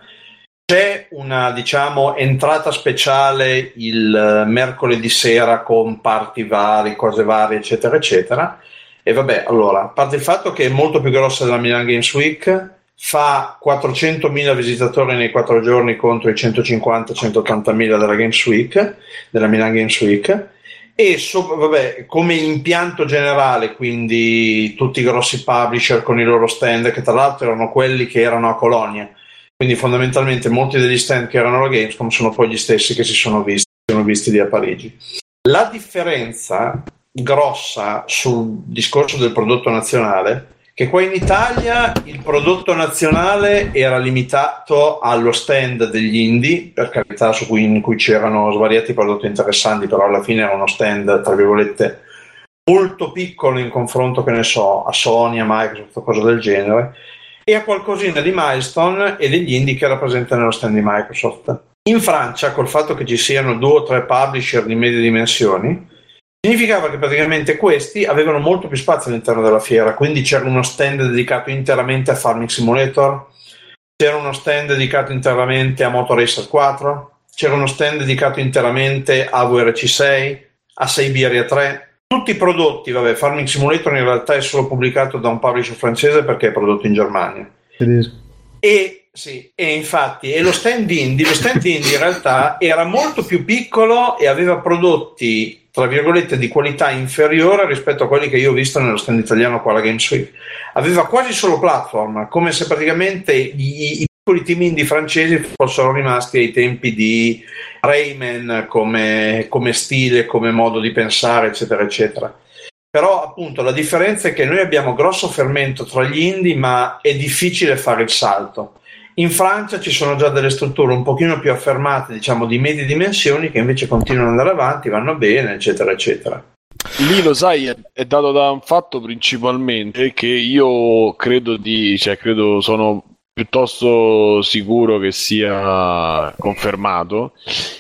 C'è una diciamo entrata speciale il eh, mercoledì sera con party vari, cose varie, eccetera, eccetera. E vabbè, allora, a parte il fatto che è molto più grossa della Milan Games Week, fa 400.000 visitatori nei quattro giorni contro i 150-180.000 della Games Week, della Milan Games Week e so, vabbè, come impianto generale, quindi tutti i grossi publisher con i loro stand, che tra l'altro erano quelli che erano a Colonia, quindi fondamentalmente molti degli stand che erano alla Gamescom sono poi gli stessi che si sono visti, sono visti lì a Parigi. La differenza grossa sul discorso del prodotto nazionale che qua in Italia il prodotto nazionale era limitato allo stand degli indie, per carità, su cui, in cui c'erano svariati prodotti interessanti, però alla fine era uno stand, tra virgolette, molto piccolo in confronto, che ne so, a Sony, a Microsoft, cose del genere, e a qualcosina di milestone e degli indie che era presente nello stand di Microsoft. In Francia, col fatto che ci siano due o tre publisher di medie dimensioni, Significava che praticamente questi avevano molto più spazio all'interno della fiera, quindi c'era uno stand dedicato interamente a Farming Simulator, c'era uno stand dedicato interamente a Motor Racer 4, c'era uno stand dedicato interamente a VRC 6, a Siberia 3. Tutti i prodotti, vabbè, Farming Simulator in realtà è solo pubblicato da un publisher francese perché è prodotto in Germania. E sì, e infatti, e lo stand indie, lo stand indie in realtà era molto più piccolo e aveva prodotti tra virgolette di qualità inferiore rispetto a quelli che io ho visto nello stand italiano qua alla Games Week. Aveva quasi solo platform, come se praticamente i, i piccoli team indie francesi fossero rimasti ai tempi di Rayman come, come stile, come modo di pensare, eccetera, eccetera. Però appunto la differenza è che noi abbiamo grosso fermento tra gli indie, ma è difficile fare il salto. In Francia ci sono già delle strutture un pochino più affermate, diciamo di medie dimensioni, che invece continuano ad andare avanti, vanno bene, eccetera, eccetera. Lì lo sai, è, dato da un fatto principalmente che io credo di, cioè credo sono piuttosto sicuro che sia confermato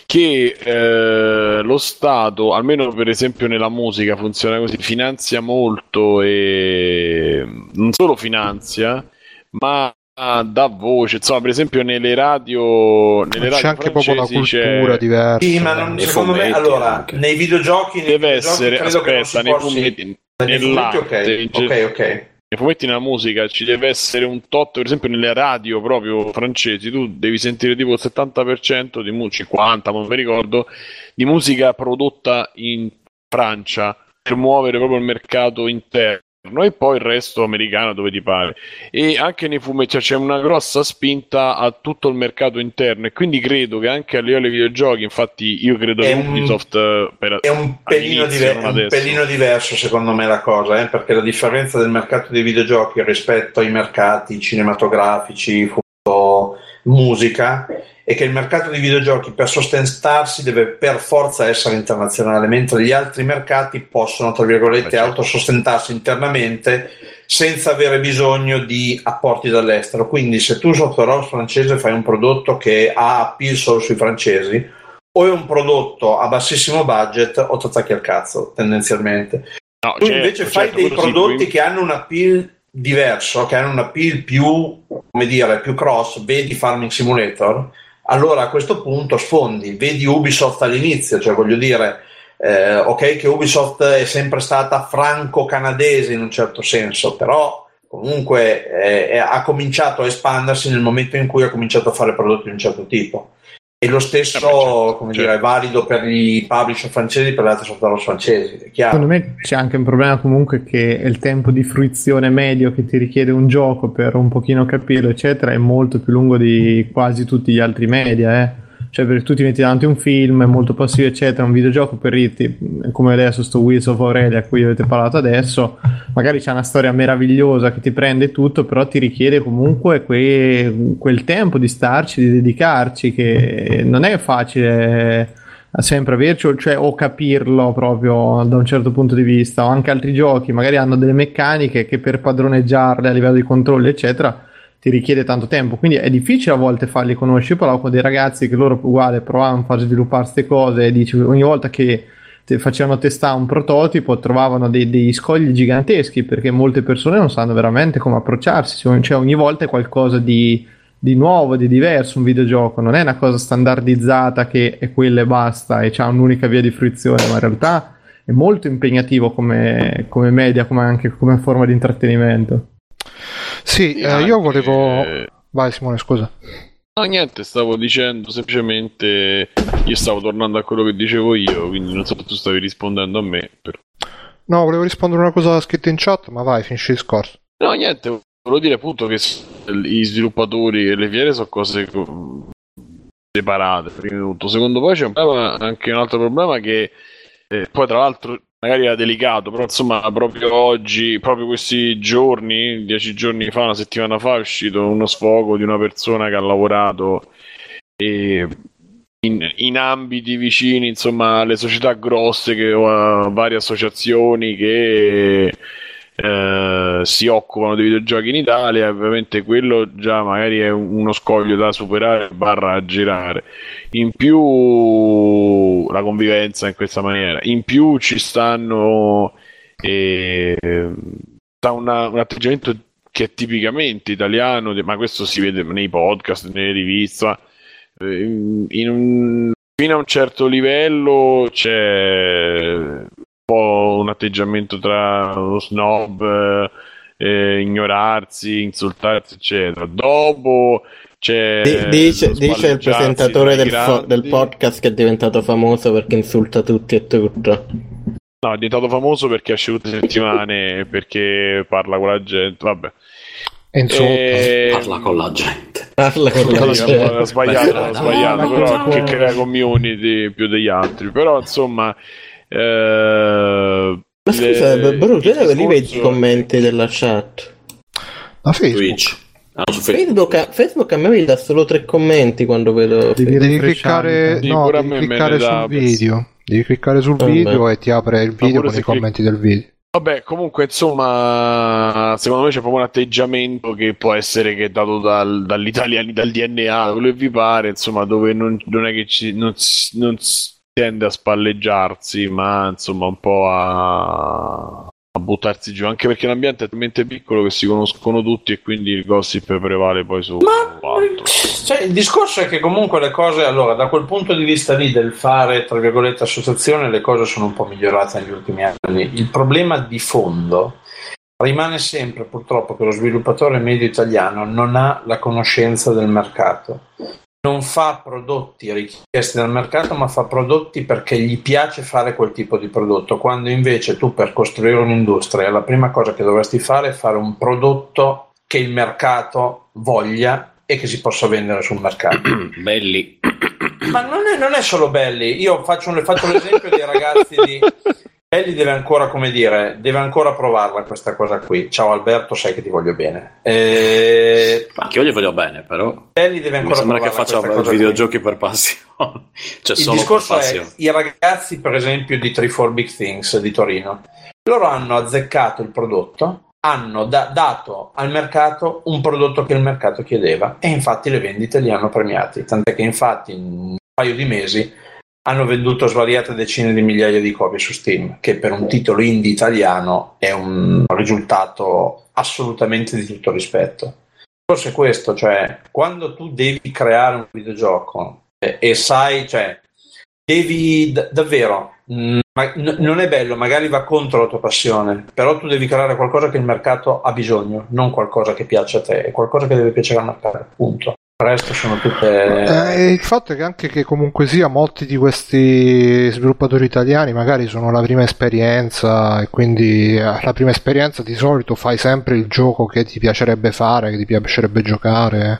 che eh, lo Stato, almeno per esempio nella musica funziona così, finanzia molto e non solo finanzia, ma dà voce, insomma, per esempio nelle radio, nelle c'è radio anche proprio una cultura c'è... diversa. Sì, ma non, Nei secondo me, fumetti allora, anche. nei videogiochi, nei deve videogiochi essere, aspetta, nei fumetti, nel fumetti, latte, in ok, ge- ok, ok. nei fumetti nella musica ci deve essere un tot, per esempio nelle radio proprio francesi, tu devi sentire tipo il 70% di musica, 50, non mi ricordo, di musica prodotta in Francia per muovere proprio il mercato interno e poi il resto americano dove ti pare. E anche nei fumetti cioè, c'è una grossa spinta a tutto il mercato interno e quindi credo che anche a livello dei videogiochi, infatti io credo È che un- Ubisoft eh, per È un pelino, diver- un pelino diverso secondo me la cosa, eh, perché la differenza del mercato dei videogiochi rispetto ai mercati cinematografici, musica, è che il mercato dei videogiochi per sostentarsi deve per forza essere internazionale, mentre gli altri mercati possono, tra virgolette, Eh, certo. autosostentarsi internamente senza avere bisogno di apporti dall'estero. Quindi se tu sotto Ross francese fai un prodotto che ha appeal solo sui francesi, o è un prodotto a bassissimo budget o ti attacchi al cazzo, tendenzialmente. No, Tu certo, invece fai certo, dei sì, prodotti poi- che hanno un appeal diverso, che hanno un appeal più, come dire, più cross, vedi Farming Simulator, allora a questo punto sfondi, vedi Ubisoft all'inizio, cioè voglio dire, eh, ok che Ubisoft è sempre stata franco-canadese in un certo senso, però comunque eh, ha cominciato a espandersi nel momento in cui ha cominciato a fare prodotti di un certo tipo. E lo stesso, certo, come certo. dire, è valido per i publisher francesi e per le altre software francesi, è chiaro. Secondo me c'è anche un problema comunque che il tempo di fruizione medio che ti richiede un gioco per un pochino capirlo, eccetera, è molto più lungo di quasi tutti gli altri media, eh. Cioè, perché tu ti metti davanti un film, è molto passivo, eccetera, un videogioco per dirti, come adesso sto Wheels of Aurelia a cui avete parlato adesso, magari c'è una storia meravigliosa che ti prende tutto, però ti richiede comunque que- quel tempo di starci, di dedicarci, che non è facile sempre averci, cioè, o capirlo proprio da un certo punto di vista, o anche altri giochi magari hanno delle meccaniche che per padroneggiarle a livello di controlli, eccetera, ti richiede tanto tempo, quindi è difficile a volte farli conoscere. Parlavo con dei ragazzi che loro uguale provavano a far sviluppare queste cose e dice ogni volta che facevano testare un prototipo trovavano dei, dei scogli giganteschi perché molte persone non sanno veramente come approcciarsi, cioè ogni volta è qualcosa di, di nuovo, di diverso un videogioco, non è una cosa standardizzata che è quella e basta e c'ha un'unica via di fruizione, ma in realtà è molto impegnativo come, come media, come anche come forma di intrattenimento. Sì, eh, io anche- volevo... Vai Simone, scusa. No, niente, stavo dicendo semplicemente. Io stavo tornando a quello che dicevo io, quindi non so se tu stavi rispondendo a me. per- No, volevo rispondere a una cosa scritta in chat, ma vai, finisci il discorso. No, niente, volevo dire appunto che i sviluppatori e le fiere sono cose co- separate. Prima di tutto. Secondo poi c'è un problema- anche un altro problema che eh, poi tra l'altro magari era delicato, però insomma proprio oggi, proprio questi giorni, dieci giorni fa, una settimana fa è uscito uno sfogo di una persona che ha lavorato e in, in ambiti vicini, insomma, alle società grosse che a varie associazioni che eh, si occupano dei videogiochi in Italia, ovviamente quello già magari è uno scoglio da superare barra aggirare. In più la convivenza in questa maniera, in più ci stanno eh, una- un atteggiamento che è tipicamente italiano, ma questo si vede nei podcast, nelle riviste, ma, eh, in- un- fino a un certo livello c'è po' un atteggiamento tra lo snob, eh, eh, ignorarsi, insultarsi, eccetera. Dopo c'è Di- dice, dice il presentatore del, fo- del podcast che è diventato famoso perché insulta tutti e tutto. No, è diventato famoso perché esce tutte le settimane, perché parla con la gente, vabbè. E insomma, E- Parla con la gente. Parla con la gente. ho sbagliato, ho sbagliato, però che crea community più degli altri. Però insomma, eh, Ma scusa, Bru, tu il dove li vedi i discorso- commenti della chat? da Facebook. Twitch. Ah, Facebook. Facebook, Facebook a me mi dà solo tre commenti quando vedo Devi. Devi cliccare, no, a devi cliccare sul per- video. Devi cliccare sul Vabbè. video e ti apre il video con i commenti del video. Vabbè, comunque, insomma, secondo me c'è proprio un atteggiamento che può essere che è dato dal, dall'italiano, dal DNA, quello che vi pare, insomma, dove non, non è che ci, non, non si tende a spalleggiarsi, ma insomma un po' a, a buttarsi giù, anche perché l'ambiente è talmente piccolo che si conoscono tutti e quindi il gossip prevale poi su Ma, cioè, il discorso è che comunque le cose, allora, da quel punto di vista lì del fare, tra virgolette, associazione, le cose sono un po' migliorate negli ultimi anni. Il problema di fondo rimane sempre purtroppo che lo sviluppatore medio italiano non ha la conoscenza del mercato non fa prodotti richiesti dal mercato, ma fa prodotti perché gli piace fare quel tipo di prodotto, quando invece tu per costruire un'industria la prima cosa che dovresti fare è fare un prodotto che il mercato voglia e che si possa vendere sul mercato. [CLEARS THROAT] belli. Ma non è, non è solo belli, io faccio, un, faccio l'esempio dei ragazzi di Ellie deve ancora, come dire, deve ancora provarla questa cosa qui. Ciao Alberto, sai che ti voglio bene. E... Anche io gli voglio bene, però. Ellie deve ancora Mi sembra che faccia videogiochi qui. per passione. [LAUGHS] cioè, Il discorso è i ragazzi, per esempio, di 3-4 Big Things di Torino. Loro hanno azzeccato il prodotto, hanno da- dato al mercato un prodotto che il mercato chiedeva e infatti le vendite li hanno premiati. Tant'è che infatti in un paio di mesi hanno venduto svariate decine di migliaia di copie su Steam, che per un titolo indie italiano è un risultato assolutamente di tutto rispetto. Forse questo, cioè, quando tu devi creare un videogioco e, e sai, cioè, devi d- davvero, mh, mm, n- non è bello, magari va contro la tua passione, però tu devi creare qualcosa che il mercato ha bisogno, non qualcosa che piace a te, è qualcosa che deve piacere al mercato, punto. Il resto sono tutte. Eh, il fatto è che anche che comunque sia molti di questi sviluppatori italiani magari sono la prima esperienza e quindi eh, la prima esperienza di solito fai sempre il gioco che ti piacerebbe fare, che ti piacerebbe giocare.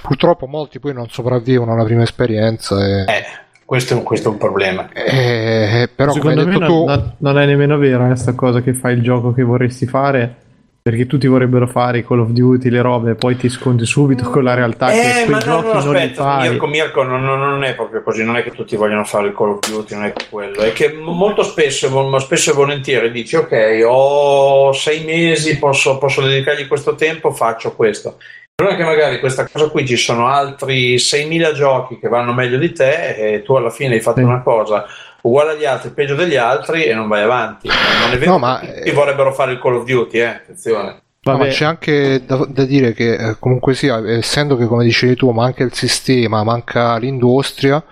Purtroppo molti poi non sopravvivono alla prima esperienza. E... Eh. Questo è, questo è, un problema. Eh, però, Secondo me non, tu... non, non, è nemmeno vera questa cosa che fai il gioco che vorresti fare perché tutti vorrebbero fare i Call of Duty, le robe, e poi ti scontri subito con la realtà eh, che quei ma giochi no, no, non aspetta, fai. Mirko, Mirko non, non, è proprio così, non è che tutti vogliono fare il Call of Duty, non è quello, è che molto spesso, spesso e volentieri dici ok, ho sei mesi, posso, posso dedicargli questo tempo, faccio questo. Non è che magari questa cosa qui ci sono altri 6.000 giochi che vanno meglio di te e tu alla fine hai fatto sì. una cosa uguale agli altri, peggio degli altri e non vai avanti. Non è vero no, ma... tutti vorrebbero fare il Call of Duty, eh? attenzione. No, ma c'è anche da, da dire che eh, comunque sia, essendo che come dicevi tu manca il sistema, manca l'industria,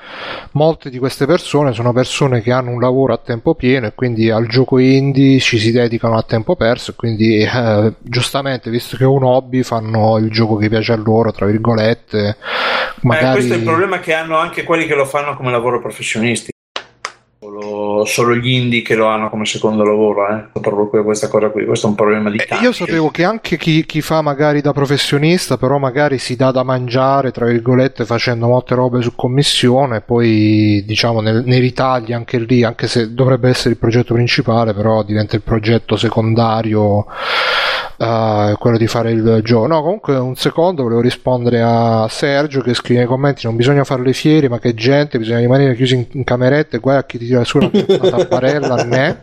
molte di queste persone sono persone che hanno un lavoro a tempo pieno e quindi al gioco indie ci si dedicano a tempo perso e quindi eh, giustamente, visto che è un hobby, fanno il gioco che piace a loro, tra virgolette. Magari... Eh, questo è il problema che hanno anche quelli che lo fanno come lavoro professionisti solo, gli indie che lo hanno come secondo lavoro, eh? proprio questa cosa qui, questo è un problema di eh, Io sapevo che anche chi, chi, fa magari da professionista, però magari si dà da mangiare, tra virgolette, facendo molte robe su commissione, poi diciamo nel, nei ritagli anche lì, anche se dovrebbe essere il progetto principale, però diventa il progetto secondario uh, quello di fare il gioco. No, comunque un secondo volevo rispondere a Sergio che scrive nei commenti non bisogna fare le fiere, ma che gente, bisogna rimanere chiusi in, in camerette, guai a chi ti tira su una, una tapparella, [LAUGHS] né.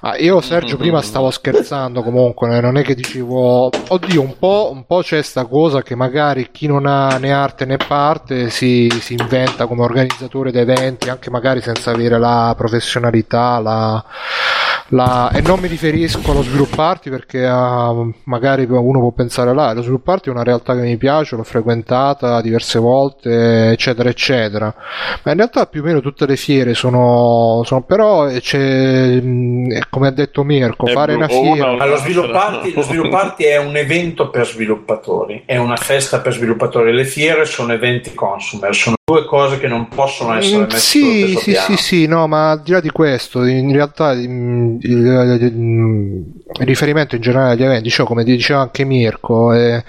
Ah, io Sergio prima stavo [LAUGHS] scherzando comunque, non è che dicevo oddio, un po', un po' c'è sta cosa che magari chi non ha né arte né parte si, si inventa come organizzatore di eventi, anche magari senza avere la professionalità, la la... e non mi riferisco allo svilupparti perché uh, magari uno può pensare là, lo svilupparti è una realtà che mi piace, l'ho frequentata diverse volte, eccetera, eccetera. Ma in realtà più o meno tutte le fiere sono, sono però c'è, come ha detto Mirko, fare una fiera. Una, lo, svilupparti, lo svilupparti è un evento per sviluppatori, è una festa per sviluppatori. Le fiere sono eventi consumer, sono due cose che non possono essere mm, messe sì, sì, piano. sì, sì, no, ma al di là di questo, in realtà il, il, il riferimento in generale agli eventi, cioè, come diceva anche Mirko, è,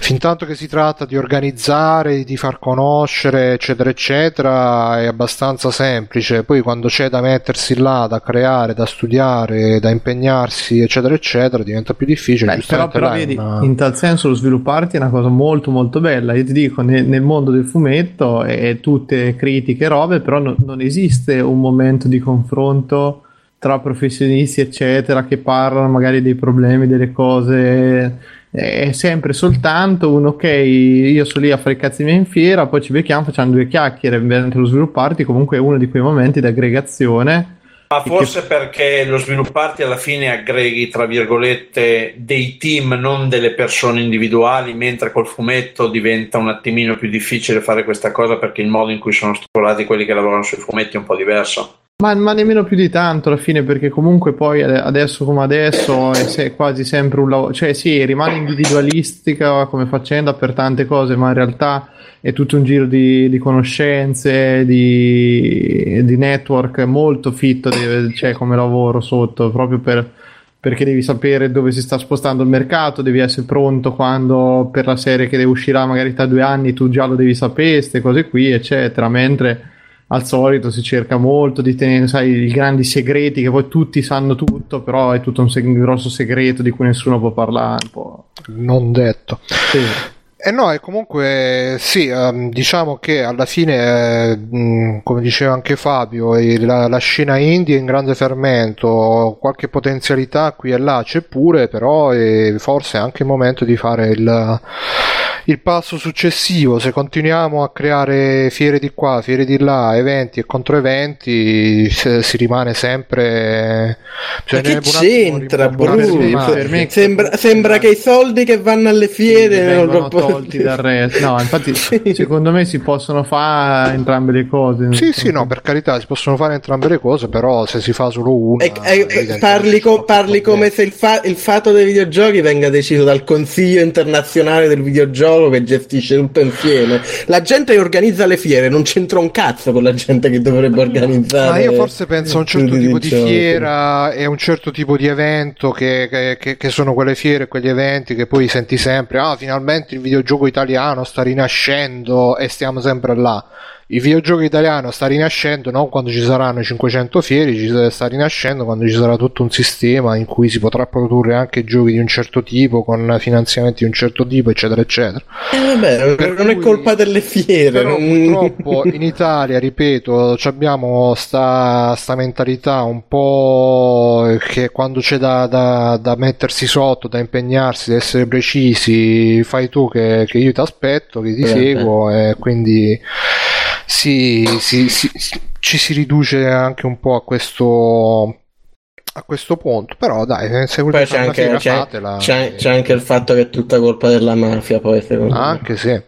fin tanto che si tratta di organizzare, di far conoscere, eccetera, eccetera, è abbastanza semplice. Poi quando c'è da mettersi là, da creare, da studiare, da impegnarsi, eccetera, eccetera, diventa più difficile. Beh, però, però vedi, una... in tal senso lo svilupparti è una cosa molto molto bella. Io ti dico, nel, nel mondo del fumetto è tutte critiche e robe, però no, non esiste un momento di confronto tra professionisti, eccetera, che parlano magari dei problemi, delle cose. È sempre soltanto un ok, io sono lì a fare i cazzi miei in fiera, poi ci becchiamo, facciamo due chiacchiere mentre lo svilupparti. Comunque è uno di quei momenti di aggregazione. Ma forse che... perché lo svilupparti alla fine aggreghi, tra virgolette, dei team, non delle persone individuali, mentre col fumetto diventa un attimino più difficile fare questa cosa perché il modo in cui sono strutturati quelli che lavorano sui fumetti è un po' diverso. Ma, ma, nemmeno più di tanto alla fine, perché comunque poi adesso come adesso è quasi sempre un lavoro, cioè sì, rimane individualistica come faccenda per tante cose, ma in realtà è tutto un giro di, di conoscenze, di, di, network molto fitto, cioè come lavoro sotto, proprio per, perché devi sapere dove si sta spostando il mercato, devi essere pronto quando per la serie che uscirà magari tra due anni tu già lo devi sapere, queste cose qui, eccetera, mentre al solito si cerca molto di tenere, sai, i grandi segreti che poi tutti sanno tutto, però è tutto un seg- grosso segreto di cui nessuno può parlare. Un po'. Non detto. Sì. E eh no, e comunque sì, um, diciamo che alla fine, eh, come diceva anche Fabio, la, la, scena indie è in grande fermento, qualche potenzialità qui e là c'è pure, però è forse è anche il momento di fare il il passo successivo, se continuiamo a creare fiere di qua, fiere di là, eventi e contro eventi, si rimane sempre. Cioè, che c'entra, Bruno? Sembra, sembra che i soldi che vanno alle fiere vengono tolti dal resto. No, infatti, [LAUGHS] secondo me si possono fare entrambe le cose. Sì, sì, no, per carità, si possono fare entrambe le cose, però se si fa solo una. E, e, parli, co- parli come se il, fa- il fatto dei videogiochi venga deciso dal Consiglio internazionale del videogioco solo che gestisce tutto insieme. La gente che organizza le fiere non c'entra un cazzo con la gente che dovrebbe organizzare. Ma io forse penso a un certo tipo di fiera e a un certo tipo di evento che, che, che, sono quelle fiere, quegli eventi che poi senti sempre, ah finalmente il videogioco italiano sta rinascendo e stiamo sempre là il videogioco italiano sta rinascendo non quando ci saranno 500 fieri, ci sta rinascendo quando ci sarà tutto un sistema in cui si potrà produrre anche giochi di un certo tipo con finanziamenti di un certo tipo, eccetera, eccetera. Eh, per non cui, è colpa delle fiere. Però purtroppo in Italia, ripeto, abbiamo sta, sta mentalità un po' che quando c'è da, da, da, mettersi sotto, da impegnarsi, da essere precisi, fai tu che, che io ti aspetto, che ti eh, seguo e quindi si, si, si, ci si riduce anche un po' a questo a questo punto però dai se volete c'è anche, fiera, c'è, c'è, c'è anche, il fatto che è tutta colpa della mafia poi secondo anche me. sì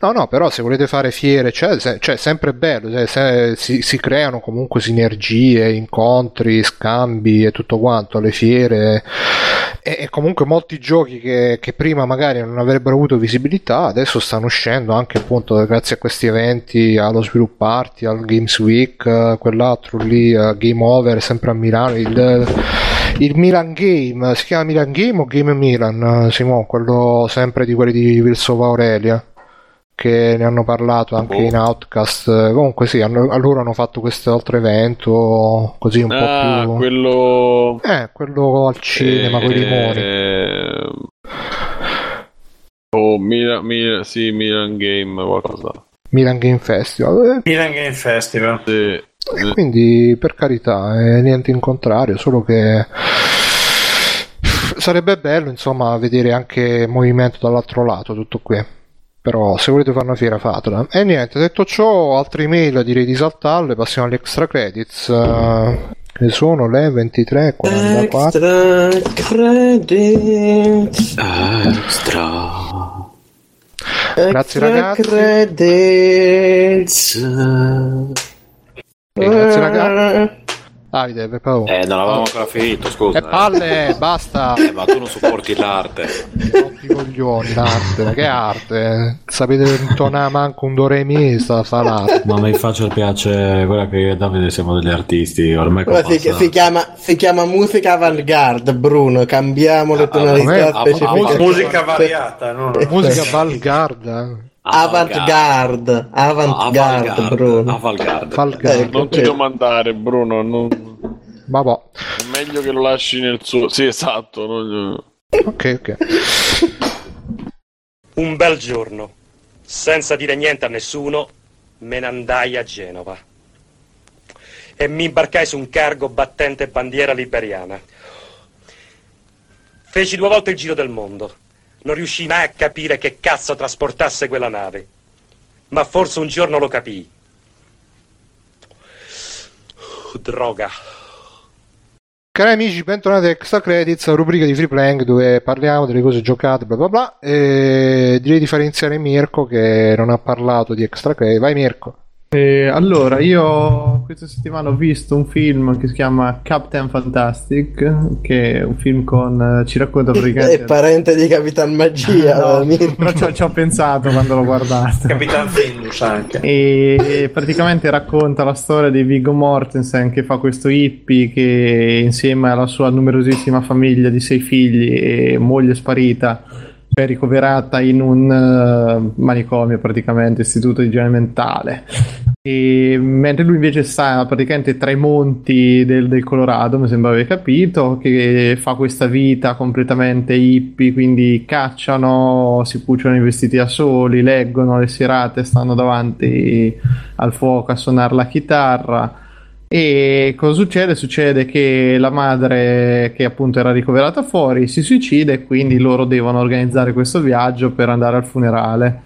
no no però se volete fare fiere cioè, se, cioè sempre bello cioè, se, si, si, creano comunque sinergie incontri scambi e tutto quanto alle fiere e, e comunque molti giochi che, che, prima magari non avrebbero avuto visibilità adesso stanno uscendo anche appunto grazie a questi eventi allo svilupparti al Games Week quell'altro lì Game Over sempre a Milano il, il Milan Game si chiama Milan Game o Game Milan Simone quello sempre di quelli di Vilsova Aurelia che ne hanno parlato anche oh. in Outcast. Comunque sì, hanno, loro hanno fatto questo altro evento così un ah, po' più... quello... Eh, quello al cinema, eh... con i limoni. Oh, Milan, Milan, sì, Milan Game, qualcosa. Milan Game Festival. Eh. Milan Game Festival. Sì. Quindi, per carità, è niente in contrario, solo che [SIGHS] sarebbe bello, insomma, vedere anche movimento dall'altro lato, tutto qui. Però se volete fare una fiera fatela. E niente detto ciò altre email direi di saltarle passiamo agli extra credits. Uh, che sono le 23 44 extra credits. Extra grazie ragazzi. credits grazie ragazzi Davide, per favore. Eh, non avevamo ancora finito, scusa. E eh, palle, basta. Eh, ma tu non supporti l'arte. Tutti i coglioni, l'arte. Che arte? Sapete intonare manco un do re mi, sta, l'arte. Ma mi faccia il piacere, guarda che io e Davide siamo degli artisti, ormai si, si, chiama, si chiama musica avant-garde, Bruno, cambiamo le ah, tonalità ah, specifiche. musica variata, no? Musica avant-garde. Avant-garde, avant-garde, no, Bruno. Avant-garde. Ecco, non ti domandare, Bruno. Non... Vabbè. È meglio che lo lasci nel suo. Sì, esatto. Non... Ok, ok. Un bel giorno, senza dire niente a nessuno, me ne andai a Genova. e mi imbarcai su un cargo battente bandiera liberiana. Feci due volte il giro del mondo. Non riuscii mai a capire che cazzo trasportasse quella nave. Ma forse un giorno lo capii. Droga. Cari amici, bentornati a Extra Credits, rubrica di Free Playing dove parliamo delle cose giocate, bla bla bla. E direi di fare iniziare Mirko che non ha parlato di Extra Credits. Vai Mirko. Eh, allora, io questa settimana ho visto un film che si chiama Captain Fantastic, che è un film con... ci racconta [LAUGHS] praticamente... È parente di Capitan Magia. [LAUGHS] no, però ci ho, ci ho, pensato quando l'ho guardato. Capitan Venus anche. E praticamente racconta la storia di Viggo Mortensen che fa questo hippie che insieme alla sua numerosissima famiglia di sei figli e moglie sparita è ricoverata in un uh, manicomio praticamente, istituto di igiene mentale. E, mentre lui invece sta praticamente tra i monti del, del Colorado, mi sembra aver capito, che fa questa vita completamente hippie, quindi cacciano, si cuciono i vestiti da soli, leggono le serate, stanno davanti al fuoco a suonare la chitarra e cosa succede? Succede che la madre, che appunto era ricoverata fuori, si suicida e quindi loro devono organizzare questo viaggio per andare al funerale.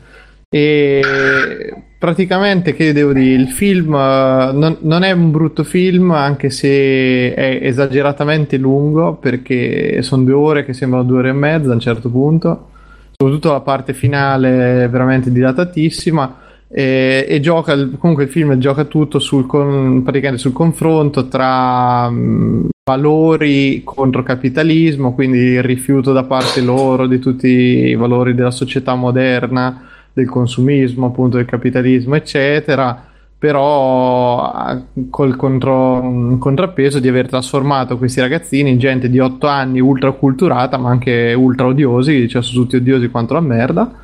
E praticamente, che devo dire, il film uh, non, non, è un brutto film, anche se è esageratamente lungo, perché sono due ore che sembrano due ore e mezza a un certo punto. Soprattutto la parte finale è veramente dilatatissima e, e, gioca comunque il film gioca tutto sul, con, praticamente sul confronto tra mh, valori contro capitalismo quindi il rifiuto da parte loro di tutti i valori della società moderna del consumismo appunto del capitalismo eccetera però col contro, contrappeso di aver trasformato questi ragazzini in gente di 8 anni ultra culturata ma anche ultra odiosi cioè sono tutti odiosi quanto la merda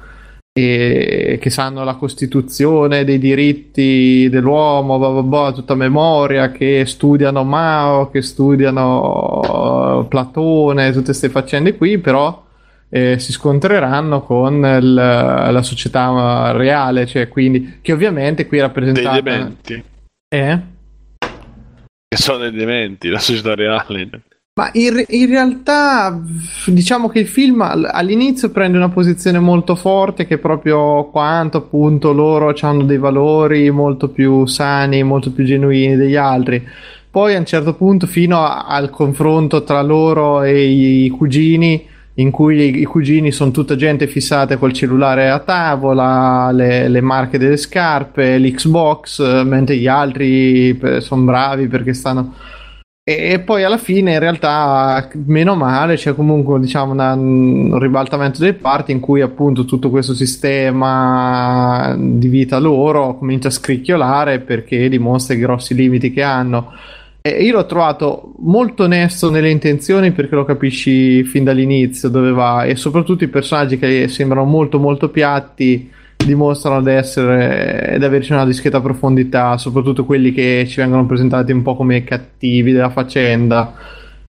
e che sanno la Costituzione dei diritti dell'uomo, blah blah blah, tutta memoria, che studiano Mao, che studiano Platone, tutte queste faccende qui, però eh, si scontreranno con il, la società reale, cioè quindi che ovviamente qui è rappresentata... Dei dementi. Eh? Che sono dei dementi, la società reale. Ma in, in, realtà diciamo che il film all'inizio prende una posizione molto forte che proprio quanto appunto loro hanno dei valori molto più sani, molto più genuini degli altri. Poi a un certo punto fino a, al confronto tra loro e i, i cugini in cui i, cugini sono tutta gente fissata col cellulare a tavola, le, le marche delle scarpe, l'Xbox, mentre gli altri sono bravi perché stanno. E poi alla fine in realtà meno male c'è comunque diciamo una, un ribaltamento delle parti in cui appunto tutto questo sistema di vita loro comincia a scricchiolare perché dimostra i grossi limiti che hanno e io l'ho trovato molto onesto nelle intenzioni perché lo capisci fin dall'inizio dove va e soprattutto i personaggi che sembrano molto molto piatti dimostrano di essere ed averci una discreta profondità, soprattutto quelli che ci vengono presentati un po' come cattivi della faccenda.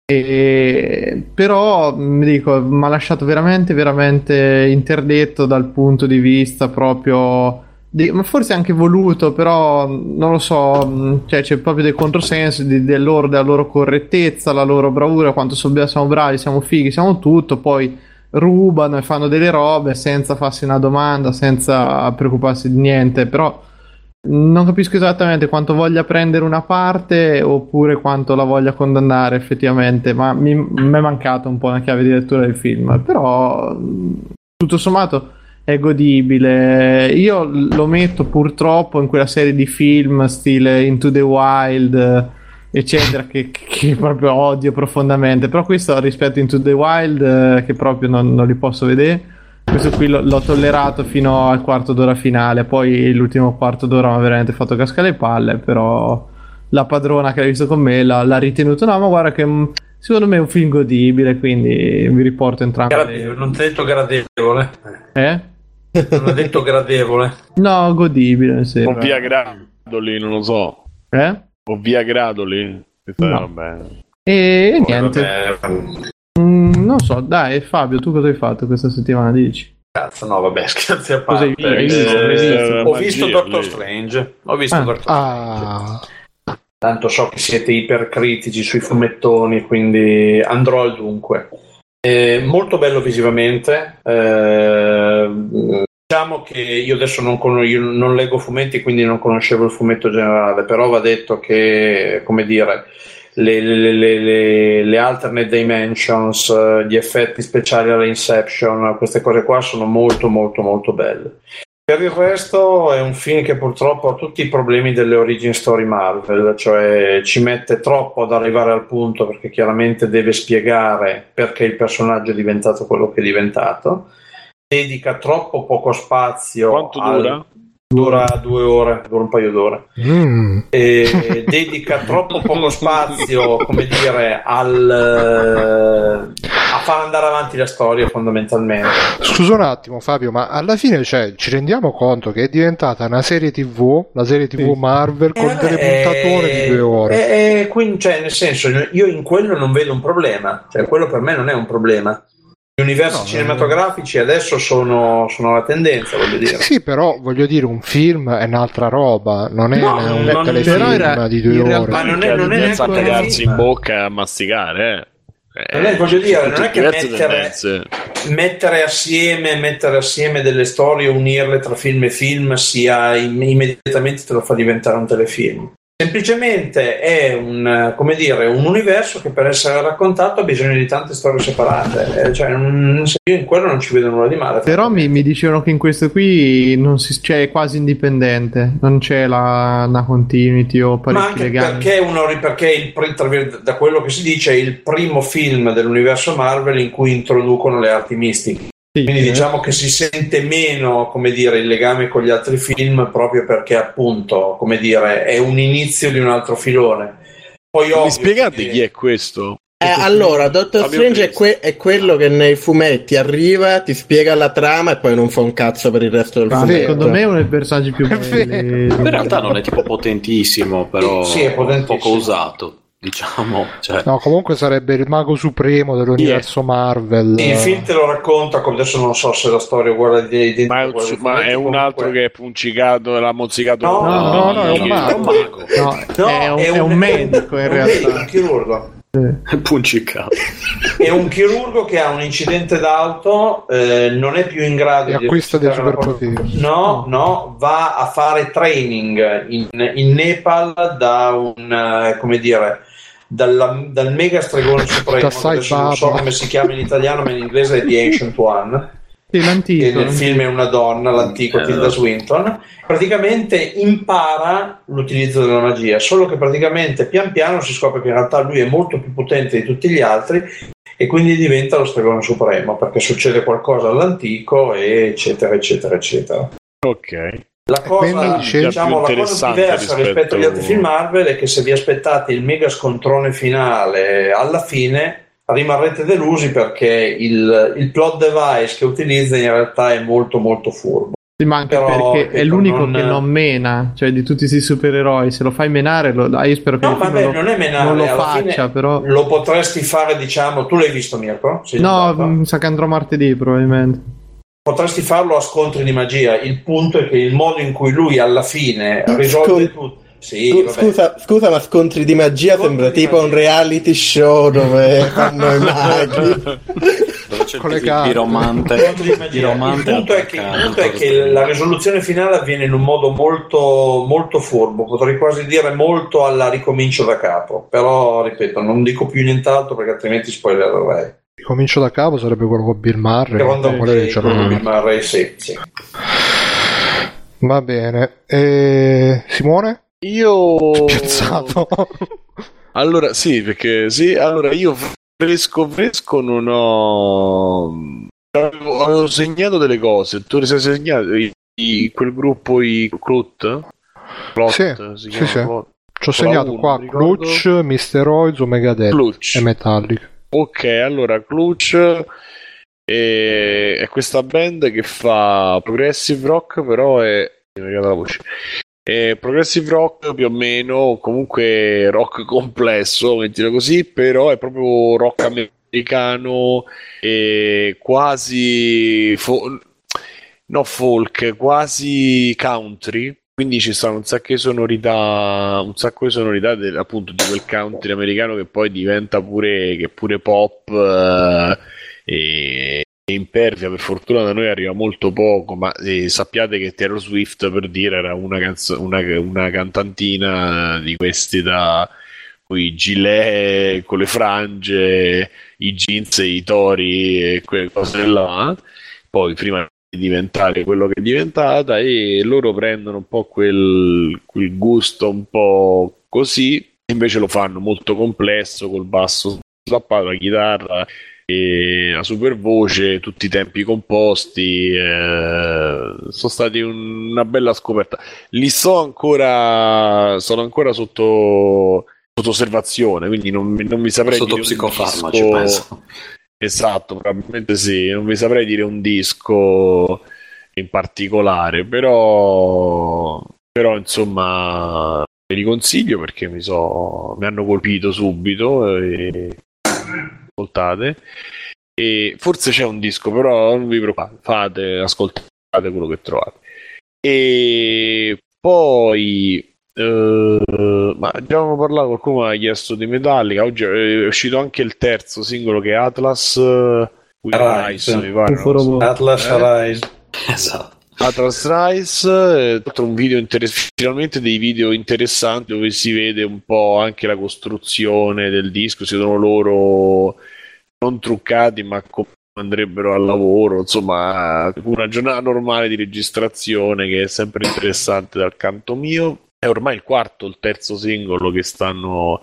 E, però mi dico, mi ha lasciato veramente, veramente interdetto dal punto di vista proprio. Ma forse anche voluto, però non lo so, cioè c'è proprio del controsenso di, del loro, della loro correttezza, la loro bravura, quanto siamo bravi, siamo fighi, siamo tutto, poi rubano e fanno delle robe senza farsi una domanda, senza preoccuparsi di niente, però non capisco esattamente quanto voglia prendere una parte oppure quanto la voglia condannare effettivamente, ma mi, mi è mancato un po' una chiave di lettura del film, però tutto sommato è godibile. Io lo metto purtroppo in quella serie di film stile Into the Wild eccetera, che, che, proprio odio profondamente. Però questo rispetto a Into the Wild, eh, che proprio non, non, li posso vedere. Questo qui l'ho, l'ho, tollerato fino al quarto d'ora finale. Poi l'ultimo quarto d'ora mi ha veramente fatto cascare le palle. Però la padrona che l'ha visto con me l'ha, l'ha ritenuto. No, ma guarda che secondo me è un film godibile. Quindi vi riporto entrambi. Gradevole, non ti ho detto gradevole. Eh? Non ho detto gradevole. No, godibile. Sì, o via Gradoli, non lo so. Eh? O via Gradoli. No. E, e niente. Mm, non so, dai Fabio, tu cosa hai fatto questa settimana? Dici? Cazzo, no, vabbè, [LAUGHS] scherzi a parte. Hai visto? Eh, ho visto Doctor Strange. Ho visto ah. Doctor Strange. Ah. tanto so che siete ipercritici sui fumettoni, quindi andrò al dunque. Eh, molto bello visivamente. Eh, diciamo che io adesso non, con- io non, leggo fumetti, quindi non conoscevo il fumetto generale, però va detto che, come dire, le, le, le, le alternate dimensions, gli effetti speciali alla Inception, queste cose qua sono molto molto molto belle. Per il resto è un film che purtroppo ha tutti i problemi delle origin story Marvel, cioè ci mette troppo ad arrivare al punto perché chiaramente deve spiegare perché il personaggio è diventato quello che è diventato, dedica troppo poco spazio. Quanto al... dura? Dura due ore, dura un paio d'ore. Mm. E dedica troppo poco spazio, come dire, al, a far andare avanti la storia fondamentalmente. Scusa un attimo Fabio, ma alla fine cioè, ci rendiamo conto che è diventata una serie tv, la serie tv Sì. Marvel con Eh, delle vabbè, puntatone di due ore. eh, eh, quindi, cioè, nel senso, io in quello non vedo un problema, cioè quello per me non è un problema. Gli universi No, cinematografici adesso sono, sono la tendenza, voglio dire. Sì, però voglio dire, un film è un'altra roba, non è No, un non- telefilm era- di due ore. Ma non è, non è a un cagarsi film. in bocca e a masticare, eh. Non è- voglio dire, non è che mettere- mettere assieme, mettere assieme delle storie, unirle tra film e film, sia im- immediatamente te lo fa diventare un telefilm. Semplicemente è un, come dire, un universo che per essere raccontato ha bisogno di tante storie separate. Eh, cioè, non- io in quello non ci vedo nulla di male. Però mi, mi dicevano che in questo qui non si, cioè, è quasi indipendente, non c'è la, una continuity o Ma parecchi anche legami. perché, uno, perché il, da quello che si dice è il primo film dell'universo Marvel in cui introducono le arti mistiche. Sì, Quindi eh. diciamo che si sente meno, come dire, il legame con gli altri film proprio perché appunto, come dire, è un inizio di un altro filone. Poi Mi spiegate che- chi è questo? Eh, allora, Doctor Fabio Strange è, que- è quello che nei fumetti arriva, ti spiega la trama e poi non fa un cazzo per il resto del Ma fumetto. Secondo me è uno dei personaggi più [LAUGHS] belli. In realtà non è tipo potentissimo, però Sì, è potentissimo. poco usato, diciamo. Cioè, No, comunque sarebbe il mago supremo dell'universo Marvel. Il film te lo racconta, come adesso non so se la storia è uguale di, di Ma è, un- ma è un altro che è puncicato, l'ha mozzicato. No, no, no, è un mago. No, No, è, un, è un medico in è un medico, realtà. un chirurgo. puncicato. È un chirurgo che ha un incidente d'auto, eh, non è più in grado E di acquista dei superpoteri. No, no, va a fare training in, in Nepal da un, eh, come dire, dalla- dal mega stregone supremo, che Sai adesso non so come si chiama in italiano, ma in inglese è The Ancient One, Sì, che l'antico. nel l'antico. film è una donna, l'antico Eh, Tilda Swinton, praticamente impara l'utilizzo della magia, solo che praticamente pian piano si scopre che in realtà lui è molto più potente di tutti gli altri e quindi diventa lo stregone supremo, perché succede qualcosa all'antico, e eccetera, eccetera, eccetera. Ok. La cosa, diciamo, la cosa diversa rispetto... rispetto- agli altri film Marvel è che se vi aspettate il mega scontrone finale alla fine rimarrete delusi perché il, il plot device che utilizza in realtà è molto molto furbo. Sì, ma anche Però, perché è l'unico non- che non mena, cioè di tutti questi supereroi. Se lo fai menare, lo, ah, io spero che No, vabbè, lo- non è menare, non lo faccia, però. Lo potresti fare, diciamo, tu l'hai visto Mirko? Sei No, mi sa che andrò martedì probabilmente. Potresti farlo a scontri di magia. Il punto è che il modo in cui lui alla fine risolve Scon- tutto. Sì. Scusa, scusa, ma scontri di magia Scontri sembra di tipo magia. un reality show dove fanno i maghi. Dove c'è Con le il carte. piromante. Il punto è che, il punto è che la risoluzione finale avviene in un modo molto, molto furbo, potrei quasi dire molto alla ricomincio da capo. Però, ripeto, non dico più nient'altro perché altrimenti spoilererei. Comincio da capo, sarebbe quello con Bill Murray. Secondo me, c'era quello di Murray, sì, sì. Va bene. E... Simone? Io. Piazzato. [LAUGHS] Allora, sì, perché sì, allora io fresco fresco non ho. Avevo, avevo segnato delle cose. Tu le sei segnato? I- i- quel gruppo, i Clut? Plot, Sì, si sì, chiama sì. Ci ho segnato qua. Clutch, Mr. Oiz, Omega Death Clutch. e Metallic. Ok, allora Clutch è, è questa band che fa progressive rock, però è. è progressive rock più o meno, comunque rock [LAUGHS] complesso, mettilo così, però è proprio rock americano e quasi fo- no folk, quasi country. Quindi ci stanno un sacco di sonorità, un sacco di sonorità del, appunto di quel country americano che poi diventa pure, pure pop eh, e, e impervia. Per fortuna da noi arriva molto poco, ma eh, sappiate che Taylor Swift per dire era una, canzo- una, una cantantina di questi da i gilet con le frange, i jeans e i tori e quelle cose là. Poi prima diventare quello che è diventata e loro prendono un po' quel, quel gusto un po' così invece lo fanno molto complesso col basso slappato, la chitarra e la super voce, tutti i tempi composti eh, sono stati un, una bella scoperta. Li sto ancora sono ancora sotto, sotto osservazione quindi non, non mi saprei sotto psicofarmaci penso Esatto, probabilmente sì, non vi saprei dire un disco in particolare, però, però insomma ve li consiglio perché mi, so, mi hanno colpito subito e ascoltate. E forse c'è un disco però non vi preoccupate fate ascoltate quello che trovate. E poi Uh, ma già avevamo parlato, qualcuno mi ha chiesto di Metallica. Oggi è uscito anche il terzo singolo che è Atlas. Uh, Rise, mi pare, so. Atlas eh? Rise. Esatto. Atlas Rise, eh, un video interess- finalmente dei video interessanti dove si vede un po' anche la costruzione del disco, si vedono loro non truccati ma come andrebbero al lavoro, insomma una giornata normale di registrazione che è sempre interessante dal canto mio è ormai il quarto, il terzo singolo che stanno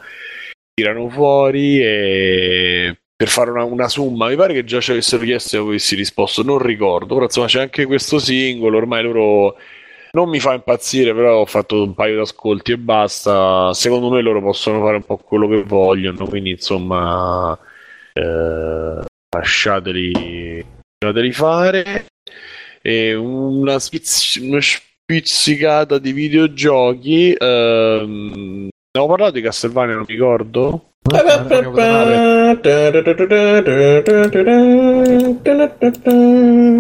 tirano fuori e per fare una, una somma, mi pare che già ci avessero chiesto e avessi risposto, non ricordo, però insomma c'è anche questo singolo, ormai loro non mi fa impazzire, però ho fatto un paio di ascolti e basta. Secondo me loro possono fare un po' quello che vogliono, quindi insomma eh, lasciateli, lasciateli fare. E una, spiz- una pizzicata di videogiochi. Ehm, abbiamo parlato di Castlevania, non mi ricordo.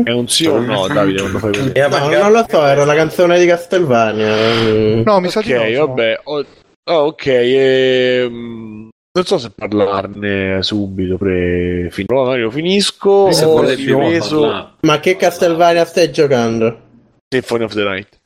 È un sì o no, Davide? Quando fai così? No, non lo so, era la canzone di Castlevania. No, mi sa di Ok, no. vabbè. Oh, oh, ok, ehm, non so se parlarne subito. Pre... fin- Magari lo finisco. Se ripreso parlare. Ma che Castlevania stai giocando? Symphony of the Night.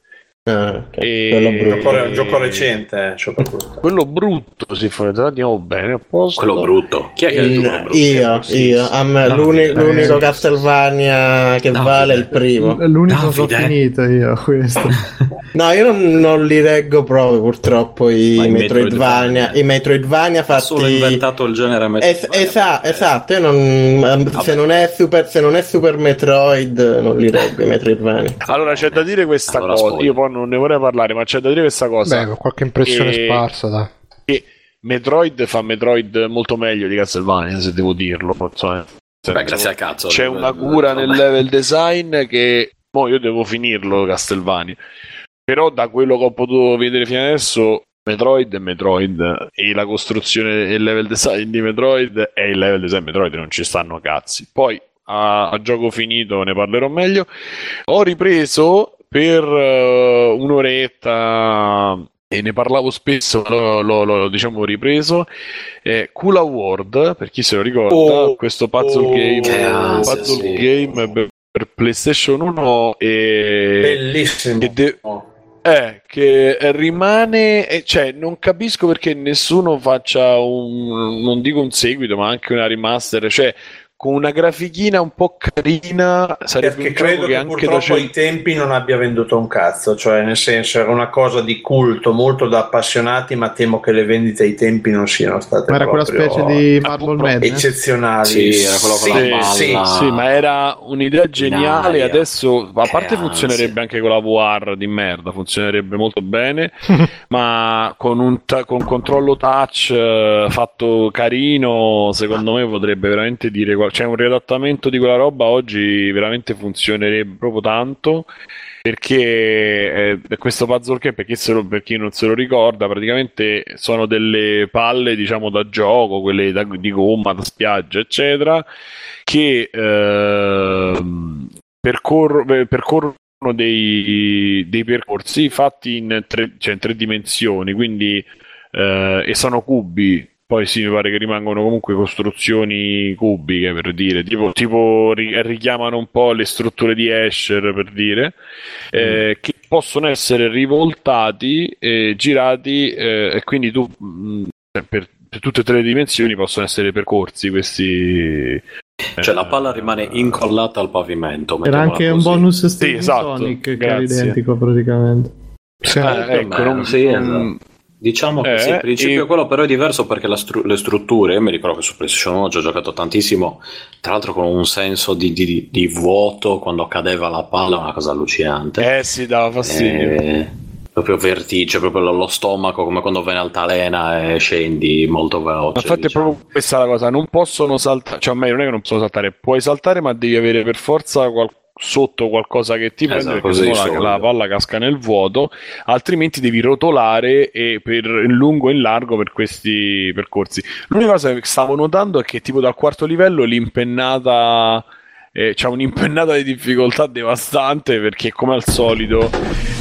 Ah, ok. E- Quello Un brutto. gioco, un gioco recente, eh, soprattutto. [LAUGHS] Quello brutto, the Night, andiamo bene. A posto. Quello brutto. Chi è che detto quello brutto? Io, Sì. io, a me Davide, l'uni- l'unico eh. Castlevania che vale è il primo. L'unico che ho finito io, questo. [LAUGHS] No, io non, non li reggo proprio purtroppo i, i Metroidvania. I Metroidvania Ha fatti. solo inventato il genere Es- Metroidvania. esa- esatto, io non, se, non è super, se non è Super Metroid non li reggo i Metroidvania. Allora c'è da dire questa Allora, cosa. spoiler. Io poi non ne vorrei parlare, ma c'è da dire questa cosa. Beh, qualche impressione E- sparsa, dai. che Metroid fa Metroid molto meglio di Castlevania, se devo dirlo. Senso, Beh, grazie al cazzo. C'è una cura nel level design che mo io devo finirlo Castlevania. Però da quello che ho potuto vedere fino adesso Metroid è Metroid e la costruzione e il level design di Metroid è il level design Metroid, non ci stanno cazzi. Poi a, a gioco finito ne parlerò meglio. Ho ripreso per eh, un'oretta e ne parlavo spesso, l'ho, l'ho- l'ho, diciamo ripreso. Eh, Kula World, per chi se lo ricorda, Oh, questo puzzle oh, game, ansia, puzzle sì. game per, per PlayStation 1 e Bellissimo. che de- eh, che rimane, eh, cioè non capisco perché nessuno faccia un, non dico un seguito, ma anche una remaster, cioè con una grafichina un po' carina sarebbe Perché un credo gioco che che anche da purtroppo cel- ai tempi non abbia venduto un cazzo, cioè nel senso era una cosa di culto, molto da appassionati, ma temo che le vendite ai tempi non siano state Ma era quella specie di [LAUGHS] Marble Madness. eccezionali. Sì, era quello con la Sì, sì, sì, ma era un'idea geniale. aria. Adesso, a Che parte, ansia. funzionerebbe anche con la VR di merda, funzionerebbe molto bene. [LAUGHS] ma con un ta- con controllo touch eh, fatto carino, secondo me potrebbe veramente dire. qual- C'è un riadattamento di quella roba oggi veramente funzionerebbe proprio tanto. Perché eh, questo puzzle che per chi, lo- per chi non se lo ricorda, praticamente sono delle palle, diciamo, da gioco, quelle da- di gomma, da spiaggia, eccetera, che percorro- eh, percorrono dei, dei percorsi fatti in tre, cioè in tre dimensioni, quindi eh, e sono cubi. Poi sì, mi pare che rimangono comunque costruzioni cubiche per dire, tipo, tipo ri- richiamano un po' le strutture di Escher per dire, eh, che possono essere rivoltati e girati eh, e quindi tu mh, per, per tutte e tre le dimensioni possono essere percorsi questi Cioè la palla rimane incollata al pavimento. Era anche un così. bonus Steam esatto, Sonic che grazie. era identico praticamente. Sì. Eh, Più o ecco, non- sì, non- esatto. Diciamo che Eh, sì, il principio e- è quello, però è diverso perché stru- le strutture, io mi ricordo che su PlayStation 1 ho già giocato tantissimo, tra l'altro con un senso di, di- di vuoto quando cadeva la palla, una cosa allucinante. Eh sì, dava fastidio. Eh, proprio vertigine, proprio lo, stomaco, come quando vai in altalena e scendi molto veloce. Infatti è diciamo. proprio questa la cosa, non possono saltare, cioè meglio non è che non possono saltare, puoi saltare ma devi avere per forza qual- sotto qualcosa che ti prende Esatto, perché così sennò la, la palla casca nel vuoto, altrimenti devi rotolare e per in lungo e in largo per questi percorsi. L'unica cosa che stavo notando è che tipo dal quarto livello l'impennata eh, c'è un'impennata di difficoltà devastante perché come al solito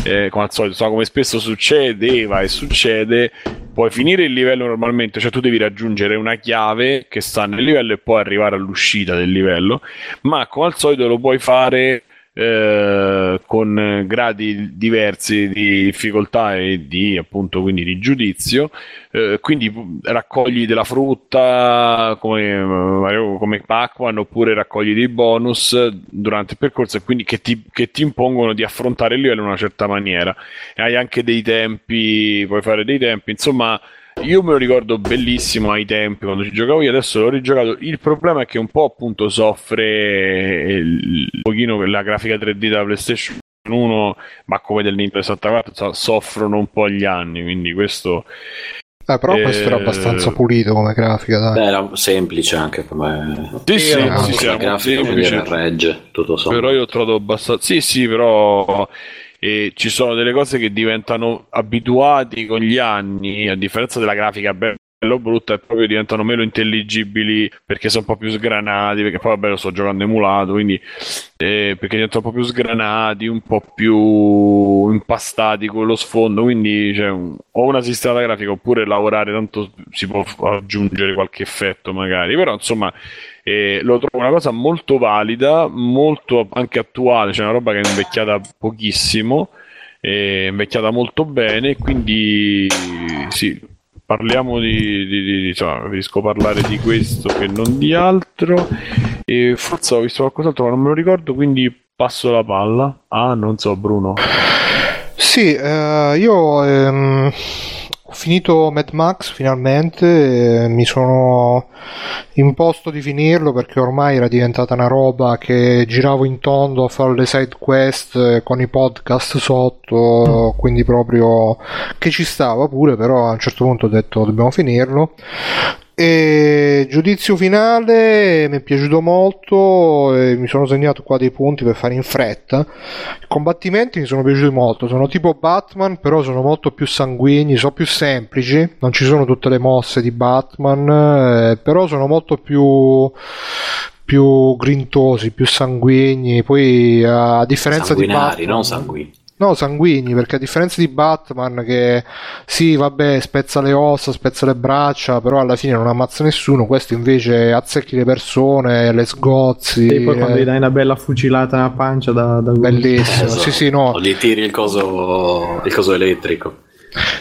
eh, come al solito, insomma, come spesso succedeva e succede, puoi finire il livello normalmente, cioè tu devi raggiungere una chiave che sta nel livello e poi arrivare all'uscita del livello, ma come al solito lo puoi fare eh, con gradi diversi di difficoltà e di appunto quindi di giudizio. Eh, quindi raccogli della frutta come, come Pac-Man oppure raccogli dei bonus durante il percorso quindi che ti, che ti impongono di affrontare il livello in una certa maniera. E hai anche dei tempi puoi fare dei tempi insomma io me lo ricordo bellissimo ai tempi quando ci giocavo io, adesso l'ho rigiocato. Il problema è che un po' appunto soffre il, un pochino la grafica 3D della PlayStation 1, ma come del Nintendo 64 so- soffrono un po' gli anni, quindi questo Eh, però Eh, questo era abbastanza pulito come grafica, dai. Beh, era semplice anche come Sì, sì, era sì, sì, molto grafica semplice. regge, tutto sommato. Però io ho trovato abbastanza. Sì, sì, però eh, ci sono delle cose che diventano abituati con gli anni, a differenza della grafica bella o brutta, e proprio diventano meno intelligibili perché sono un po' più sgranati. Perché poi, vabbè, lo sto giocando emulato, quindi eh, perché diventano un po' più sgranati, un po' più impastati con lo sfondo. Quindi cioè, un- o una sistemata grafica oppure lavorare, tanto si può aggiungere qualche effetto magari. Però insomma. E lo trovo una cosa molto valida, molto anche attuale, cioè una roba che è invecchiata pochissimo, è invecchiata molto bene, quindi sì, parliamo di, di, di- insomma, preferisco parlare di questo che non di altro. E forse ho visto qualcos'altro, ma non me lo ricordo, quindi passo la palla. Ah, non so, Bruno. Sì, eh, io ehm, ho finito Mad Max finalmente, mi sono imposto di finirlo perché ormai era diventata una roba che giravo in tondo a fare le side quest eh, con i podcast sotto, quindi proprio che ci stava pure, però a un certo punto ho detto dobbiamo finirlo. E giudizio finale mi è piaciuto molto e mi sono segnato qua dei punti per fare in fretta. I combattimenti mi sono piaciuti molto, sono tipo Batman, però sono molto più sanguigni, sono più semplici, non ci sono tutte le mosse di Batman, eh, però sono molto più più grintosi, più sanguigni, poi a differenza di Batman, non sanguigni. No, sanguigni, perché a differenza di Batman che sì, vabbè, spezza le ossa, spezza le braccia, però alla fine non ammazza nessuno, questo invece azzecchi le persone, le sgozzi. E poi quando eh, gli dai una bella fucilata nella pancia da, da Bellissimo, Esatto. sì, sì, no. O gli tiri il coso, il coso elettrico.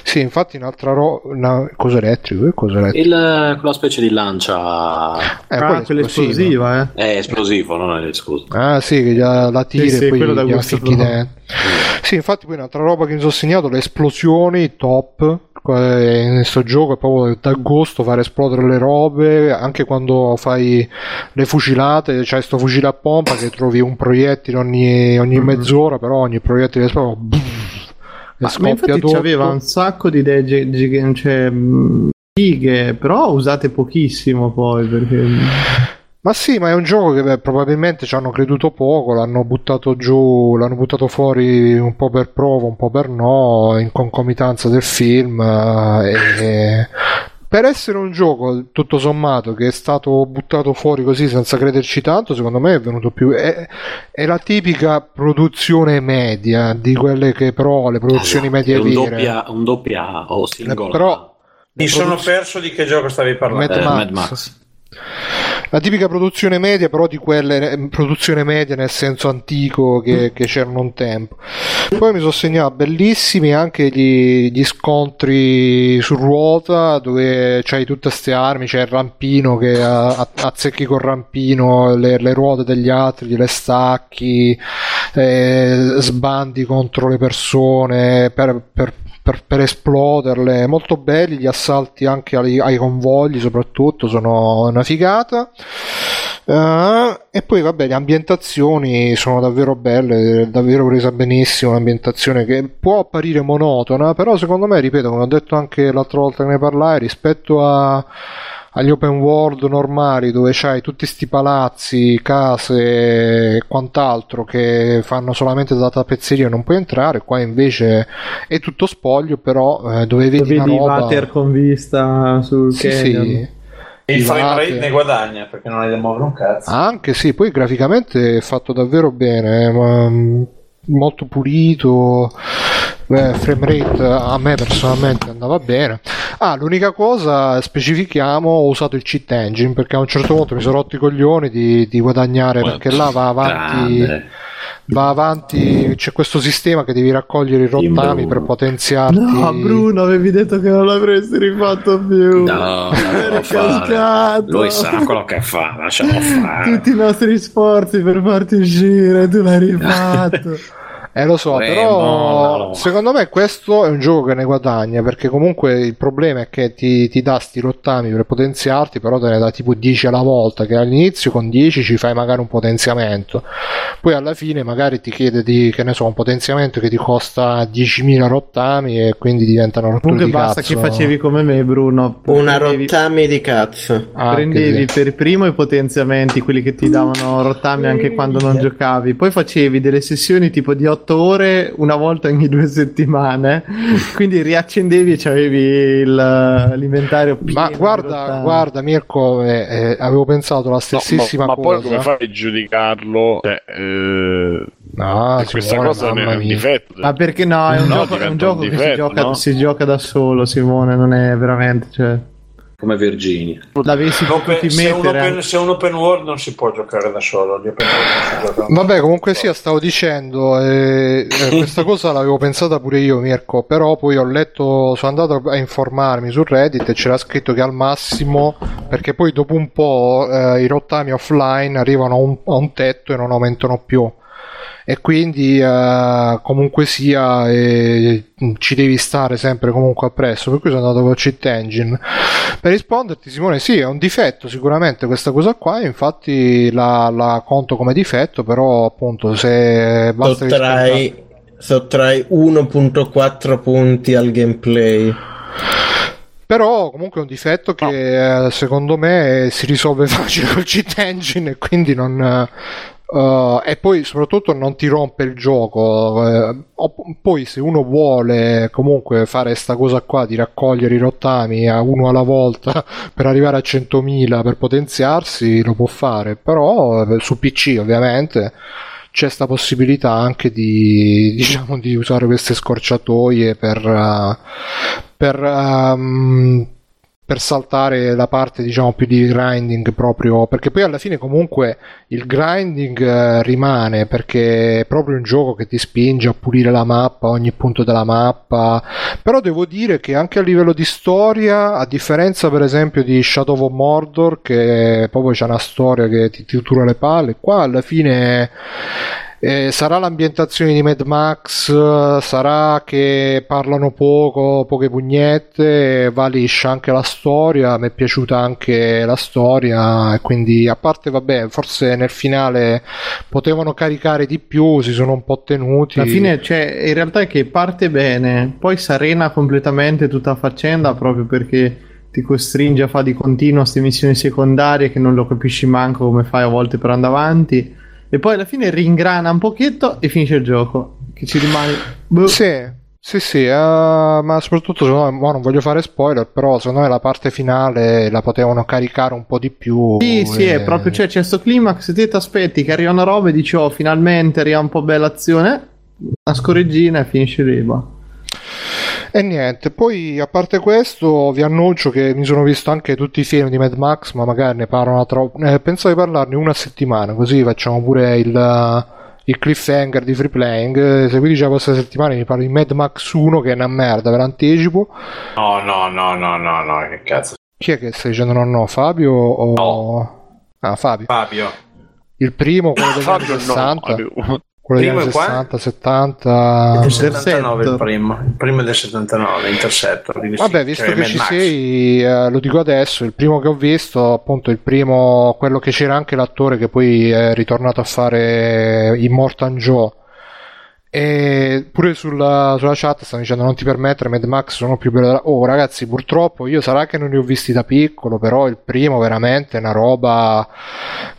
Sì, infatti un'altra roba... Cosa elettrico? Che cosa elettrico? Il, quella specie di lancia Eh, Ah, quella esplosiva. eh. è esplosivo, non è scusa. Ah sì, che già la tiri Sì, sì, e poi quello da gli gusto. Sì, infatti poi un'altra roba che mi sono segnato, le esplosioni top. Eh, In questo gioco è proprio da gusto fare esplodere le robe, anche quando fai le fucilate, c'è sto fucile a pompa che trovi un proiettile ogni, ogni Mhm. mezz'ora, però ogni proiettile esplode Ma, ma infatti c'aveva un sacco di idee gi- gi- cioè, mh, fighe, però usate pochissimo poi perché Ma sì, ma è un gioco che beh, probabilmente ci hanno creduto poco, l'hanno buttato giù, l'hanno buttato fuori un po' per prova, un po' per no, in concomitanza del film. eh, e per essere un gioco tutto sommato che è stato buttato fuori così senza crederci tanto, secondo me è venuto più. È, è la tipica produzione media di quelle che però le produzioni Esatto, medie un vere. doppia, un doppia o singolo. Però Mi sono perso di che gioco stavi parlando. Mad Eh, Max. Mad Max. La tipica produzione media, però di quelle eh, produzione media nel senso antico che, che c'erano un tempo. Poi mi sono segnato bellissimi anche gli, gli scontri su ruota dove c'hai tutte queste armi, c'è il rampino che azzecchi col rampino le, le ruote degli altri, le stacchi, eh, sbandi contro le persone per, per- per- per esploderle. Molto belli gli assalti anche ai, ai convogli, soprattutto sono una figata. Eh, e poi vabbè, le ambientazioni sono davvero belle, davvero presa benissimo. Un'ambientazione che può apparire monotona, però secondo me, ripeto, come ho detto anche l'altra volta che ne parlai, rispetto a agli open world normali dove c'hai tutti sti palazzi, case e quant'altro che fanno solamente da tappezzeria e non puoi entrare, qua invece è tutto spoglio, però eh, dove vedi, Vedi una roba... water con vista sul Sì, canyon. sì. Il I frame rate ne guadagna perché non hai da muovere un cazzo. Anche sì, poi graficamente è fatto davvero bene, ma, mm, molto pulito. eh, frame rate a me personalmente andava bene. Ah, l'unica cosa, specifichiamo, ho usato il cheat engine perché a un certo punto mi sono rotto i coglioni di, di guadagnare perché là va avanti. Grande. Va avanti, c'è questo sistema che devi raccogliere i rottami per potenziarti. No, Bruno, avevi detto che non l'avresti rifatto più. No, cascato. Lui sa quello che fa, lasciamo [LAUGHS] fare. Tutti i nostri sforzi per farti uscire, tu l'hai rifatto. [LAUGHS] Eh lo so, Eh, però mollalo. secondo me questo è un gioco che ne guadagna perché comunque il problema è che ti, ti dà sti rottami per potenziarti, però te ne dà tipo 10 alla volta, che all'inizio con 10 ci fai magari un potenziamento, poi alla fine magari ti chiede di, che ne so, un potenziamento che ti costa 10.000 rottami e quindi diventano rotture Comunque di basta cazzo. che facevi come me, Bruno. Una Prendevi- rottami di cazzo. Anche Prendevi per primo i potenziamenti, quelli che ti davano rottami anche quando non giocavi, poi facevi delle sessioni tipo di 8 ore una volta ogni due settimane, [LAUGHS] quindi riaccendevi e c'avevi il- l'inventario pieno Ma guarda, guarda Mirko, eh, eh, avevo pensato la No, stessissima ma, ma poi cosa. come fai a giudicarlo? Cioè, eh, No, che questa Simone, cosa non è un mia. difetto. Ma perché no? È un No, gioco, è un gioco un che si difetto, gioca, no? si gioca da solo, Simone, non è veramente... Cioè, Come Virginia. l'avessi Un open- potuti se, un mettere... open, se un open world non si può giocare da solo. Gli open world non si giocano. Vabbè, comunque sia, stavo dicendo, eh, eh, questa cosa l'avevo pensata pure io, Mirko, però poi ho letto, sono andato a informarmi su Reddit e c'era scritto che al massimo, perché poi dopo un po' eh, i rottami offline arrivano a un, a un tetto e non aumentano più. E quindi eh, comunque sia eh, ci devi stare sempre comunque appresso, per cui sono andato con Cheat Engine. Per risponderti Simone, sì, è un difetto sicuramente questa cosa qua, infatti la, la conto come difetto, però appunto se basta Sottrai, sottrai 1.4 punti al gameplay. Però comunque è un difetto che eh, secondo me si risolve [LAUGHS] facile col cheat engine e quindi non... eh, e poi soprattutto non ti rompe il gioco. o- poi se uno vuole comunque fare sta cosa qua di raccogliere i rottami a uno alla volta [LAUGHS] per arrivare a 100.000 per potenziarsi, lo può fare. Però eh, su PC ovviamente c'è sta possibilità anche di, [LAUGHS] diciamo, di usare queste scorciatoie per, eh, per, ehm, per saltare la parte diciamo più di grinding proprio perché poi alla fine comunque il grinding eh, rimane perché è proprio un gioco che ti spinge a pulire la mappa ogni punto della mappa. Però devo dire che anche a livello di storia a differenza per esempio di Shadow of Mordor che proprio c'è una storia che ti, ti tura le palle qua alla fine eh, sarà l'ambientazione di Mad Max, eh, sarà che parlano poco, poche pugnette, va liscia anche la storia, mi è piaciuta anche la storia, quindi a parte vabbè, forse nel finale potevano caricare di più, si sono un po' tenuti. Alla fine, cioè, in realtà è che parte bene, poi si arena completamente tutta la faccenda proprio perché ti costringe a fare di continuo queste missioni secondarie che non lo capisci manco come fai a volte per andare avanti. E poi alla fine ringrana un pochetto e finisce il gioco. Che ci rimane. boh. Sì, Sì, sì, eh, ma soprattutto secondo me, mo non voglio fare spoiler, però secondo me la parte finale la potevano caricare un po' di più. Sì, sì, e- è proprio, cioè, c'è questo climax, te ti aspetti che arrivano robe e dici, oh, finalmente arriva un po' bella azione, una scorreggina e finisce lì, va. E niente, poi a parte questo vi annuncio che mi sono visto anche tutti i film di Mad Max, ma magari ne parlano troppo. Eh, penso di parlarne una settimana, così facciamo pure il, il cliffhanger di free playing. Eh, Se quindi già la prossima settimana mi parlo di Mad Max 1 che è una merda, ve l'anticipo. No, no, no, no, no, no, che cazzo. Chi è che stai dicendo no no? Fabio o... Ah, Fabio. Fabio. Il primo, quello anni Fabio, no, 60. Fabio. Quello degli Primo anni è qua? 60, 70. Del Intercept. 79 il primo. Il primo è del 79, Interceptor. Vabbè, visto cioè che ci Max. sei, eh, lo dico adesso, il primo che ho visto, appunto il primo, quello che c'era anche l'attore che poi è ritornato a fare Immortan Joe. E pure sulla, sulla chat stanno dicendo non ti permettere, Mad Max sono più bello. della-" Oh ragazzi, purtroppo io sarà che non li ho visti da piccolo, però il primo veramente è una roba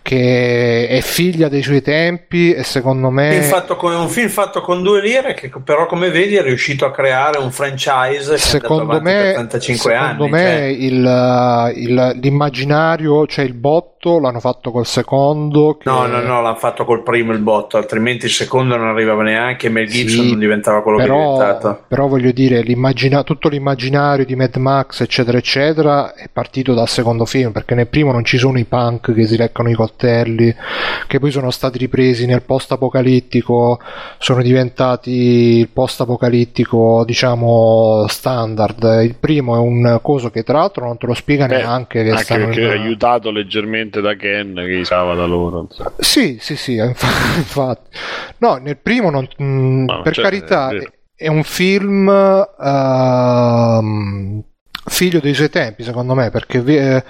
che è figlia dei suoi tempi e secondo me... Fatto con- un film fatto con due lire che però come vedi è riuscito a creare un franchise che è secondo me, per 35 secondo anni. me cioè. il- il- l'immaginario, cioè il botto, l'hanno fatto col secondo. che- No, no, no, l'hanno fatto col primo il botto, altrimenti il secondo non arrivava neanche e Mel Gibson Sì, non diventava quello che è però, diventato. però voglio dire, l'immagina- tutto l'immaginario di Mad Max, eccetera, eccetera, è partito dal secondo film, perché nel primo non ci sono i punk che si leccano i coltelli, che poi sono stati ripresi nel post-apocalittico, sono diventati il post-apocalittico, diciamo, standard. Il primo è un coso che tra l'altro non te lo spiega Beh, neanche che Anche perché in- aiutato leggermente da Ken che usava da loro. Sì, sì, sì, inf- [LAUGHS] infatti. No, nel primo, non- mh, No, per cioè, carità, è è, un film ehm, figlio dei suoi tempi, secondo me, perché eh,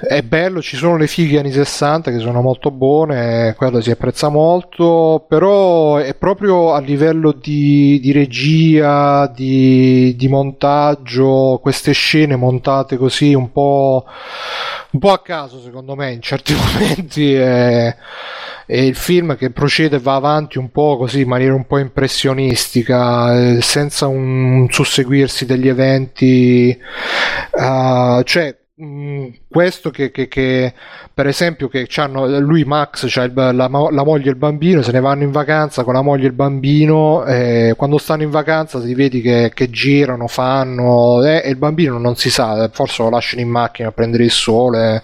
è bello, ci sono le fighe anni 60 che sono molto buone, quello si apprezza molto, però è proprio a livello di, di regia, di, di montaggio, queste scene montate così un po', un po' a caso, secondo me, in certi [LAUGHS] momenti è, è il film che procede va avanti un po' così in maniera un po' impressionistica, eh, senza un susseguirsi degli eventi, ah, cioè mh, questo che, che- che, per esempio che c'hanno lui Max c'ha il- la, la moglie e il bambino se ne vanno in vacanza con la moglie e il bambino e quando stanno in vacanza si vedi che, che girano fanno eh, e il bambino non si sa forse lo lasciano in macchina a prendere il sole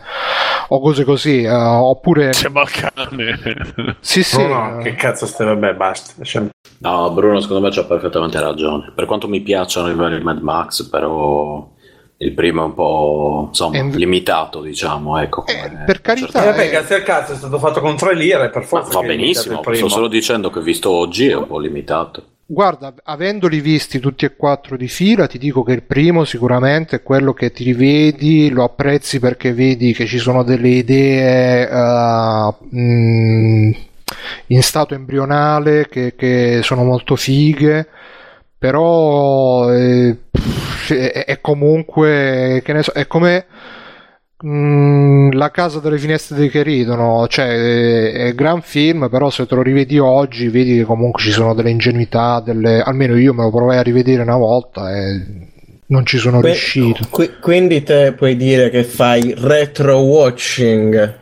o cose così eh, oppure il cane. sì sì No, no, eh, che cazzo stai, vabbè, basta. lasciamo- No, Bruno, secondo me c'ha perfettamente ragione. Per quanto mi piacciono i vari Mad Max, però il primo è un po' insomma, inv- limitato, diciamo. Ecco, Eh, per Eh, carità vabbè, eh, grazie al cazzo è stato fatto con tre lire, per Ma forza. va benissimo, sto solo dicendo che visto oggi è un po' limitato. Guarda, avendoli visti tutti e quattro di fila, ti dico che il primo sicuramente è quello che ti rivedi, lo apprezzi perché vedi che ci sono delle idee eh, mh, in stato embrionale che, che sono molto fighe, però eh, è, è comunque, che ne so, è come mh, La casa delle finestre che ridono, cioè è, gran film, però se te lo rivedi oggi vedi che comunque ci sono delle ingenuità, delle... almeno io me lo provai a rivedere una volta e non ci sono Que- riuscito. qui- quindi te puoi dire che fai retro watching.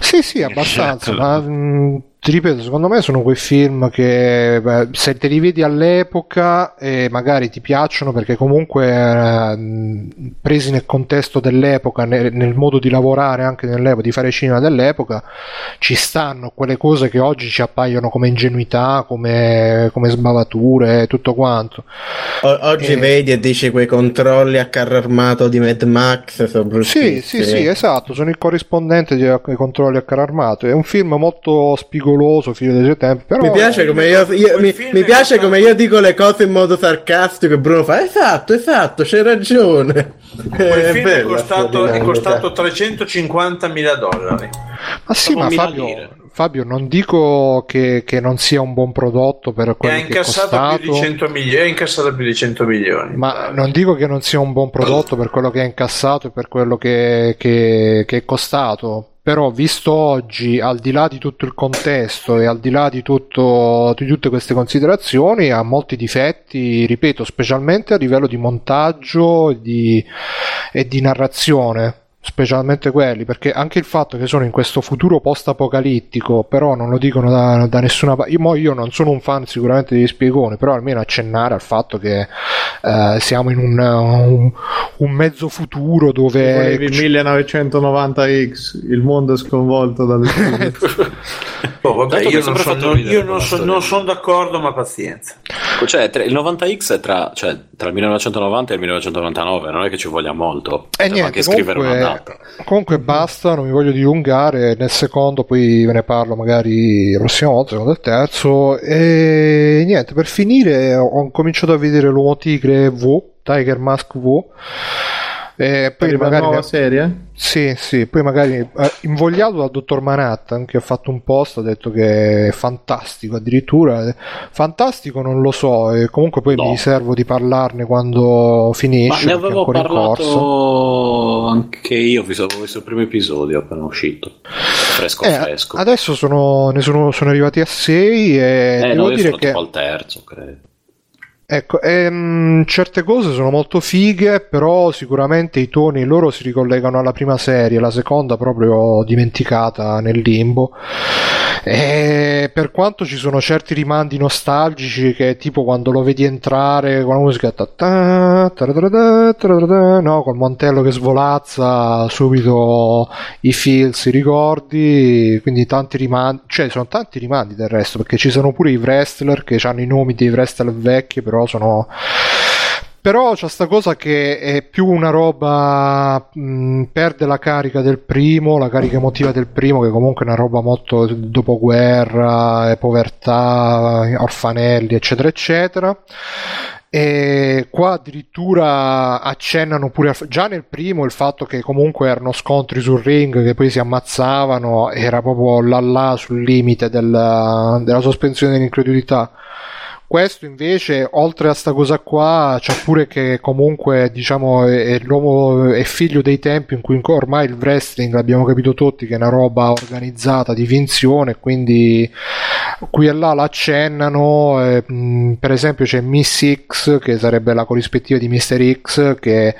Sì, sì, abbastanza, ma mh, ti ripeto, secondo me sono quei film che beh, se te li vedi all'epoca e magari ti piacciono perché comunque eh, presi nel contesto dell'epoca, nel, nel modo di lavorare anche nell'epoca, di fare cinema dell'epoca, ci stanno quelle cose che oggi ci appaiono come ingenuità, come, come sbavature e tutto quanto. O- oggi Eh. vedi e dici quei controlli a carro armato di Mad Max sono Sì, bruttissimi. sì, sì, esatto, sono il corrispondente di- ai controlli a carro armato. È un film molto spigoloso, figlio dei suoi tempi, però Mi piace come io, io- mi, mi è piace costato- come io dico le cose in modo sarcastico e Bruno fa esatto, esatto, c'hai ragione. Quel È film è bella costato, sta è costato 350 mila dollari. Ma sì, ma 9.000 Fabio. Fabio, non dico che, che, non sia un buon prodotto per quello che, che è costato. Più di 100 milioni, è incassato più di 100 milioni. Ma non dico che non sia un buon prodotto per quello che è incassato e per quello che, che è costato però visto oggi al di là di tutto il contesto e al di là di, tutto, di tutte queste considerazioni ha molti difetti ripeto specialmente a livello di montaggio di, e di narrazione specialmente quelli, perché anche il fatto che sono in questo futuro post-apocalittico, però non lo dicono da, da nessuna parte. Io, io, non sono un fan sicuramente degli spiegoni, però almeno accennare al fatto che eh, siamo in un, un, un, mezzo futuro dove. Il 1990X, il mondo è sconvolto dalle [LAUGHS] oh, vabbè, io, non, so, non, io non, so, non sono d'accordo, ma pazienza. Cioè, il 90X è tra, cioè, tra il 1990 e il 1999, non è che ci voglia molto. E eh, niente, anche scrivere una data comunque basta, non mi voglio dilungare. Nel secondo, poi ve ne parlo magari la prossima volta, secondo il terzo. E niente, per finire, ho cominciato a vedere l'uomo tigre V, Tiger Mask V e poi per magari nuova serie? Sì, sì, poi magari eh, invogliato dal dottor Manhattan che ha fatto un post, ha detto che è fantastico addirittura. Fantastico non lo so, e comunque poi no. mi riservo di parlarne quando finisce. Ma ne avevo parlato anche io, visto, avevo visto il primo episodio appena uscito. Fresco eh, fresco. Adesso sono, ne sono, sono arrivati a 6 e eh, devo no, dire che... al terzo, credo. Ecco, ehm, certe cose sono molto fighe, però sicuramente i toni loro si ricollegano alla prima serie, la seconda proprio dimenticata nel limbo. E per quanto ci sono certi rimandi nostalgici che tipo quando lo vedi entrare con la musica no, col mantello che svolazza, subito i feels, i ricordi, quindi tanti rimandi, cioè sono tanti rimandi del resto, perché ci sono pure i wrestler che hanno i nomi dei wrestler vecchi, però sono però c'è sta cosa che è più una roba mh, perde la carica del primo, la carica emotiva del primo che comunque è una roba molto dopoguerra, povertà, orfanelli eccetera eccetera. E qua addirittura accennano pure già nel primo il fatto che comunque erano scontri sul ring che poi si ammazzavano era proprio là là sul limite del, della sospensione dell'incredulità questo invece, oltre a sta cosa qua, c'è pure che comunque diciamo è, l'uomo è figlio dei tempi in cui ormai il wrestling l'abbiamo capito tutti che è una roba organizzata di finzione, quindi qui e là l'accennano. Eh, per esempio c'è Miss X che sarebbe la corrispettiva di Mr. X che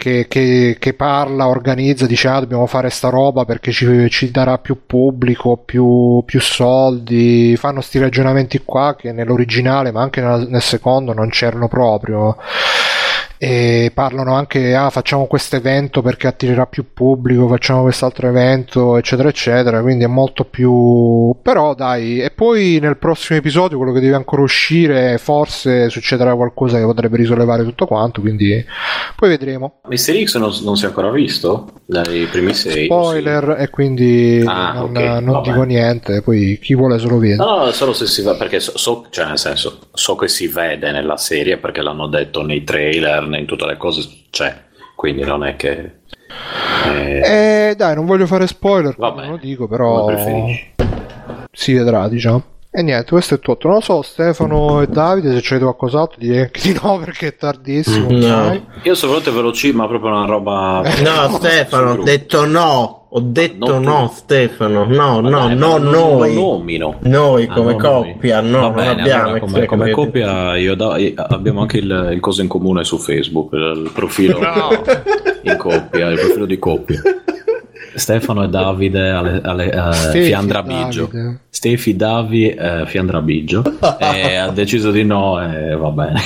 che, che, che, parla, organizza, dice ah dobbiamo fare sta roba perché ci, ci darà più pubblico, più, più soldi, fanno sti ragionamenti qua che nell'originale ma anche nel, nel secondo non c'erano proprio e parlano anche ah facciamo questo evento perché attirerà più pubblico facciamo quest'altro evento eccetera eccetera quindi è molto più però dai e poi nel prossimo episodio quello che deve ancora uscire forse succederà qualcosa che potrebbe risollevare tutto quanto quindi poi vedremo Mister X non, non si è ancora visto dai primi sei spoiler sì. e quindi ah, non, okay. non dico niente poi chi vuole se lo vede no, no solo se si va perché so, so, cioè nel senso so che si vede nella serie perché l'hanno detto nei trailer in tutte le cose c'è, quindi non è che... Eh... Eh, dai, non voglio fare spoiler, non lo dico, però... Si vedrà, diciamo. E niente, questo è tutto. Non lo so, Stefano e Davide, se c'è qualcos'altro, direi anche di no [LAUGHS] perché è tardissimo. No. Io sono venuto veloci, ma proprio una roba. No, [LAUGHS] Stefano, ho detto no. Ho detto no, no Stefano, no, no, bene, no, noi. Nomino. Noi ah, come ah, coppia, no, non bene, abbiamo. Allora, come, come coppia io da, abbiamo anche il, il coso in comune su Facebook, il profilo no. in coppia, il profilo di coppia. [LAUGHS] Stefano e Davide alle, alle, uh, Fiandra Biggio. Stefi, Davi, uh, Fiandra Biggio. [LAUGHS] e ha deciso di no e va bene.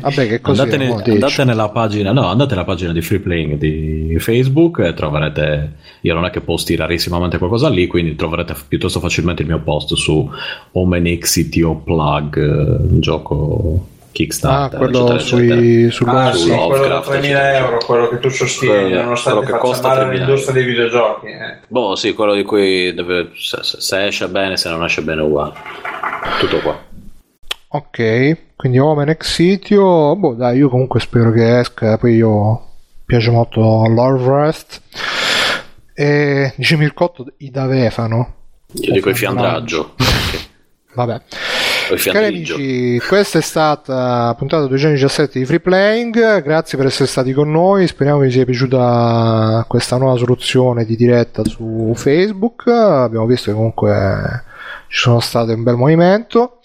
Vabbè, che così Andatene, andate nella pagina, no, andate nella pagina di Free Playing di Facebook e troverete, io non è che posti rarissimamente qualcosa lì, quindi troverete piuttosto facilmente il mio post su Omenix CTO Plug, un gioco Kickstarter. Ah, quello sui, sul ah, sì, quello da 3.000 euro, quello che tu sostieni, nonostante che costa male l'industria dei videogiochi. Eh. Boh, sì, quello di cui deve, se, se, esce bene, se non esce bene uguale. Tutto qua. Ok, quindi Omen Exitio, boh dai, io comunque spero che esca, poi io piace molto Lord Rest. E dice Mircotto i Davefano Io dico il fiandraggio. [LAUGHS] Vabbè. Cari amici, questa è stata la puntata 217 di Free Playing. Grazie per essere stati con noi. Speriamo vi sia piaciuta questa nuova soluzione di diretta su Facebook. Abbiamo visto che comunque ci sono state un bel movimento.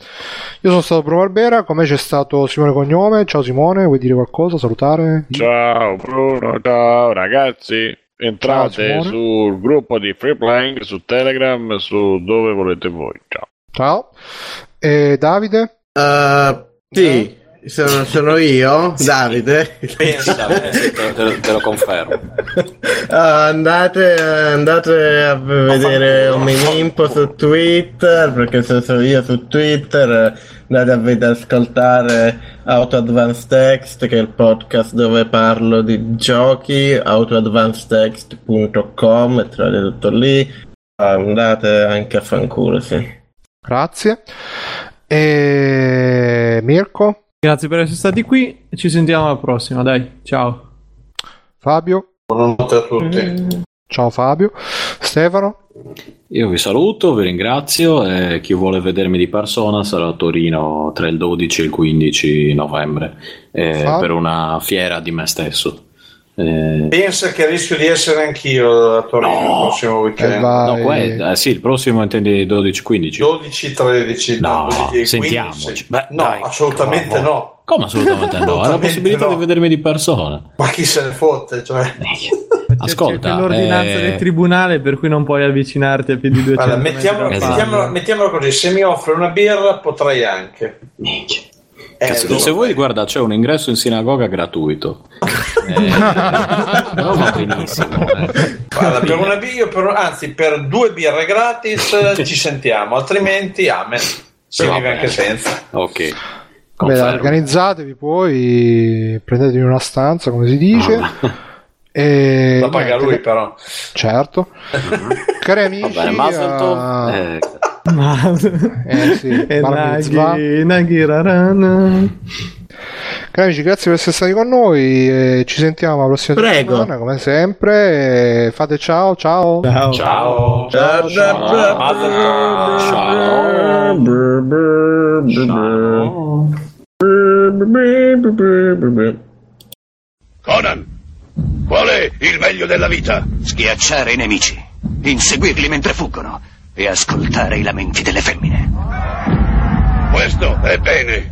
Io sono stato Bruno Barbera, con me c'è stato Simone Cognome. Ciao Simone, vuoi dire qualcosa? Salutare? Ciao Bruno, ciao ragazzi. Entrate ciao, sul gruppo di Free Playing su Telegram, su dove volete voi. Ciao. Ciao. E Davide? Uh, sì, sono, sono, io, [LAUGHS] Davide. Pensa, te, te, te, lo confermo. Uh, [LAUGHS] andate, andate, a vedere un mini info su Twitter, perché se sono io su Twitter, andate a vedere, ascoltare Auto Advanced Text, che è il podcast dove parlo di giochi, autoadvancedtext.com, trovate tutto lì. Andate anche a fanculo, sì. Grazie. E Mirko? Grazie per essere stati qui. Ci sentiamo alla prossima, dai. Ciao. Fabio? Buonanotte a tutti. Ciao Fabio. Stefano? Io vi saluto, vi ringrazio e chi vuole vedermi di persona sarà a Torino tra il 12 e il 15 novembre eh, per una fiera di me stesso. Eh... Pensa che rischio di essere anch'io a Torino no. il prossimo weekend. No, qua eh, sì, il prossimo intendi 12-15. 12-13. No, 12, sentiamoci. Beh, no, dai, assolutamente come no. Come assolutamente no? Hai la possibilità no. di vedermi di persona. Ma chi se ne fotte? Cioè... Ascolta, c'è l'ordinanza eh... del tribunale per cui non puoi avvicinarti a più di 200 Allora, mettiamolo, mettiamolo, mettiamolo, così: se mi offre una birra, potrei anche. Minchia. Cazzo, se vuoi, guarda, c'è un ingresso in sinagoga gratuito. [LAUGHS] eh, però va benissimo. Eh. Guarda, per una birra, per, anzi, per due birre gratis [LAUGHS] ci sentiamo, altrimenti amen. Si vive anche senza. Ok. Vabbè, organizzatevi poi, prendetevi una stanza, come si dice. [LAUGHS] E... La paga lui, però. Certo. Cari amici, Vabbè, uh... eh, eh sì, [LAUGHS] e Naghi, Naghi Rarana. Cari amici, grazie per essere stati con noi. Eh, ci sentiamo la prossima Prego. settimana, come sempre. Eh, fate ciao, ciao. Ciao. Ciao. Ciao. Conan, qual è il meglio della vita? Schiacciare i nemici, inseguirli mentre fuggono e ascoltare i lamenti delle femmine. Questo è bene.